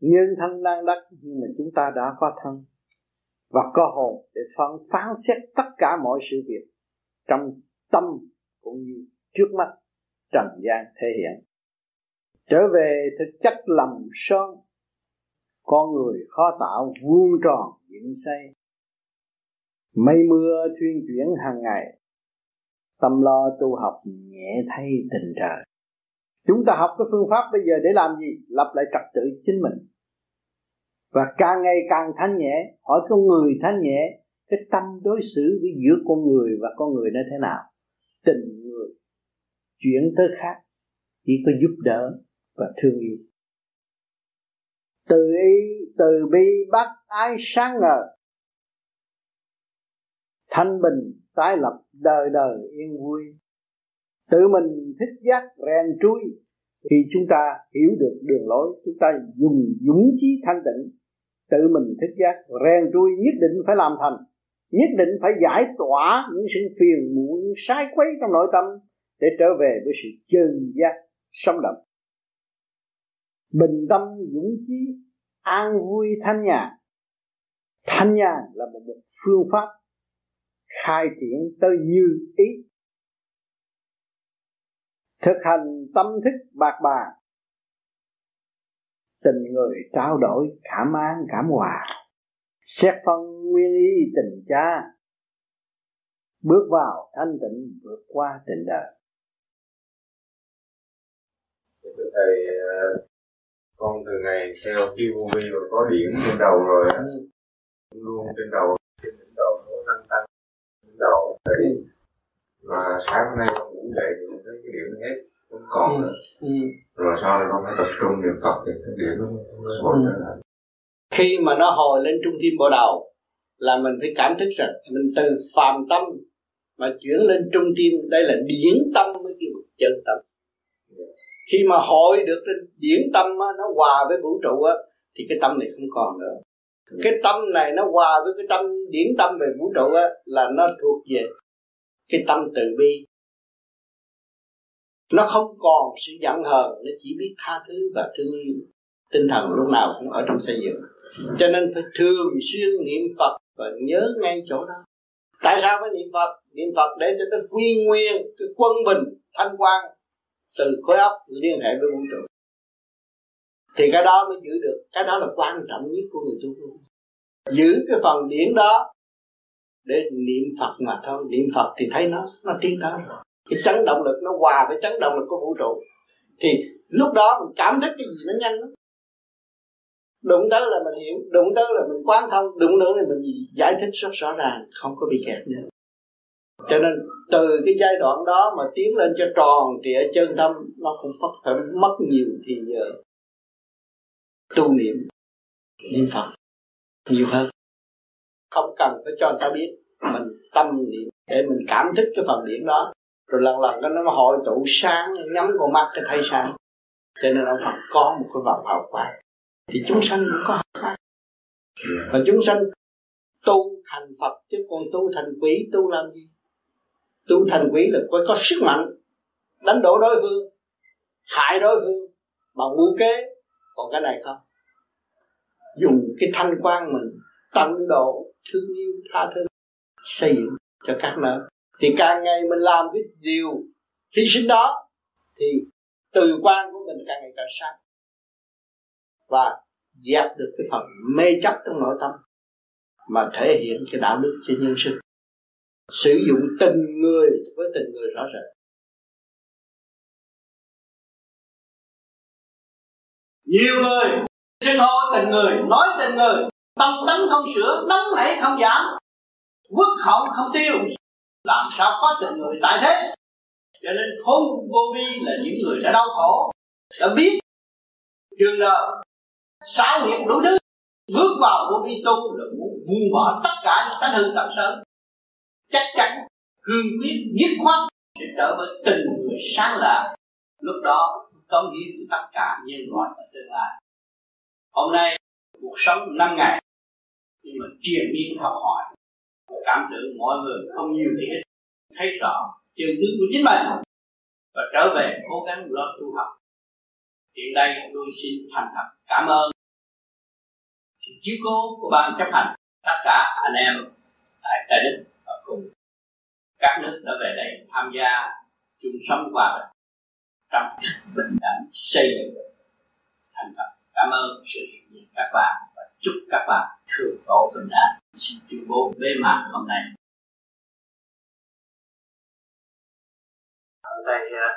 Speaker 2: Nhân thân đang đắc nhưng mà chúng ta đã có thân và có hồn để phán phán xét tất cả mọi sự việc trong tâm cũng như trước mắt trần gian thể hiện. Trở về thực chất lầm son con người khó tạo vuông tròn dựng xây. Mây mưa thuyên chuyển hàng ngày, tâm lo tu học nhẹ thay tình trời. Chúng ta học cái phương pháp bây giờ để làm gì? Lập lại trật tự chính mình. Và càng ngày càng thanh nhẹ, hỏi con người thanh nhẹ, cái tâm đối xử với giữa con người và con người nó thế nào? Tình người chuyển tới khác, chỉ có giúp đỡ và thương yêu. Từ ý từ bi bắt ái sáng ngời. Thanh bình, tái lập, đời đời yên vui. Tự mình thích giác, rèn trui. Khi chúng ta hiểu được đường lối, chúng ta dùng dũng chí thanh tịnh. Tự mình thích giác, rèn trui, nhất định phải làm thành nhất định phải giải tỏa những sự phiền muộn sai quấy trong nội tâm để trở về với sự chân giác sống động. Bình tâm dũng chí an vui thanh nhàn. Thanh nhàn là một, một phương pháp khai triển tới như ý.
Speaker 22: Thực hành tâm thức bạc bà tình người trao đổi cảm an cảm hòa xét phân nguyên ý tình cha. Bước vào thanh tịnh vượt qua tình đời.
Speaker 23: Thầy ờ, con từ ngày theo khi vô vi và có điểm trên đầu rồi á. Luôn trên đầu trên đỉnh đầu nó lăn tăng đỉnh đầu. Thầy mà sáng nay con ngủ dậy thì thấy cái điểm hết không còn ừ. nữa. Ừ. rồi sau này con phải tập trung niệm phật thì cái điểm nó mới hồi trở lại
Speaker 2: khi mà nó hồi lên trung tim bộ đầu là mình phải cảm thức rằng mình từ phàm tâm mà chuyển lên trung tim đây là điển tâm mới kêu chân tâm. Khi mà hội được trên điển tâm á, nó hòa với vũ trụ á, thì cái tâm này không còn nữa. Cái tâm này nó hòa với cái tâm điển tâm về vũ trụ á, là nó thuộc về cái tâm từ bi. Nó không còn sự giận hờn nó chỉ biết tha thứ và thương yêu. Tinh thần lúc nào cũng ở trong xây dựng cho nên phải thường xuyên niệm phật và nhớ ngay chỗ đó. Tại sao phải niệm phật? Niệm phật để cho nó quy nguyên, cái quân bình, thanh quan từ khối óc liên hệ với vũ trụ. Thì cái đó mới giữ được. Cái đó là quan trọng nhất của người tu. Giữ cái phần điển đó để niệm phật mà thôi. Niệm phật thì thấy nó nó tiến tới. Cái chấn động lực nó hòa với chấn động lực của vũ trụ. Thì lúc đó mình cảm thấy cái gì nó nhanh lắm đụng tới là mình hiểu, đụng tới là mình quán thông, đụng nữa là mình giải thích rất rõ ràng, không có bị kẹt nữa. Cho nên từ cái giai đoạn đó mà tiến lên cho tròn trịa chân tâm, nó cũng mất, phải mất nhiều thì giờ tu niệm niệm phật nhiều hơn. Không cần phải cho người ta biết, mình tâm niệm để mình cảm thức cái phần điển đó. Rồi lần lần cái nó hội tụ sáng, nhắm con mắt cái thấy sáng. Cho nên ông Phật có một cái vòng hào quang thì chúng sanh cũng có hào pháp và chúng sanh tu thành Phật chứ còn tu thành quỷ tu làm gì? Tu thành quỷ là có, có sức mạnh đánh đổ đối phương hại đối phương bằng mưu kế. Còn cái này không? Dùng cái thanh quan mình tận độ thương yêu tha thứ xây dựng cho các nơi. Thì càng ngày mình làm cái điều hy sinh đó thì từ quan của mình càng ngày càng sáng và dẹp được cái phần mê chấp trong nội tâm mà thể hiện cái đạo đức cho nhân sinh. Sử dụng tình người với tình người rõ rệt nhiều người xưng hô tình người, nói tình người, tâm tánh không sửa tấn nảy không giảm, quốc hậu không tiêu. Làm sao có tình người tại thế? Cho nên khôn vô vi là những người đã đau khổ, đã biết. Trường đời sáu nghiệp đủ thứ bước vào vô vi tu là muốn buông bỏ tất cả những tánh hư tạm sớm. Chắc chắn cương quyết dứt khoát sẽ trở về tình người sáng lạ. Lúc đó công hiến tất cả nhân loại và tương lai. Hôm nay, cuộc sống năm ngày nhưng mà triền miên học hỏi cảm tưởng mọi người không nhiều thì ít, thấy rõ chân tướng của chính mình, và trở về cố gắng lo tu học. Hiện đây, tôi xin thành thật cảm ơn sự chiếu cố của ban chấp hành, tất cả anh em tại trái đất và cùng các nước đã về đây tham gia chung sống hòa bình trong bình đẳng xây dựng thành lập. Cảm ơn sự hiện diện các bạn và chúc các bạn thường tổ bình an xin tuyên bố bế mạc hôm nay.
Speaker 24: Thầy à,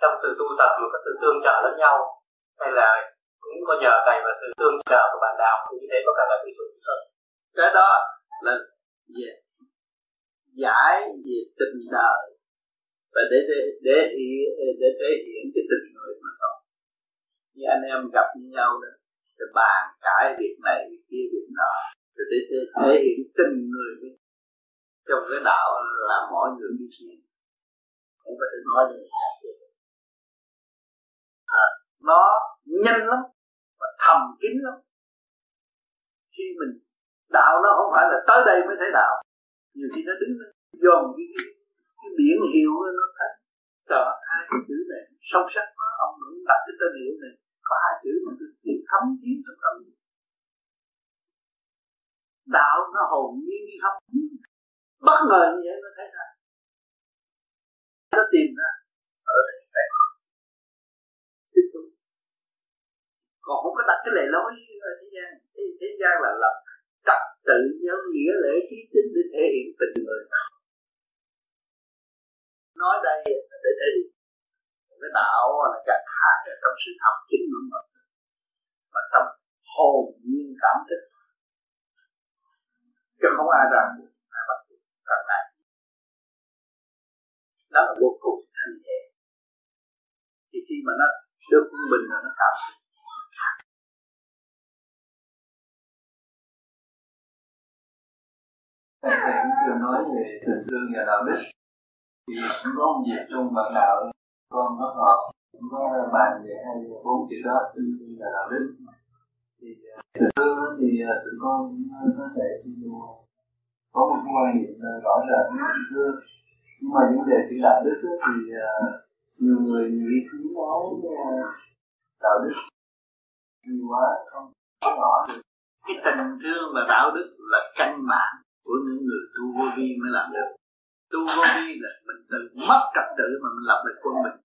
Speaker 24: trong sự tu tập mà có sự tương trợ lẫn nhau, hay là cũng có nhờ thầy và sự tương trợ của bạn đạo như thế có cả là cái sự hơn
Speaker 25: cái đó là về giải về tình đời và để để để để thể hiện cái tình người mà thôi. Như anh em gặp nhau đó thì bàn cãi việc này việc kia việc nọ để, để thể hiện tình người trong cái đạo là mỗi người biết gì không có thể nói được. À, nó nhanh lắm và thầm kín lắm. Khi mình đạo nó không phải là tới đây mới thấy đạo. Nhiều khi nó đứng dòm cái, cái, cái biển hiệu nó thấy. Trời hai cái chữ này sâu sắc quá ông cũng đặt cái tên hiệu này có hai chữ mà tôi chỉ thấm kiến trong tâm. Đạo nó hồn nhiên đi không. Bất ngờ như vậy nó thấy ra, nó tìm ra. Ở đây
Speaker 2: còn không có đặt cái lề lối ở thế gian. Thế, thế gian là lập trật tự nhân nghĩa lễ trí tính để thể hiện tình người. Nói đây để thể hiện. Cái đạo là càng khác ở trong sự học chính của mình. Và trong hồn nhiên cảm thức. Chứ không ai rằng ai bắt buộc rằng này đó là vô cùng thanh nhẹ. Thì khi mà nó được quân bình là nó cảm thức.
Speaker 15: Thầy thầy cũng chưa nói về tình thương và đạo đức. Thì cũng có một việc trong bạn đạo, con nó họp cũng có bàn về hai bốn chữ đó tình thương và đạo đức. Thì à, tình thương thì à, tụi con cũng có thể có một quan niệm rõ ràng tình thương. Nhưng mà vấn đề chữ đạo đức thì nhiều người nhiều ý kiến nói đạo đức. Nhiều quá, không rõ được.
Speaker 2: Cái tình thương và đạo đức là căn bản của những người tu vô vi mới làm được. Tu vô vi là mình tự mất trật tự mà mình lập lại quân mình.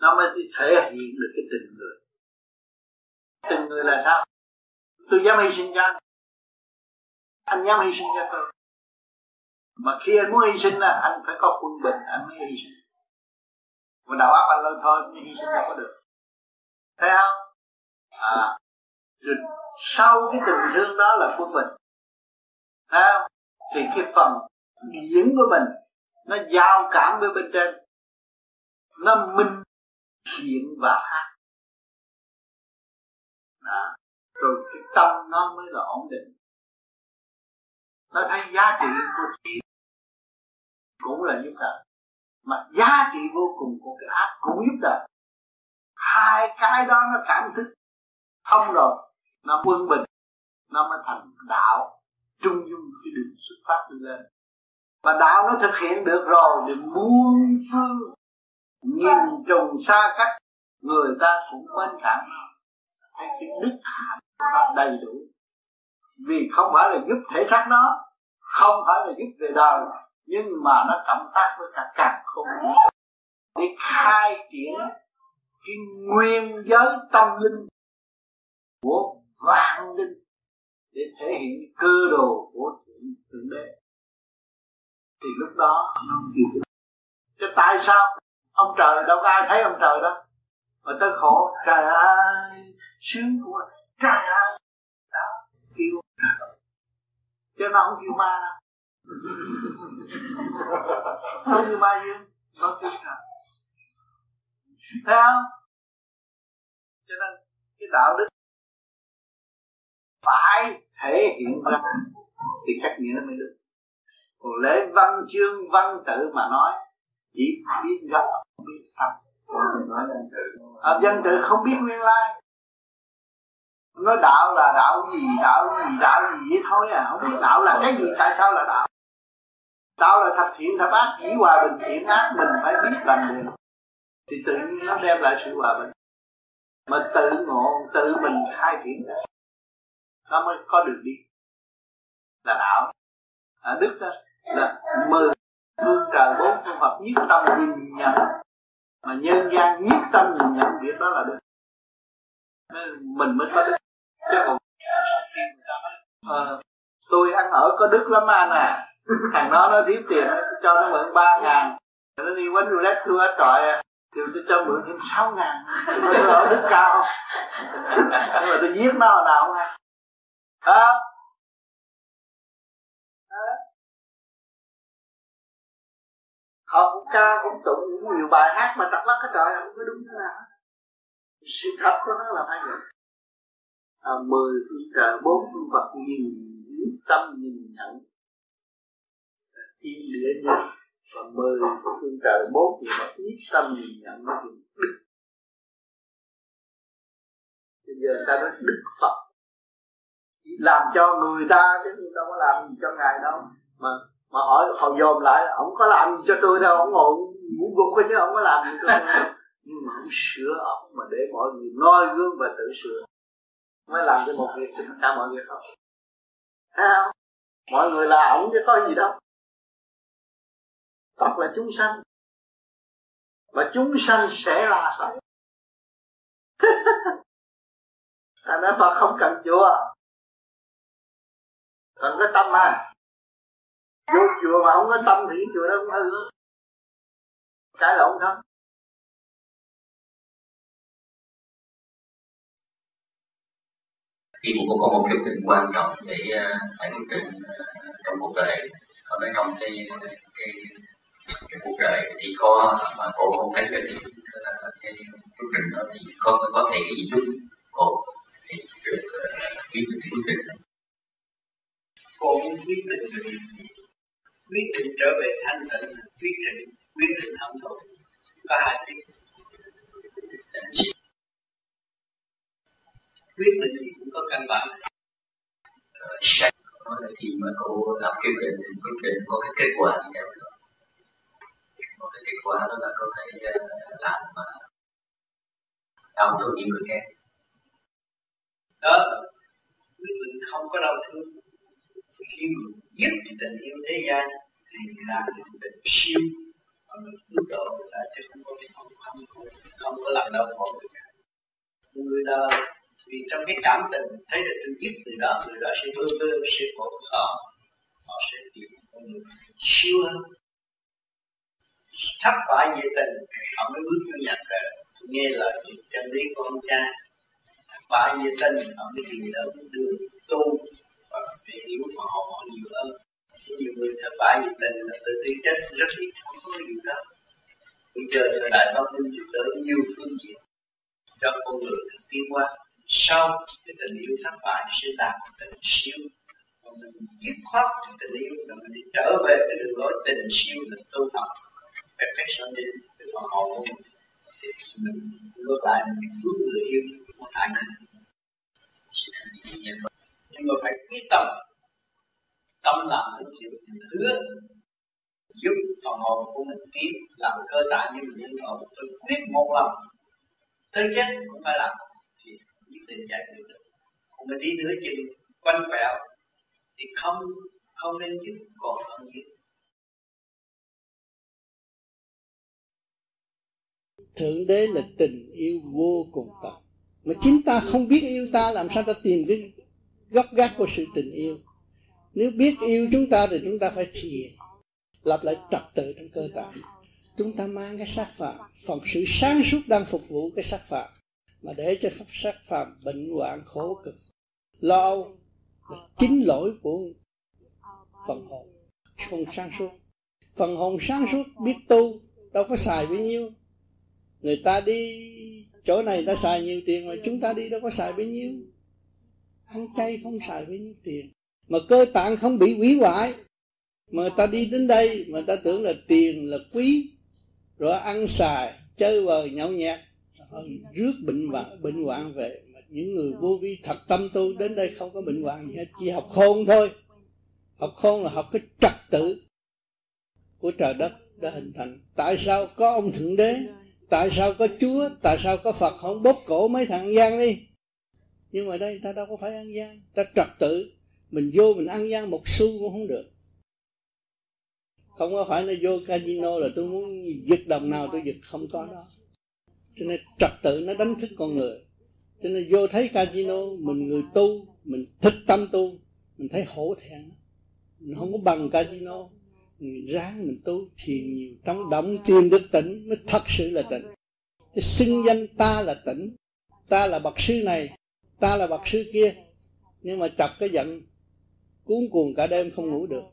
Speaker 2: Nó mới thể hiện được cái tình người. Tình người là sao? Tôi dám hy sinh cho anh. Anh dám hy sinh cho tôi. Mà khi anh muốn hy sinh là anh phải có quân bình, anh mới hy sinh. Mà đầu óc anh lên thôi nhưng hy sinh đâu có được. Thấy không? À rồi sau cái tình thương đó là quân bình thấy không thì cái phần điển của mình, nó giao cảm với bên trên. Nó minh thiện và ác đó. rồi cái tâm nó mới là ổn định. Nó thấy giá trị của thiện cũng là giúp đỡ. Mà giá trị vô cùng của cái ác cũng giúp đỡ. Hai cái đó nó cảm thức. Thông rồi, nó quân bình, nó mới thành đạo trung dung cái đường xuất phát đi lên. Mà đạo nó thực hiện được rồi thì muôn phương, nhìn trùng xa cách, người ta cũng bên cạnh thấy cái đức hạnh nó đầy đủ. Vì không phải là giúp thể xác nó, không phải là giúp về đời, nhưng mà nó cộng tác với cả càng không để khai triển cái nguyên giới tâm linh của vạn linh để thể hiện cơ đồ của thượng, thượng đế. Thì lúc đó nó không chịu được. Chứ tại sao? Ông trời đâu có ai thấy ông trời đó. Mà tới khổ trời ơi sướng của trời ơi. Đó kêu chứ nó không kêu ma đâu. Không kêu ma dương nó kêu trời. Thấy không? Cho nên cái đạo đức phải thể hiện ra thì cách nghĩa nó mới được. Còn lễ văn chương, văn tự mà nói, chỉ biết gặp, không biết tâm ở dân tự. Không biết nguyên lai. Nói đạo là đạo gì đạo gì đạo gì vậy thôi à. Không biết đạo là cái gì, tại sao là đạo? Đạo là thật thiện thật ác, chỉ hòa bình thiện ác, mình phải biết làm được. Thì tự nhiên nó đem lại sự hòa bình. Mà tự ngộ, tự mình khai triển ra nó mới có đường đi. Là đạo. À, đức đó. Là mười phương trời bốn phương phật nhất tâm nhìn nhận. Mà nhân gian nhất tâm nhìn nhận việc đó là đức. Mình mới có đức. Chứ còn à, tôi ăn ở có đức lắm anh à. Thằng đó nó thiếu tiền cho nó mượn ba ngàn. Nó đi quánh roulette thua hết trọi à. thì tôi cho mượn thêm sáu ngàn. Tôi ở ờ, đức cao. Nhưng mà tôi giết nó hồi nào không hay à, họ cũng ca cũng tụng cũng nhiều bài hát mà trật lắc cái trời không có đúng thế nào. Sự thật của nó là phải vậy. À, mười phương trời bốn phương vật nhìn tâm nhìn nhận. Thiên địa nhân và mười phương trời bốn phương vật ít tâm nhìn nhận nó đức bây giờ ta nói đức phật làm cho người ta chứ đâu có làm gì cho ngài đâu. Mà mà hỏi, họ dòm lại ông có làm gì cho tôi đâu, ông ngồi muốn gục chứ ông có làm gì cho tôi đâu. Nhưng mà ông sửa ông mà để mọi người noi gương và tự sửa. Mới làm cho một việc thì tất cả mọi việc không? Thấy không? Mọi người là ổng chứ có gì đâu. Phật là chúng sanh. Và chúng sanh sẽ là Phật.
Speaker 15: Ta nói Phật không cần chùa cần cái tâm à? Vô chùa mà không có tâm thì chùa đó cũng hư. Cái lộn không
Speaker 13: khi một có một cái định quan trọng để à, phải quyết định à, trong cuộc đời còn nói trong cái cái cái cuộc đời thì có mà cổ không cách được định cái quyết định đó thì có có thể à, cái gì giúp cổ thì được quyết định quyết định
Speaker 2: cô quyết định quyết định trở về thanh tịnh quyết định quyết định không thôi có hai tiếng quyết định gì cũng có căn bản.
Speaker 13: Sách thì mà cô làm quyết định quyết định có cái kết quả gì đâu. Có cái kết quả đó là có thể ờ, làm mà đau thương những người khác.
Speaker 2: Đó. Quyết định không có đau thương khi mình cái tình yêu thế gian thì làm được tình siêu. Và mình ước độ là chứ không có không không không, không có làm đau khổ người người ta vì trong cái cảm tình thấy được tôi giết người đó người đó sẽ vơ vơ sẽ khổ khó họ sẽ tìm con người siêu hơn. Thất bại về tình họ mới bước vô nhà thờ. Nghe lời chân lý của ông cha thất bại về tình họ mới tìm đến đường tu và phải hiểu họ họ nhiều hơn nhiều người thất bại vì tình là tự ti trách rất ít không có nhiều đó bây giờ thời đại bao nhiêu giúp đỡ nhiều phương diện. Cho con người được tiến qua, sau cái tình yêu thất bại sẽ đạt tình siêu. Và mình dứt khoát cái tình yêu và mình trở về cái đường lối tình siêu là tu học perfection đến cái phần hồn của mình, thì mình ngược lại, mình cứu người yêu của hại mình nhưng mà phải quyết tâm. Tâm làm những chuyện mình hứa giúp phần hồn của mình tiến làm cơ tạng như mình nhân hồn tôi quyết một lần tới chết cũng phải làm thì định giải quyết được còn mình đi nửa chừng quanh quẹo thì không không nên dứt còn hơn dứt
Speaker 8: thượng đế là tình yêu vô cùng tận. Mà chính ta không biết yêu ta, làm sao ta tìm cái gốc gác của sự tình yêu. Nếu biết yêu chúng ta thì chúng ta phải thiền, lập lại trật tự trong cơ tạng. Chúng ta mang cái sát phạm phần sự sáng suốt đang phục vụ cái sát phạm, mà để cho pháp sát phạm bệnh hoạn khổ cực, lo âu là chính lỗi của phần hồn. Không sáng suốt. Phần hồn sáng suốt biết tu, đâu có xài bấy nhiêu. Người ta đi, chỗ này ta xài nhiều tiền mà chúng ta đi đâu có xài bấy nhiêu ăn chay, không xài với nhiêu tiền. Mà cơ tạng không bị hủy hoại. Mà người ta đi đến đây, mà ta tưởng là tiền là quý. Rồi ăn xài, chơi vờ, nhậu nhẹt. Rước bệnh hoạn bệnh hoạn về. Mà những người vô vi thật tâm tu đến đây không có bệnh hoạn gì hết. Chỉ học khôn thôi. Học khôn là học cái trật tự của trời đất đã hình thành. Tại sao có ông thượng đế? Tại sao có chúa? Tại sao có phật? Không bóp cổ mấy thằng gian đi nhưng mà đây, ta đâu có phải ăn gian. Ta trật tự. Mình vô mình ăn gian một xu cũng không được. Không có phải nó vô casino là tôi muốn giật đồng nào tôi giật. Không có đó. Cho nên trật tự nó đánh thức con người. Cho nên vô thấy casino, mình người tu, mình thức tâm tu, mình thấy hổ thẹn. Mình không có bằng casino. Mình ráng mình tu thiền nhiều trong động tiền được tỉnh mới thật sự là tỉnh. Cái xưng danh ta là tỉnh. Ta là bậc sư này ta là bậc sư kia, nhưng mà chọc cái giận, cuốn cuồng cả đêm không ngủ được.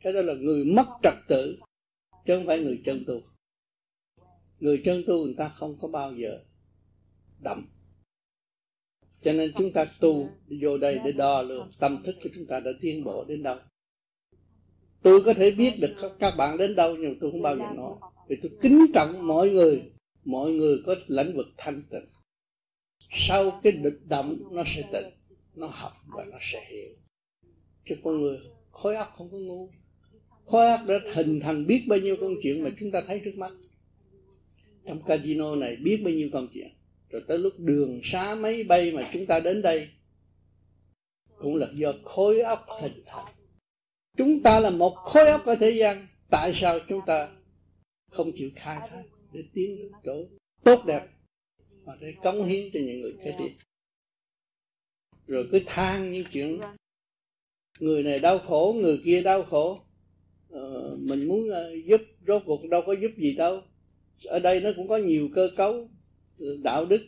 Speaker 8: Cái đó là người mất trật tự, chứ không phải người chân tu. Người chân tu người ta không có bao giờ đậm. Cho nên chúng ta tu vô đây để đo lường tâm thức của chúng ta đã tiến bộ đến đâu. Tôi có thể biết được các bạn đến đâu, nhưng tôi không bao giờ nói. Vì tôi kính trọng mọi người mọi người có lĩnh vực thanh tịnh sau cái địch động nó sẽ tỉnh, nó học và nó sẽ hiểu. Chứ con người khối óc không có ngu. Khối óc đã hình thành biết bao nhiêu công chuyện mà chúng ta thấy trước mắt. Trong casino này biết bao nhiêu công chuyện. Rồi tới lúc đường xá máy bay mà chúng ta đến đây cũng là do khối óc hình thành. Chúng ta là một khối óc ở thế gian tại sao chúng ta không chịu khai thác để tiến đến chỗ tốt đẹp? Và để cống hiến cho những người kế tiếp. Rồi cứ than những chuyện người này đau khổ người kia đau khổ. Ờ, mình muốn ờ, giúp rốt cuộc đâu có giúp gì đâu. Ở đây nó cũng có nhiều cơ cấu ờ, đạo đức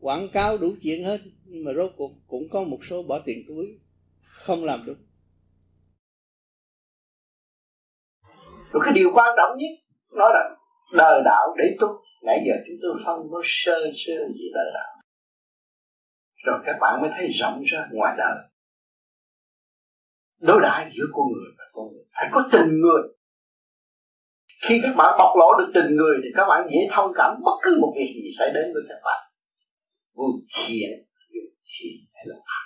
Speaker 8: quảng cáo đủ chuyện hết nhưng mà rốt cuộc cũng có một số bỏ tiền túi không làm được.
Speaker 15: Rồi cái điều quan trọng nhất nói là đời đạo để tu. Nãy giờ chúng tôi phân có sơ sơ gì đời đạo. Rồi các bạn mới thấy rộng ra ngoài đời. Đối đãi giữa con người và con người. Phải có tình người. Khi các bạn bộc lộ được tình người thì các bạn dễ thông cảm bất cứ một việc gì xảy đến với các bạn. Vô thiện vô thiện hay là ác.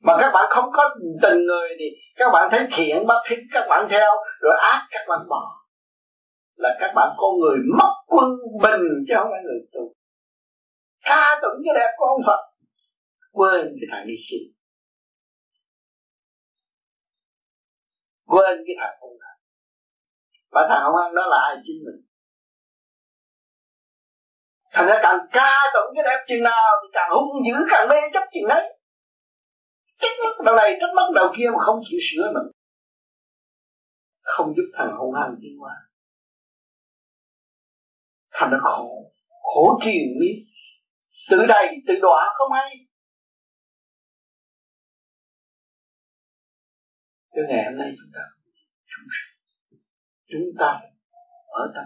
Speaker 15: Mà các bạn không có tình người thì các bạn thấy thiện bất thích các bạn theo, rồi ác các bạn bỏ là các bạn con người mất quân bình chứ không phải người tu ca tụng cái đẹp của ông Phật quên cái thằng đi xin, quên cái thằng hung hăng và thằng hung hăng đó là ai? Chính mình. Thành ra càng ca tụng cái đẹp chừng nào thì càng hung dữ càng mê chấp chừng đấy. Trách mất đầu này trách mất đầu kia mà không chịu sửa mình. Không giúp thằng hung hăng tiến hóa thành ra khổ. Khổ triền miên tự đầy tự đọa không hay. Cho ngày hôm nay chúng ta chúng chúng ta ở tâm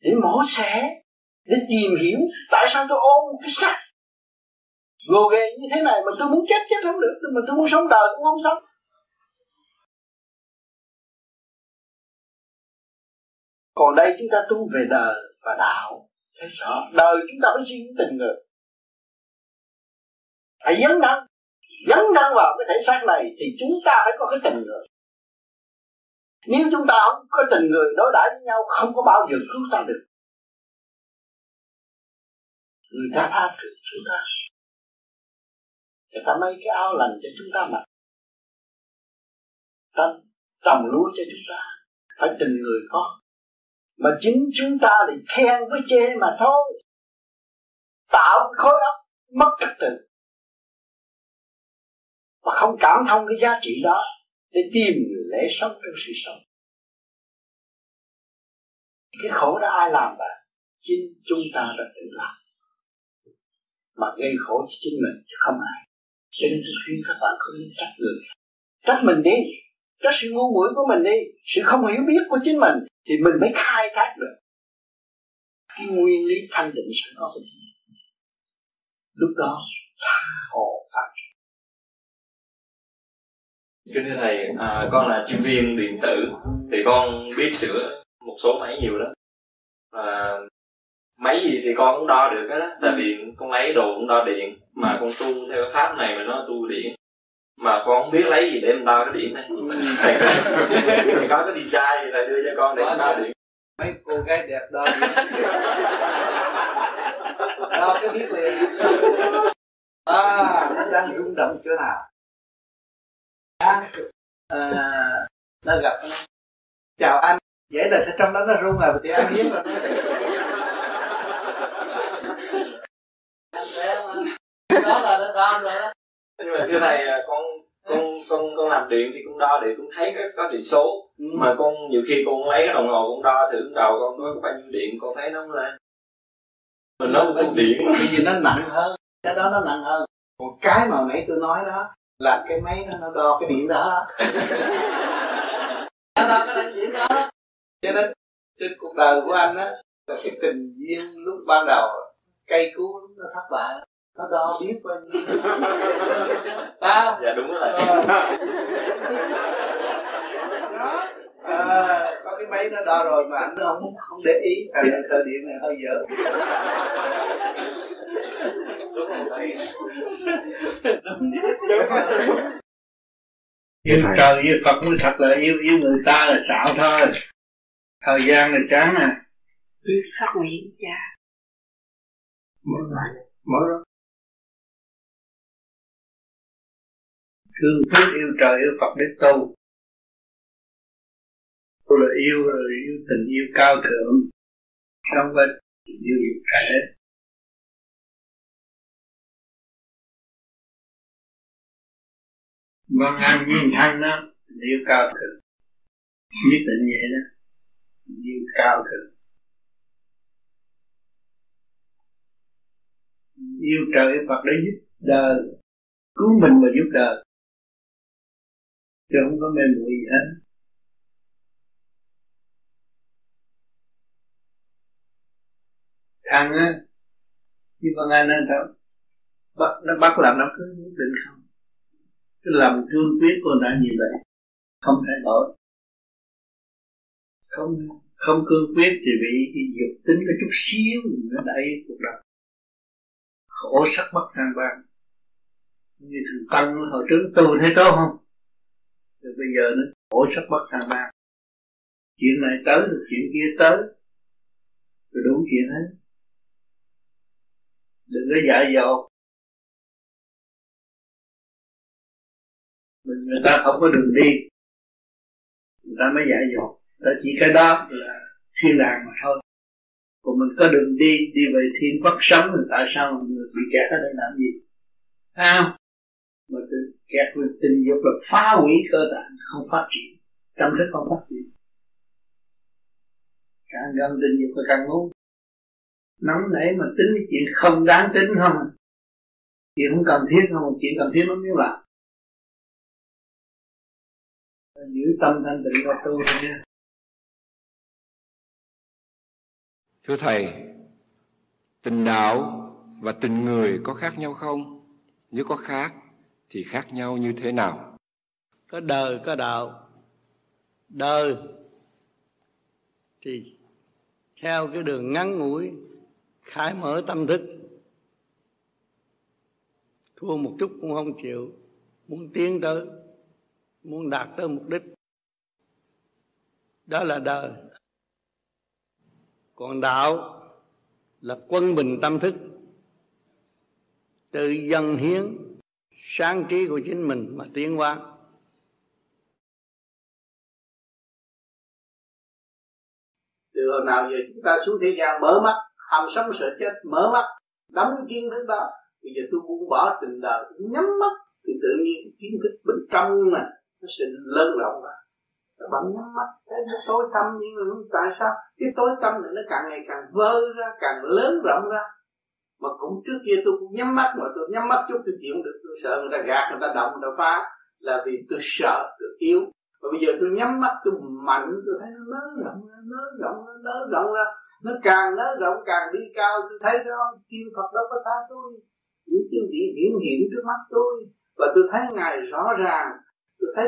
Speaker 15: để mổ xẻ, để tìm hiểu tại sao tôi ôm cái xác. Gồ ghề như thế này mà tôi muốn chết chết không được, mà tôi muốn sống đời cũng không sống. Còn đây chúng ta tu về đời và đạo. Thấy rõ đời chúng ta phải suy nghĩ tình người. Phải dấn thân dấn thân vào cái thể xác này thì chúng ta phải có cái tình người. Nếu chúng ta không có tình người đối đãi với nhau, không có bao giờ cứu ta được. Người ta tha thứ chúng ta. Người ta mấy cái áo lành cho chúng ta mặc. Ta trồng lúa cho chúng ta. Phải tình người có mà chính chúng ta lại khen với chê mà thôi. Tạo khối óc mất trật tự. Và không cảm thông cái giá trị đó để tìm lễ sống trong sự sống. Cái khổ đó ai làm vậy chính chúng ta đã tự làm. Mà gây khổ cho chính mình chứ không ai. Cho nên tôi khuyên các bạn không nên trách người trách mình đi. Trách sự ngu muội của mình đi. Sự không hiểu biết của chính mình thì mình mới khai thác được cái nguyên lý thanh định sẵn có của mình. Lúc đó tha hồ phát triển
Speaker 26: Kính thưa thầy, à, con là chuyên viên điện tử. Thì con biết sửa một số máy nhiều lắm. À, máy gì thì con cũng đo được đó, tại vì con lấy đồ cũng đo điện. Mà con tu theo cái pháp này mà nó tu điện mà con không biết lấy gì để em đo cái điện này. Thầy có cái design gì thầy đưa cho con để em đo điện
Speaker 2: mấy cô gái đẹp đo đo cái biết liền. À nó đang rung động chỗ nào? À, à, nó gặp chào anh. Vậy là trong đó nó rung rồi thì anh biết rồi đó là nó đo rồi đó
Speaker 26: nhưng mà thưa thầy à, con con con con làm điện thì con đo điện cũng thấy có, có điện số. Ừ. mà con nhiều khi con lấy cái đồng hồ con đo thử đầu con có bao nhiêu điện con thấy nó không lên. Mình nó không điện.
Speaker 2: bởi vì nó nặng hơn cái đó nó nặng hơn. Một cái mà nãy tôi nói đó là cái máy nó, nó đo cái điện đó. Nó đo cái điện đó. Cho nên trên cuộc đời của anh á là cái tình duyên lúc ban đầu cây cú nó thất bại nó đo biết bao nhiêu.
Speaker 26: Sao dạ đúng rồi.
Speaker 2: Đó. À, có cái máy nó đo rồi mà anh nó không không để ý. Này thời điện này hơi dở. Yêu trời yêu Phật mới thật là yêu yêu người ta là xạo thôi. Thời gian là chán à
Speaker 27: phát nguyện cha
Speaker 2: mở lại. Mở thương thú yêu trời, yêu Phật để tu tu là yêu rồi yêu tình, yêu cao thượng. Trong bên tình yêu dục thể
Speaker 28: văn an nhiên thanh đó, tình yêu cao thượng. Nhất tình vậy đó. Tình yêu cao thượng. Yêu trời, yêu Phật để giúp đời. Cứu mình và giúp đời chứ không có mê muội gì hết. Thằng á, như con anh anh đâu bắt, nó bắt làm nó cứ nhất định không? Cái lòng thương quyết của nó như vậy, không thể đổi không không cương quyết thì bị cái dục tính có chút xíu nó đẩy cuộc đời. Khổ sắc bất thăng ban. Như thằng tăng hồi trước tu thấy tốt không? Rồi bây giờ nó khổ sắc bất sang ba chuyện này tới rồi chuyện kia tới. Rồi đúng chuyện hết. Đừng có dại dột. Mình, người ta không có đường đi. Người ta mới dại dột. Ta chỉ cái đó là thiên đàng mà thôi. Còn mình có đường đi đi về thiên bất sống thì tại sao mình bị kẹt ở đây làm gì? Thấy không? Kẹt về tình dục là phá hủy cơ tạng không phát triển. Tâm thức không phát triển. Càng gần tình dục là càng ngu. Nóng nảy mà tính cái chuyện không đáng tính không à? chuyện không cần thiết không à? chuyện cần thiết nó mới làm giữ tâm thanh tịnh và tu thôi nha.
Speaker 29: Thưa Thầy, tình đạo và tình người có khác nhau không? Nếu có khác thì khác nhau như thế nào?
Speaker 30: Có đời, có đạo. Đời thì theo cái đường ngắn ngủi khai mở tâm thức. Thua một chút cũng không chịu. Muốn tiến tới, muốn đạt tới mục đích. Đó là đời. Còn đạo là quân bình tâm thức. Tự dân hiến sáng trí của chính mình mà tiến hóa.
Speaker 2: Từ hồi nào giờ chúng ta xuống thế gian mở mắt ham sống sợ chết, mở mắt đóng cái kiến thức đó. Bây giờ tôi buông bỏ tình đời nhắm mắt thì tự nhiên kiến thức bên trong mà nó sẽ lớn rộng ra. Các bạn nhắm mắt, thấy nó tối tâm nhưng mà tại sao? Cái tối tâm này nó càng ngày càng vơ ra, càng lớn rộng ra mà cũng trước kia tôi cũng nhắm mắt, mà tôi nhắm mắt chút tôi chịu được. Tôi sợ người ta gạt, người ta động, người ta phá. Là vì tôi sợ, tôi yếu. Và bây giờ tôi nhắm mắt, tôi mạnh, tôi thấy nó lớn rộng ra, nới rộng ra, nới rộng ra. Nó càng nới rộng, càng đi cao, tôi thấy đó, thiên phật đâu có xa tôi. Những chân vị hiển hiện trước mắt tôi. Và tôi thấy ngài rõ ràng. Tôi thấy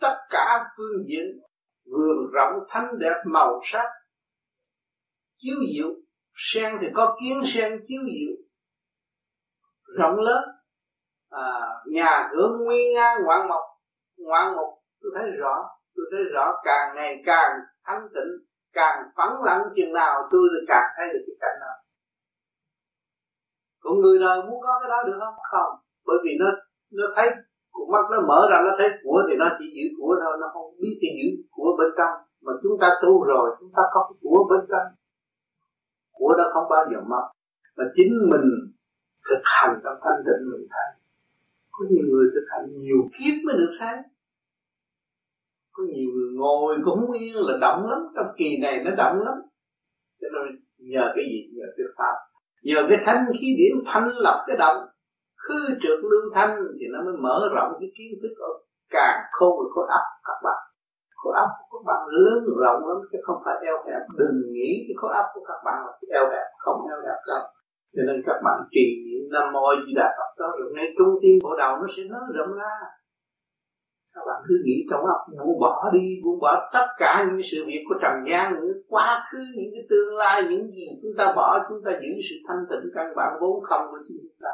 Speaker 2: tất cả phương diện vườn rộng, thanh đẹp, màu sắc, chiếu diệu sen thì có kiến sen chiếu diệu rộng lớn. À, nhà cửa nguy nga ngoạn mộc ngoạn mục tôi thấy rõ tôi thấy rõ càng ngày càng thanh tịnh càng phẳng lặng chừng nào tôi càng thấy được cái cảnh đó. Còn người đời muốn có cái đó được không? Không bởi vì nó nó thấy con mắt nó mở ra nó thấy của thì nó chỉ giữ của thôi nó không biết cái giữ của bên trong. Mà chúng ta tu rồi chúng ta có cái của bên trong của nó không bao giờ mất. Mà chính mình thực hành trong thanh định mình thấy có nhiều người thực hành nhiều kiếp mới được thấy có nhiều người ngồi cũng yên là động lắm. Trong kỳ này nó động lắm. Cho nên nhờ cái gì? Nhờ cái pháp. Nhờ cái thanh khí điểm thanh lập cái động khư trượt lương thanh thì nó mới mở rộng cái kiến thức ở càng khôn và khối ấp các bạn khối óc của các bạn lớn rộng lắm, chứ không phải eo hẹp. Đừng nghĩ cái khối óc của các bạn là eo hẹp, không eo hẹp đâu. Cho nên các bạn trì niệm nam mô di đà phật đó, rồi ngay trung tim bộ đầu nó sẽ nới rộng ra. Các bạn cứ nghĩ trong óc, buông bỏ đi, buông bỏ tất cả những sự việc của trần gian những quá khứ, những cái tương lai, những gì chúng ta bỏ, chúng ta giữ sự thanh tịnh căn bản vốn không của chúng ta.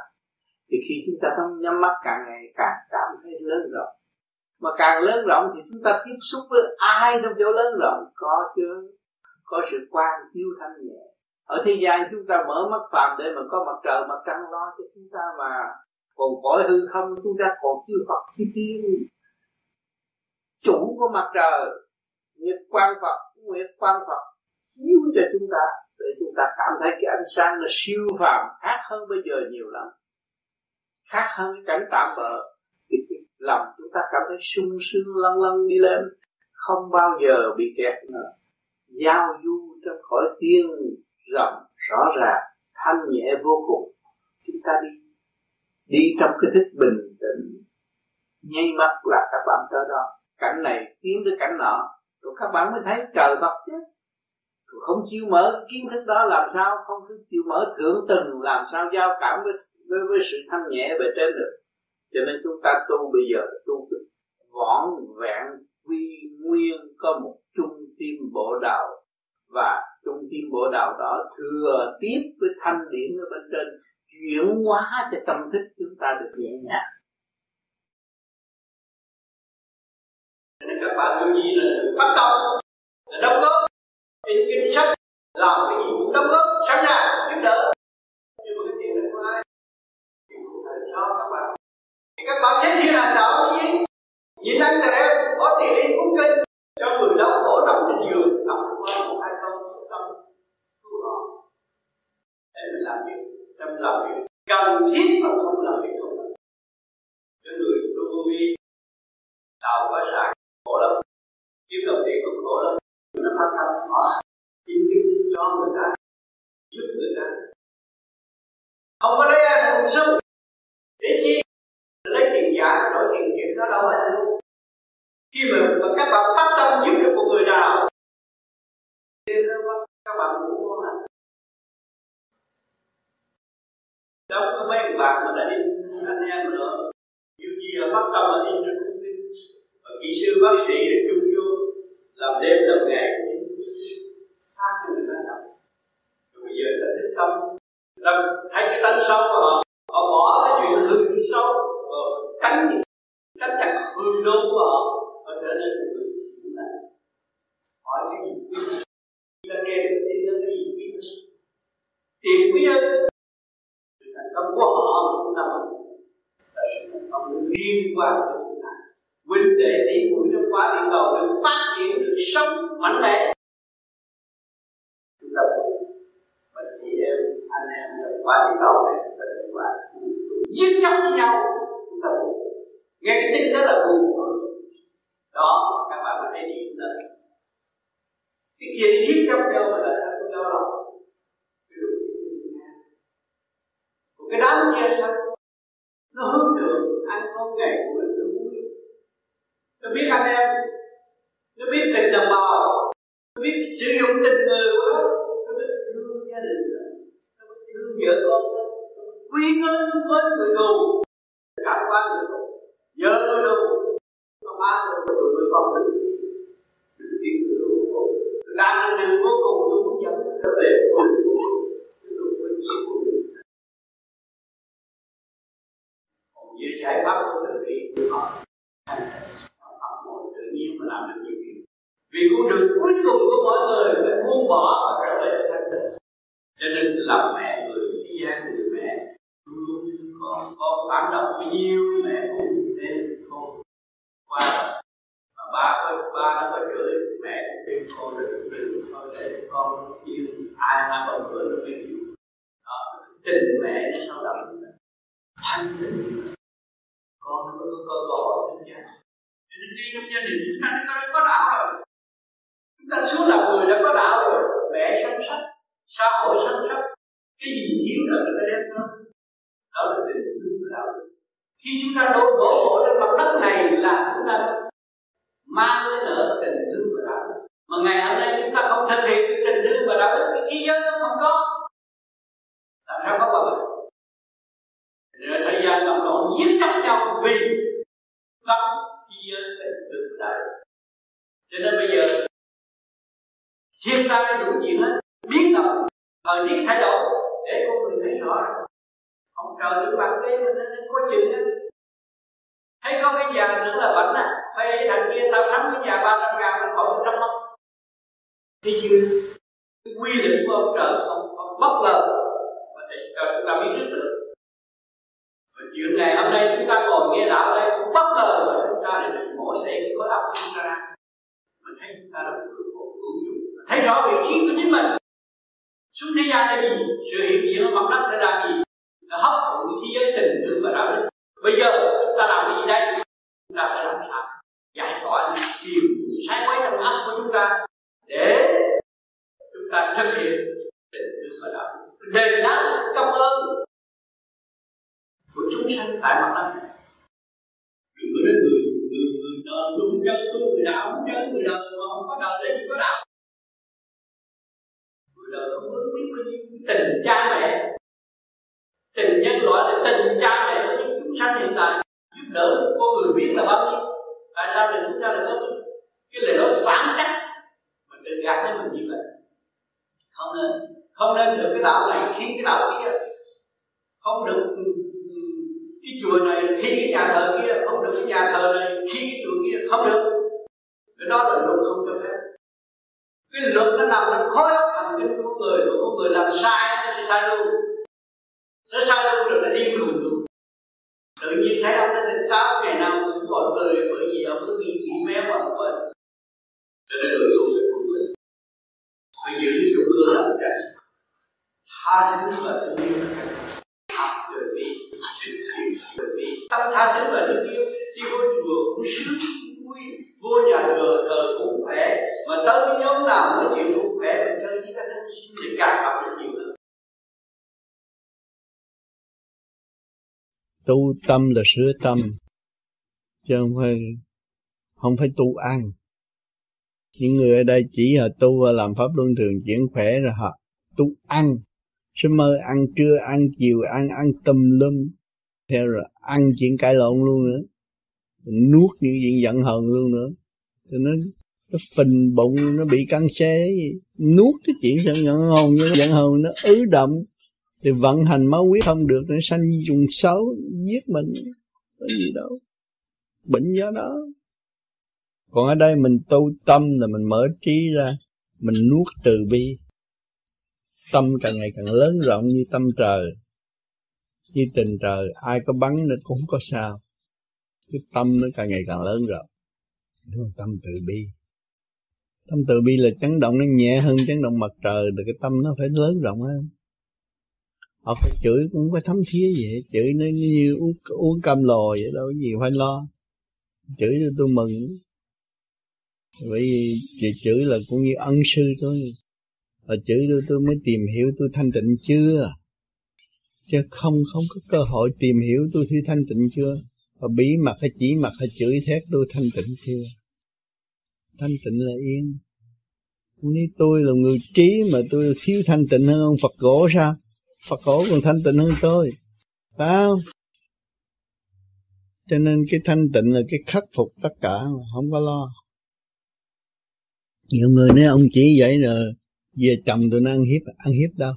Speaker 2: Thì khi chúng ta không nhắm mắt càng ngày, càng cảm thấy lớn rộng mà càng lớn rộng thì chúng ta tiếp xúc với ai trong chỗ lớn rộng? Có chứ có sự quan chiếu thanh nhẹ. Ở thế gian chúng ta mở mắt phàm để mà có mặt trời, mặt trăng lo cho chúng ta mà còn cõi hư không, chúng ta còn chưa Phật chi tiên chủ của mặt trời nhật quan Phật, nguyệt quan Phật, chiếu cho chúng ta để chúng ta cảm thấy cái ánh sáng là siêu phàm, khác hơn bây giờ nhiều lắm. Khác hơn cái cảnh tạm bỡ lòng chúng
Speaker 31: ta cảm thấy sung sướng lăn lăn đi lên. Không bao giờ bị kẹt nữa. Giao du trong khỏi tiên rộng rõ ràng thanh nhẹ vô cùng. Chúng ta đi đi trong cái thức bình tĩnh. Nháy mắt là các bạn tới đó. Cảnh này tiến tới cảnh nọ. Rồi các bạn mới thấy trời vật chứ. Không chịu mở kiến thức đó làm sao? Không chịu mở thượng tầng làm sao? Giao cảm với với, với sự thanh nhẹ về trên được cho nên chúng ta tu bây giờ tu võn vẹn quy nguyên có một trung tim bộ đạo. Và trung tim bộ đạo đó thừa tiếp với thanh điển ở bên trên, chuyển hóa cho tâm thức chúng ta được nhẹ nhàng.
Speaker 2: Nên các bạn lưu ý là bắt đầu là đóng góp. In kinh sách, làm cái gì cũng đóng góp, sẵn sàng, giúp đỡ. Thì các bạn thấy thiên hành đạo cái gì nhìn anh trẻ có tiền lệ cúng kinh cho người đau khổ nằm trên giường đọc qua một hai câu tâm cứu họ để mình làm việc trong làm việc cần thiết mà không làm việc không cho người tu vi tạo có sản khổ lắm. Kiếm đồng tiền cũng khổ lắm. Nó phát tâm họ kiếm kiếm cho người ta, giúp người ta. Không có lấy ai một xu để chi lấy tiền giả đổi tiền thiệt nó đâu phải luôn khi mà, mà các bạn phát tâm giúp được một người nào thì các bạn cũng ngon lành đâu có mấy bạn mà đã đi anh em nữa nhiều gì là phát tâm là đi trên và kỹ sư bác sĩ để chung vô làm đêm làm ngày cũng khác cho người ta làm rồi bây giờ là thích tâm làm thấy cái tánh xấu của họ họ bỏ cái chuyện hư xấu và tránh tránh chặt hư đô của họ và trở nên một người hiện tại hỏi cái gì? Ta nghe được tin tức cái gì? Biết tiền quý ơn sự thành công của họ chúng ta là sự thành công liên quan tới chúng ta. Huynh đệ tỷ muội trong quá địa cầu được phát triển, được sống mạnh mẽ. Chúng ta mình chị em, anh em trong quá địa cầu này là được quả giết chóc với nhau. Chúng ta buồn nghe cái tin đó là buồn thôi đó, các bạn có thể điểm lên. Cái kia đi giết trong nhau mà là không do lòng cái đám kia sao nó hướng thượng anh không ngày của nó vui. Nó biết anh em, nó biết tình đồng bào, nó biết sử dụng tình người của nó. Nó biết thương gia đình nó biết thương vợ con nó quý ngân với người tù cảm qua người tù vợ đâu? nó ba được rồi người con đừng đừng biết người tù làm được đường vô cùng tôi muốn dẫn trở về cùng với giải pháp của từ bi của họ học một tự nhiên mà làm được nhiều chuyện vì con đường cuối cùng của mọi người phải buông bỏ và trở về thanh tịnh cho nên làm mẹ người, thế gian người mẹ luôn con có phản động với nhiêu mẹ cũng qua. Mà ba có ba nó có chửi mẹ cũng khuyên con đừng đừng thôi để con yêu ai mà còn bữa nó mới yêu đó, tình mẹ nó sao đậm thanh tịnh. Con nó có cơ hội trong gia cho nên ngay trong gia đình chúng ta đã có đạo rồi. Chúng ta xuống là người đã có đạo rồi. Mẹ sống sắc xã hội sống sắc cái gì thiếu là người ta đem nó đó là tình thương của đạo khi chúng ta đổ đổ bộ trên mặt đất này là chúng ta mang lên nợ tình thương và đạo đức. mà ngày hôm nay chúng ta không thực hiện tình thương và đạo đức thì thế giới nó không có. Làm sao có hòa bình rồi thời gian đồng độ giết chóc nhau vì không thế giới tình được đại cho nên bây giờ, thiên tai đủ chuyện hết biến động thời tiết thay đổi, để con người thấy rõ trời những bạn kia mình nên có chừng á thấy có cái nhà nữa là bệnh à hay thằng kia tao thắng cái nhà ba trăm ngàn mình khỏi một trăm mất thấy chưa? Cái quy định của ông trời không, không bất ngờ. Mà để cho chúng ta biết trước được. Và chuyện ngày hôm nay chúng ta còn nghe đạo đây cũng bất ngờ mà chúng ta lại mổ xẻ cái khối óc của chúng ta ra. Mình thấy chúng ta là một người hữu dụng. Thấy rõ vị trí của chính mình. Xuống thế gian là gì sự hiện diện ở mặt đất để làm gì? nó hấp thụ cái giới tình thương và đạo đức. Bây giờ chúng ta làm cái gì đây? Chúng ta phải
Speaker 15: làm sao? Giải tỏa những chiều sai quấy trong óc
Speaker 2: của chúng ta để chúng ta
Speaker 13: thực hiện tình thương và đạo đức. Đền đáp công ơn của chúng sanh tại mặt đất. Người có người người người. Đời đúng chân tu người đạo đúng chân người đời mà không có đời để gì có đạo. Người đời không có biết bao nhiêu tình cha mẹ sao để chúng ta lại có cái lời nói phản cách mình đừng gạt đến mình như vậy. Không nên không nên được cái đạo này khi cái đạo kia. Không được ừ, ừ, cái chùa này khi cái nhà thờ kia. Không được cái nhà thờ này khi cái chùa kia. Không được. Cái đó là luật không cho phép. Cái luật nó nằm trong khối thành kinh của người mà con người làm sai, nó sẽ sai luôn. Nó sai luôn rồi nó điên khùng luôn tự nhiên thấy ông ta tỉnh táo ngày nào cũng gọi cười bởi vì ông cứ nghĩ nghĩ méo mà ông quên cho nên người tu phải cũng vậy phải giữ cái trung ương làm cái tha thứ và thương yêu học từ bi từ bi tâm tha thứ và thương yêu đi vô chùa cũng sướng vui vô nhà thờ thờ cũng khỏe mà tới cái nhóm nào mới chịu cũng khỏe mình chơi với các anh xin thì càng học được nhiều hơn
Speaker 2: tu tâm là sửa tâm, chứ không phải không phải tu ăn. Những người ở đây chỉ là tu và làm pháp luân thường chuyển khỏe rồi họ tu ăn sẽ mơ ăn trưa, ăn chiều, ăn ăn tùm lum. Theo rồi ăn chuyện cãi lộn luôn nữa. Nuốt những chuyện giận hờn luôn nữa. Cho nó nó phình bụng, nó bị căng xé nuốt cái chuyện giận hờn giận hờn nó ứ động. Thì vận hành máu huyết không được, nó sanh dùng xấu, giết mình. Có gì đâu. Bệnh do đó. Còn ở đây mình tu tâm là mình mở trí ra. Mình nuốt từ bi tâm càng ngày càng lớn rộng như tâm trời như tình trời. Ai có bắn nó cũng không có sao. Cái tâm nó càng ngày càng lớn rộng. Tâm từ bi. Tâm từ bi là chấn động nó nhẹ hơn chấn động mặt trời. Được cái tâm nó phải lớn rộng hơn. Họ phải chửi cũng phải thấm thía vậy chửi nó như uống, uống cam lồ vậy đâu có gì phải lo. Chửi cho tôi mừng. Bởi vì chửi là cũng như ân sư thôi. Ờ, ở chửi tôi tôi mới tìm hiểu tôi thanh tịnh chưa? Chứ không không có cơ hội tìm hiểu tôi thi thanh tịnh chưa? Và bí mặt hay chỉ mặt hay chửi thét tôi thanh tịnh chưa? Thanh tịnh là yên. Nếu tôi là người trí mà tôi thiếu thanh tịnh hơn ông Phật gỗ sao? Phật cổ còn thanh tịnh hơn tôi. Phải không? Cho nên cái thanh tịnh là cái khắc phục tất cả mà không có lo. Nhiều người nói ông chỉ vậy rồi về chồng tôi nó ăn hiếp ăn hiếp đâu?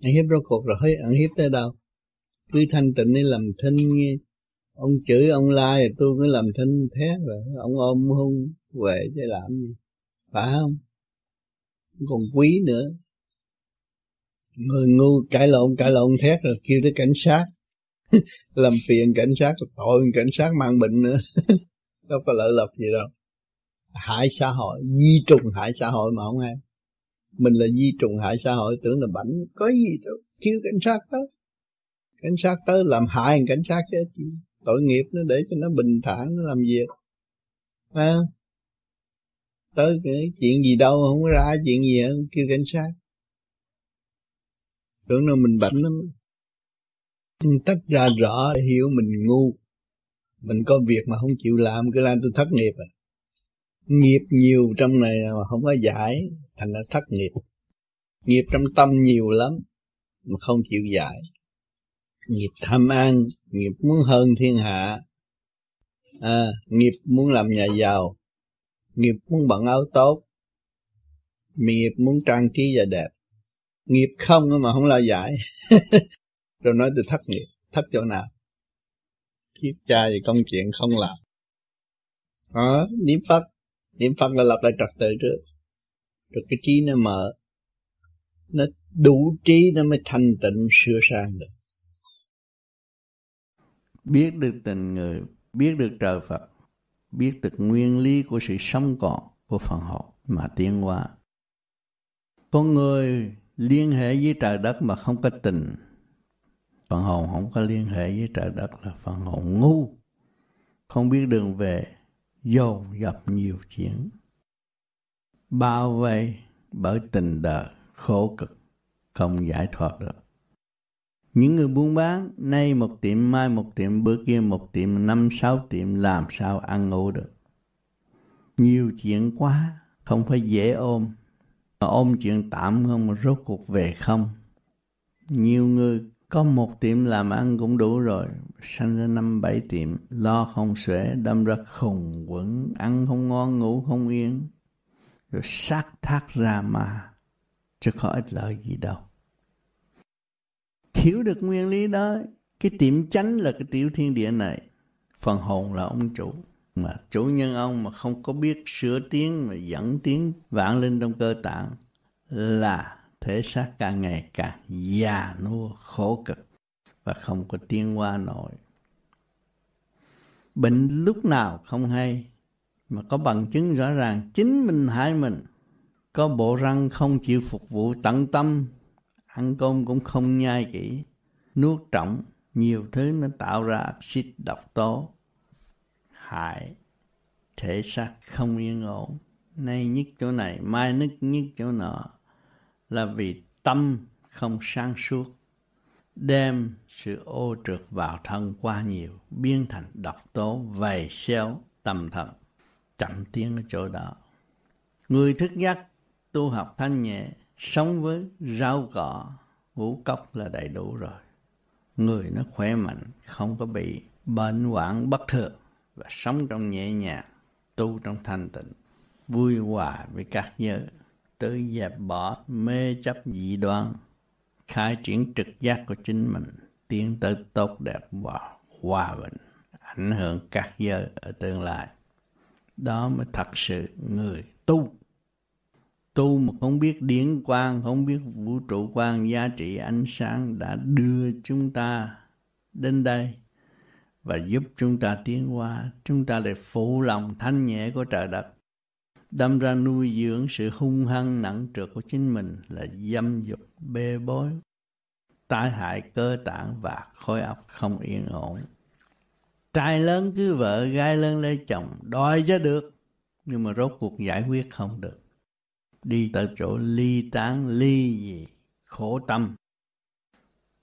Speaker 2: Ăn hiếp rốt cuộc rồi, ăn hiếp tới đâu? Cứ thanh tịnh đi làm thinh nghe ông chửi ông la thì tôi cứ làm thinh thế rồi, ông ôm hung về chứ làm gì? Phải không còn quý nữa. Người ngu cãi lộn cãi lộn thét rồi kêu tới cảnh sát. Làm phiền cảnh sát, tội cảnh sát mang bệnh nữa. Đâu có lợi lộc gì đâu. Hại xã hội, di trùng hại xã hội mà không ai mình là di trùng hại xã hội tưởng là bảnh có gì đâu kêu cảnh sát tới. Cảnh sát tới làm hại cảnh sát chứ. Tội nghiệp nó để cho nó bình thản nó làm việc. À, tới cái chuyện gì đâu không có ra chuyện gì hết kêu cảnh sát. Tưởng đâu mình bệnh lắm. Tất ra rõ để hiểu mình ngu. Mình có việc mà không chịu làm cứ làm tôi thất nghiệp à nghiệp nhiều trong này mà không có giải thành ra thất nghiệp. Nghiệp trong tâm nhiều lắm mà không chịu giải. Nghiệp tham ăn nghiệp muốn hơn thiên hạ. À, nghiệp muốn làm nhà giàu. Nghiệp muốn bận áo tốt. Nghiệp muốn trang trí và đẹp. Nghiệp không mà không lo giải. Rồi nói từ thất nghiệp. Thất chỗ nào? Kiếp cha thì công chuyện không làm. Đó niệm phật. Niệm phật là lập lại trật tự trước rồi cái trí nó mở. Nó đủ trí nó mới thanh tịnh, sửa sang được. Biết được tình người, biết được trời Phật, biết được nguyên lý của sự sống còn của phần hồn mà tiến hóa. Con người liên hệ với trời đất mà không có tình. Phần hồn không có liên hệ với trời đất là phần hồn ngu. Không biết đường về, dồn dập nhiều chuyện bao vây bởi tình đời khổ cực. Không giải thoát được. Những người buôn bán, nay một tiệm, mai một tiệm, bữa kia một tiệm, năm sáu tiệm, làm sao ăn ngủ được? Nhiều chuyện quá, không phải dễ ôm. Mà ôm chuyện tạm không mà rốt cuộc về không. Nhiều người có một tiệm làm ăn cũng đủ rồi, sanh ra năm bảy tiệm, lo không xuể, đâm ra khùng quẩn, ăn không ngon, ngủ không yên rồi sát thác ra mà chứ có ích lợi gì đâu. Hiểu được nguyên lý đó, cái tiệm chánh là cái tiểu thiên địa này. Phần hồn là ông chủ, mà chủ nhân ông mà không có biết sửa tiếng mà dẫn tiếng vạn linh trong cơ tạng là thể xác càng ngày càng già nua, khổ cực và không có tiến qua nổi. Bệnh lúc nào không hay mà có bằng chứng rõ ràng, chính mình hại mình. Có bộ răng không chịu phục vụ tận tâm, ăn cơm cũng không nhai kỹ. Nuốt trọng, nhiều thứ nó tạo ra axit độc tố. Hại, thể xác không yên ổn. Nay nhất chỗ này, mai nứt nhất chỗ nọ. Là vì tâm không sáng suốt. Đem sự ô trượt vào thân qua nhiều, biến thành độc tố vầy xéo, tâm thần chậm tiến ở chỗ đó. Người thức giác tu học thanh nhẹ, sống với rau cỏ, ngũ cốc là đầy đủ rồi. Người nó khỏe mạnh, không có bị bệnh hoạn bất thường và sống trong nhẹ nhàng, tu trong thanh tịnh, vui hòa với các giới, tới dẹp bỏ mê chấp dị đoan, khai triển trực giác của chính mình, tiến tới tốt đẹp và hòa bình, ảnh hưởng các giới ở tương lai đó mới thật sự người tu. Tu mà không biết điển quang, không biết vũ trụ quang, giá trị ánh sáng đã đưa chúng ta đến đây và giúp chúng ta tiến qua chúng ta để phụ lòng thanh nhẹ của trời đất. Đâm ra nuôi dưỡng sự hung hăng nặng trược của chính mình là dâm dục, bê bối tai hại, cơ tạng và khối óc không yên ổn trai lớn cứ vợ gái lớn lấy chồng, đòi cho được. Nhưng mà rốt cuộc giải quyết không được. Đi tới chỗ ly tán, ly gì? Khổ tâm.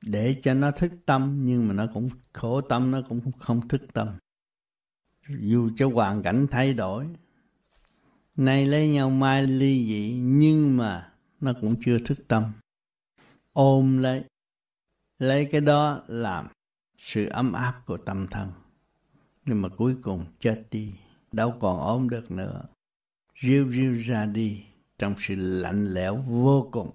Speaker 2: Để cho nó thức tâm, nhưng mà nó cũng khổ tâm, nó cũng không thức tâm. Dù cho hoàn cảnh thay đổi, nay lấy nhau, mai ly dị nhưng mà nó cũng chưa thức tâm. Ôm lấy lấy cái đó làm sự ấm áp của tâm thân nhưng mà cuối cùng chết đi đâu còn ốm được nữa riu riu ra đi trong sự lạnh lẽo vô cùng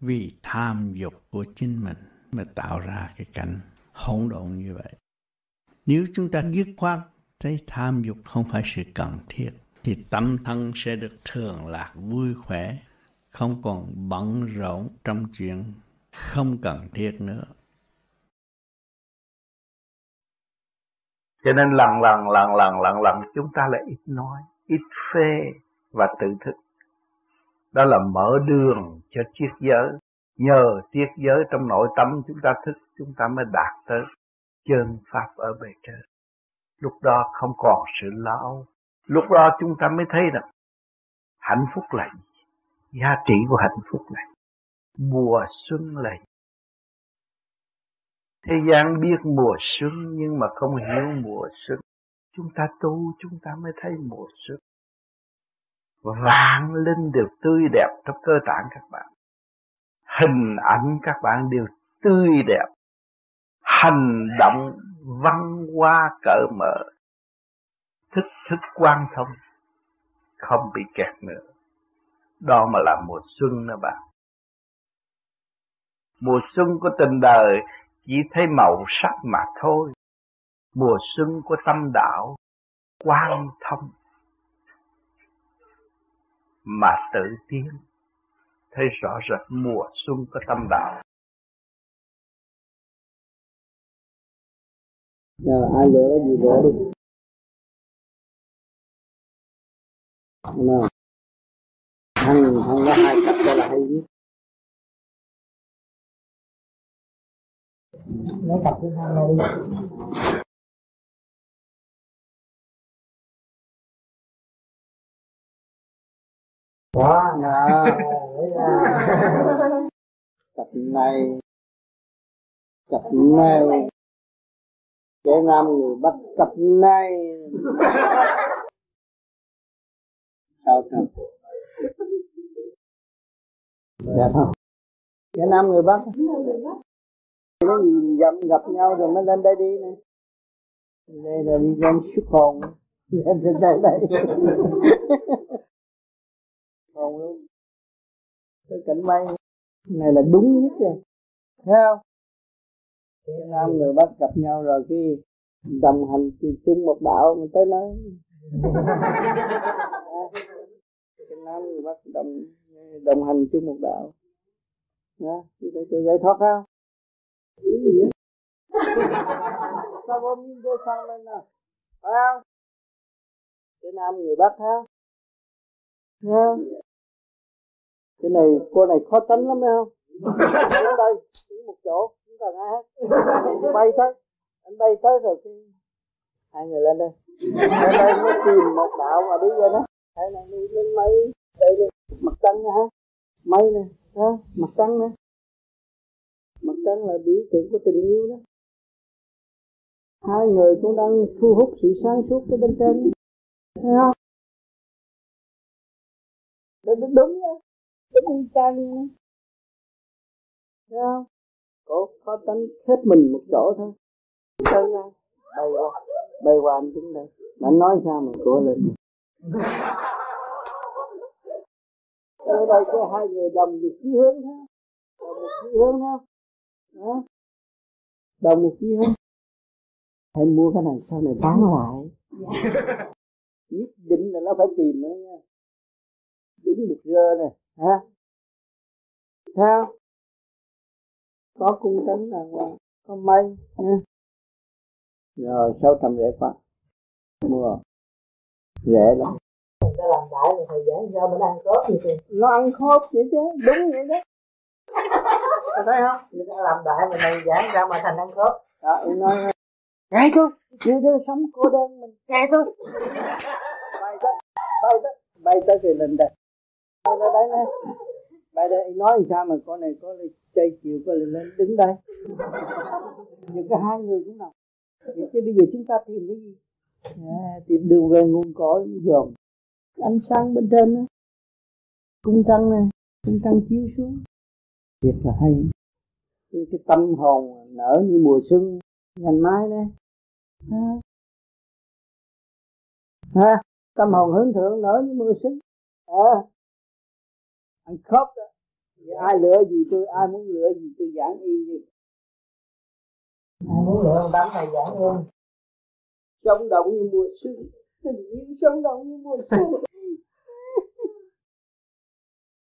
Speaker 2: vì tham dục của chính mình mà tạo ra cái cảnh hỗn độn như vậy. Nếu chúng ta dứt khoát thấy tham dục không phải sự cần thiết thì tâm thân sẽ được thường lạc vui khỏe, không còn bận rộn trong chuyện không cần thiết nữa.
Speaker 20: Cho nên lần lần lần lần lần lần chúng ta lại ít nói, ít phê và tự thức. Đó là mở đường cho triết giới. Nhờ triết giới trong nội tâm chúng ta thức chúng ta mới đạt tới chân pháp ở bề trên. Lúc đó không còn sự lo âu. Lúc đó chúng ta mới thấy rằng hạnh phúc là gì? Giá trị của hạnh phúc này mùa xuân là gì? Thế gian biết mùa xuân nhưng mà không hiểu mùa xuân. Chúng ta tu, chúng ta mới thấy mùa xuân. Vạn linh đều tươi đẹp trong cơ tạng các bạn. Hình ảnh các bạn đều tươi đẹp. Hành động văn hoa cỡ mở. Thức thức quan thông. Không bị kẹt nữa. Đó mà là mùa xuân đó bạn. Mùa xuân của tình đời chỉ thấy màu sắc mà thôi. Mùa xuân của tâm đạo quan thông. Mà tự tiến thấy rõ rệt mùa xuân của tâm đạo.
Speaker 17: Nhờ ai lựa cái gì lựa đi. Nào. Thằng thằng có hai cặp đó là hay nhất. Lấy cặp thứ hai ra đi.
Speaker 15: Đó nè cặp này. Cặp này. Cái nam người bắt cặp này. Sao sao? Đẹp không? Cái nam người bắc nó gặp, gặp nhau rồi mới lên đây đi nè. Đây là đi lên xuất hồn lên trên đây đây. Hồn luôn cái cảnh bay này là đúng nhất rồi thấy không? Cái nam người bắc gặp nhau rồi cái đồng hành thì chung một đạo mà tới nói. Cái nam người bắc đồng đồng hành chung một đạo. Đó thì tôi tôi giải thoát không ý sao bom nhìn vô sang lên nè phải không cái nam người bắc ha nha cái này cô này khó tránh lắm phải không đứng đây đứng một chỗ không cần ai hết anh bay tới anh bay tới rồi cái hai người lên đây lên đây mới tìm một đạo mà đi về đó thấy này đi lên mây đây đi mặt trăng nha, ha mây nè ha mặt trăng nè mặt là biểu tượng của tình yêu đó. Hai người cũng đang thu hút sự sáng suốt cái bên trên. Thấy không? Đó, đúng đúng đó. Đúng y chang luôn thấy không? Có có tánh hết mình một chỗ thôi. Chơi ra à? bay qua. Bay qua anh đứng đây mà anh nói sao mà cửa lên? Ở đây có hai người đồng một chí hướng ha đồng một chí hướng ha đó đồng một chí hướng em mua cái này sau này bán lại? Nhất định là nó phải tìm nữa nha. Đúng một rơ này hả? Sao? Có cung đàng hoàng có mây nha rồi sáu trăm rẻ quá. Mua. Rẻ lắm.
Speaker 32: Ta làm đại rồi thầy giảng sao mình ăn cốp gì kìa?
Speaker 15: Nó ăn khớp vậy chứ. Đúng vậy đó
Speaker 32: thấy không? Người ta làm đại mà thầy giảng sao mà thành ăn cốp
Speaker 15: đó em nói kệ thôi chịu đứa sống cô đơn mình kệ thôi. Bay tới bay tới bay tới thì lên đây bay tới đây nè. Bay đây nói sao mà con này có lên chơi chiều có lên lên đứng đây. Những cái hai người cũng nào chứ bây giờ chúng ta tìm cái gì? À, tìm đường về nguồn cội dòm ánh sáng bên trên đó. Cung trăng này cung trăng chiếu xuống thiệt là hay. Cái, tâm hồn nở như mùa xuân ngày mai đấy. Ha ha tâm hồn hướng thượng nở như mùa xuân. À ăn khóc đó. Ai lựa gì tôi ai muốn lựa gì tôi giảng y như?
Speaker 32: Ai muốn lựa ông tắm thầy giảng luôn
Speaker 15: sống động như mùa xuân tình yêu sống động như mùa xuân.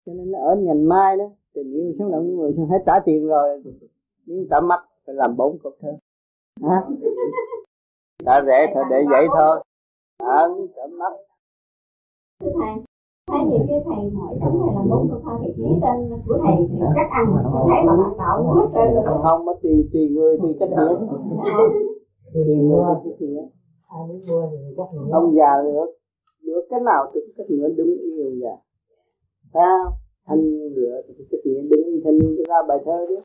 Speaker 15: Cho nên nó ở nhành mai đó tình yêu sống động như mùa xuân hết trả tiền rồi nếu trả mắc phải làm bốn cốc thơ hả? Trả rẻ thôi để vậy thôi. à, trả mắc
Speaker 33: thầy thấy gì chứ thầy hỏi tấm thầy làm bốn câu thơ thì ký tên của thầy thì chắc ăn mà không thấy mà hoạt động hết trơn rồi.
Speaker 15: không nó tùy tùy người tùy cách nghĩa tùy người tùy cách nghĩa
Speaker 32: ai muốn mua thì chắc nghĩa
Speaker 15: ông già được được cái nào được cách nghĩa đúng ông già sao thanh niên lựa thì cách nghĩa đúng ý thanh niên ra bài thơ chứ.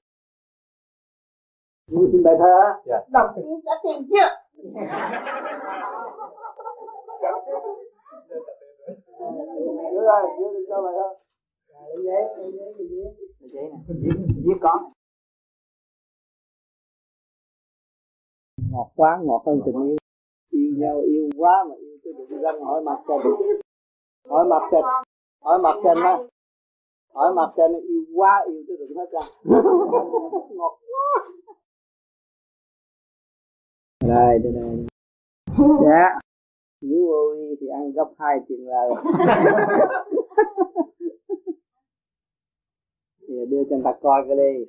Speaker 15: Muốn xin bài thơ á.
Speaker 32: Dạ.
Speaker 15: đọc thì trả tiền chưa? Đưa rồi, đưa được cho bài thơ. Lấy giấy, lấy giấy, lấy giấy. Lấy giấy nè, viết, viết con Ngọt quá, ngọt hơn tình yêu. Yêu nhau, yêu quá mà yêu cái đụng răng hỏi mặt trên Hỏi mặt trên, hỏi mặt trên á Hỏi mặt trên yêu quá, yêu cái đụng hết răng Ngọt quá. Đây, đây, đây. Dạ. Nếu ôi thì ăn gấp hai tiền lời. Thì đưa cho người ta coi cái đi.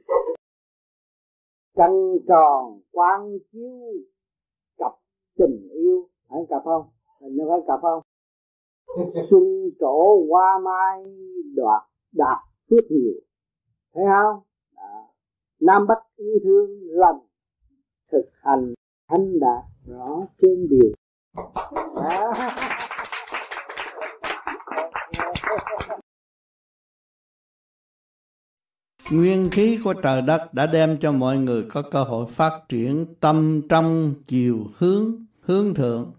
Speaker 15: Trăng tròn quang chiếu cặp tình yêu. Phải cặp không? Hình như phải cặp không? Xuân trổ hoa mai đoạt đạt phước nhiều thấy không Đó. nam bắc yêu thương lành thực hành thanh đạt rõ trên điều Đó.
Speaker 2: Nguyên khí của trời đất đã đem cho mọi người có cơ hội phát triển tâm trong chiều hướng, hướng thượng,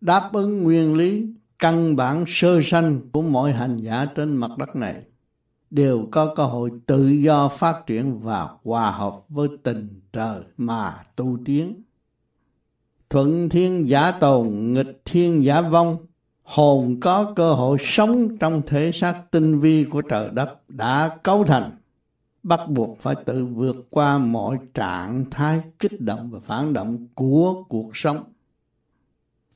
Speaker 2: đáp ứng nguyên lý căn bản sơ sanh của mọi hành giả trên mặt đất này đều có cơ hội tự do phát triển và hòa hợp với tình trời mà tu tiến. Thuận thiên giả tồn, nghịch thiên giả vong, hồn có cơ hội sống trong thể xác tinh vi của trời đất đã cấu thành bắt buộc phải tự vượt qua mọi trạng thái kích động và phản động của cuộc sống.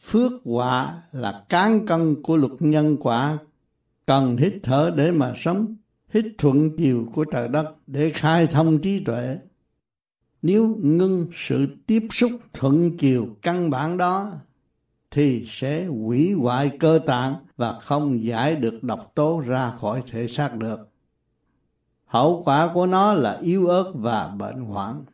Speaker 2: Phước quả là cán cân của luật nhân quả, cần hít thở để mà sống, hít thuận chiều của trời đất để khai thông trí tuệ. Nếu ngưng sự tiếp xúc thuận chiều căn bản đó thì sẽ hủy hoại cơ tạng và không giải được độc tố ra khỏi thể xác được. Hậu quả của nó là yếu ớt và bệnh hoạn.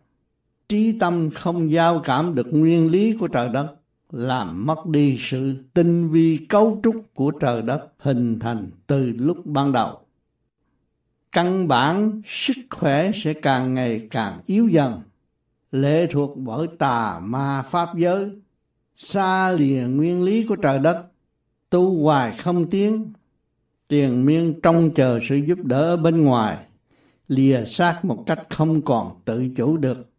Speaker 2: Trí tâm không giao cảm được nguyên lý của trời đất, làm mất đi sự tinh vi cấu trúc của trời đất hình thành từ lúc ban đầu. Căn bản sức khỏe sẽ càng ngày càng yếu dần, lệ thuộc bởi tà ma pháp giới, xa lìa nguyên lý của trời đất, tu hoài không tiến, tiền miên trông chờ sự giúp đỡ ở bên ngoài lìa xác một cách không còn tự chủ được.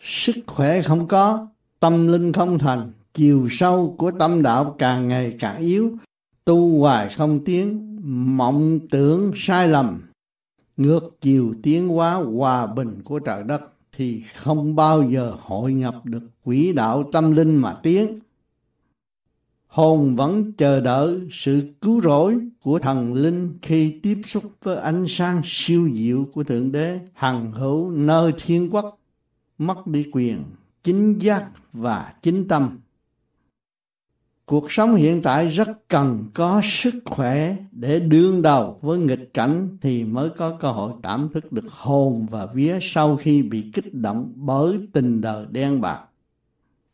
Speaker 2: Sức khỏe không có, tâm linh không thành, chiều sâu của tâm đạo càng ngày càng yếu, tu hoài không tiến, mộng tưởng sai lầm, ngược chiều tiến hóa hòa bình của trời đất thì không bao giờ hội nhập được quỹ đạo tâm linh mà tiến hồn vẫn chờ đợi sự cứu rỗi của thần linh khi tiếp xúc với ánh sáng siêu diệu của Thượng Đế hằng hữu nơi thiên quốc, mất đi quyền, chính giác và chính tâm. Cuộc sống hiện tại rất cần có sức khỏe để đương đầu với nghịch cảnh thì mới có cơ hội cảm thức được hồn và vía sau khi bị kích động bởi tình đời đen bạc.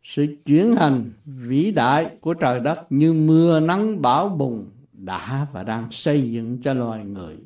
Speaker 2: Sự chuyển hành vĩ đại của trời đất như mưa nắng bão bùng đã và đang xây dựng cho loài người.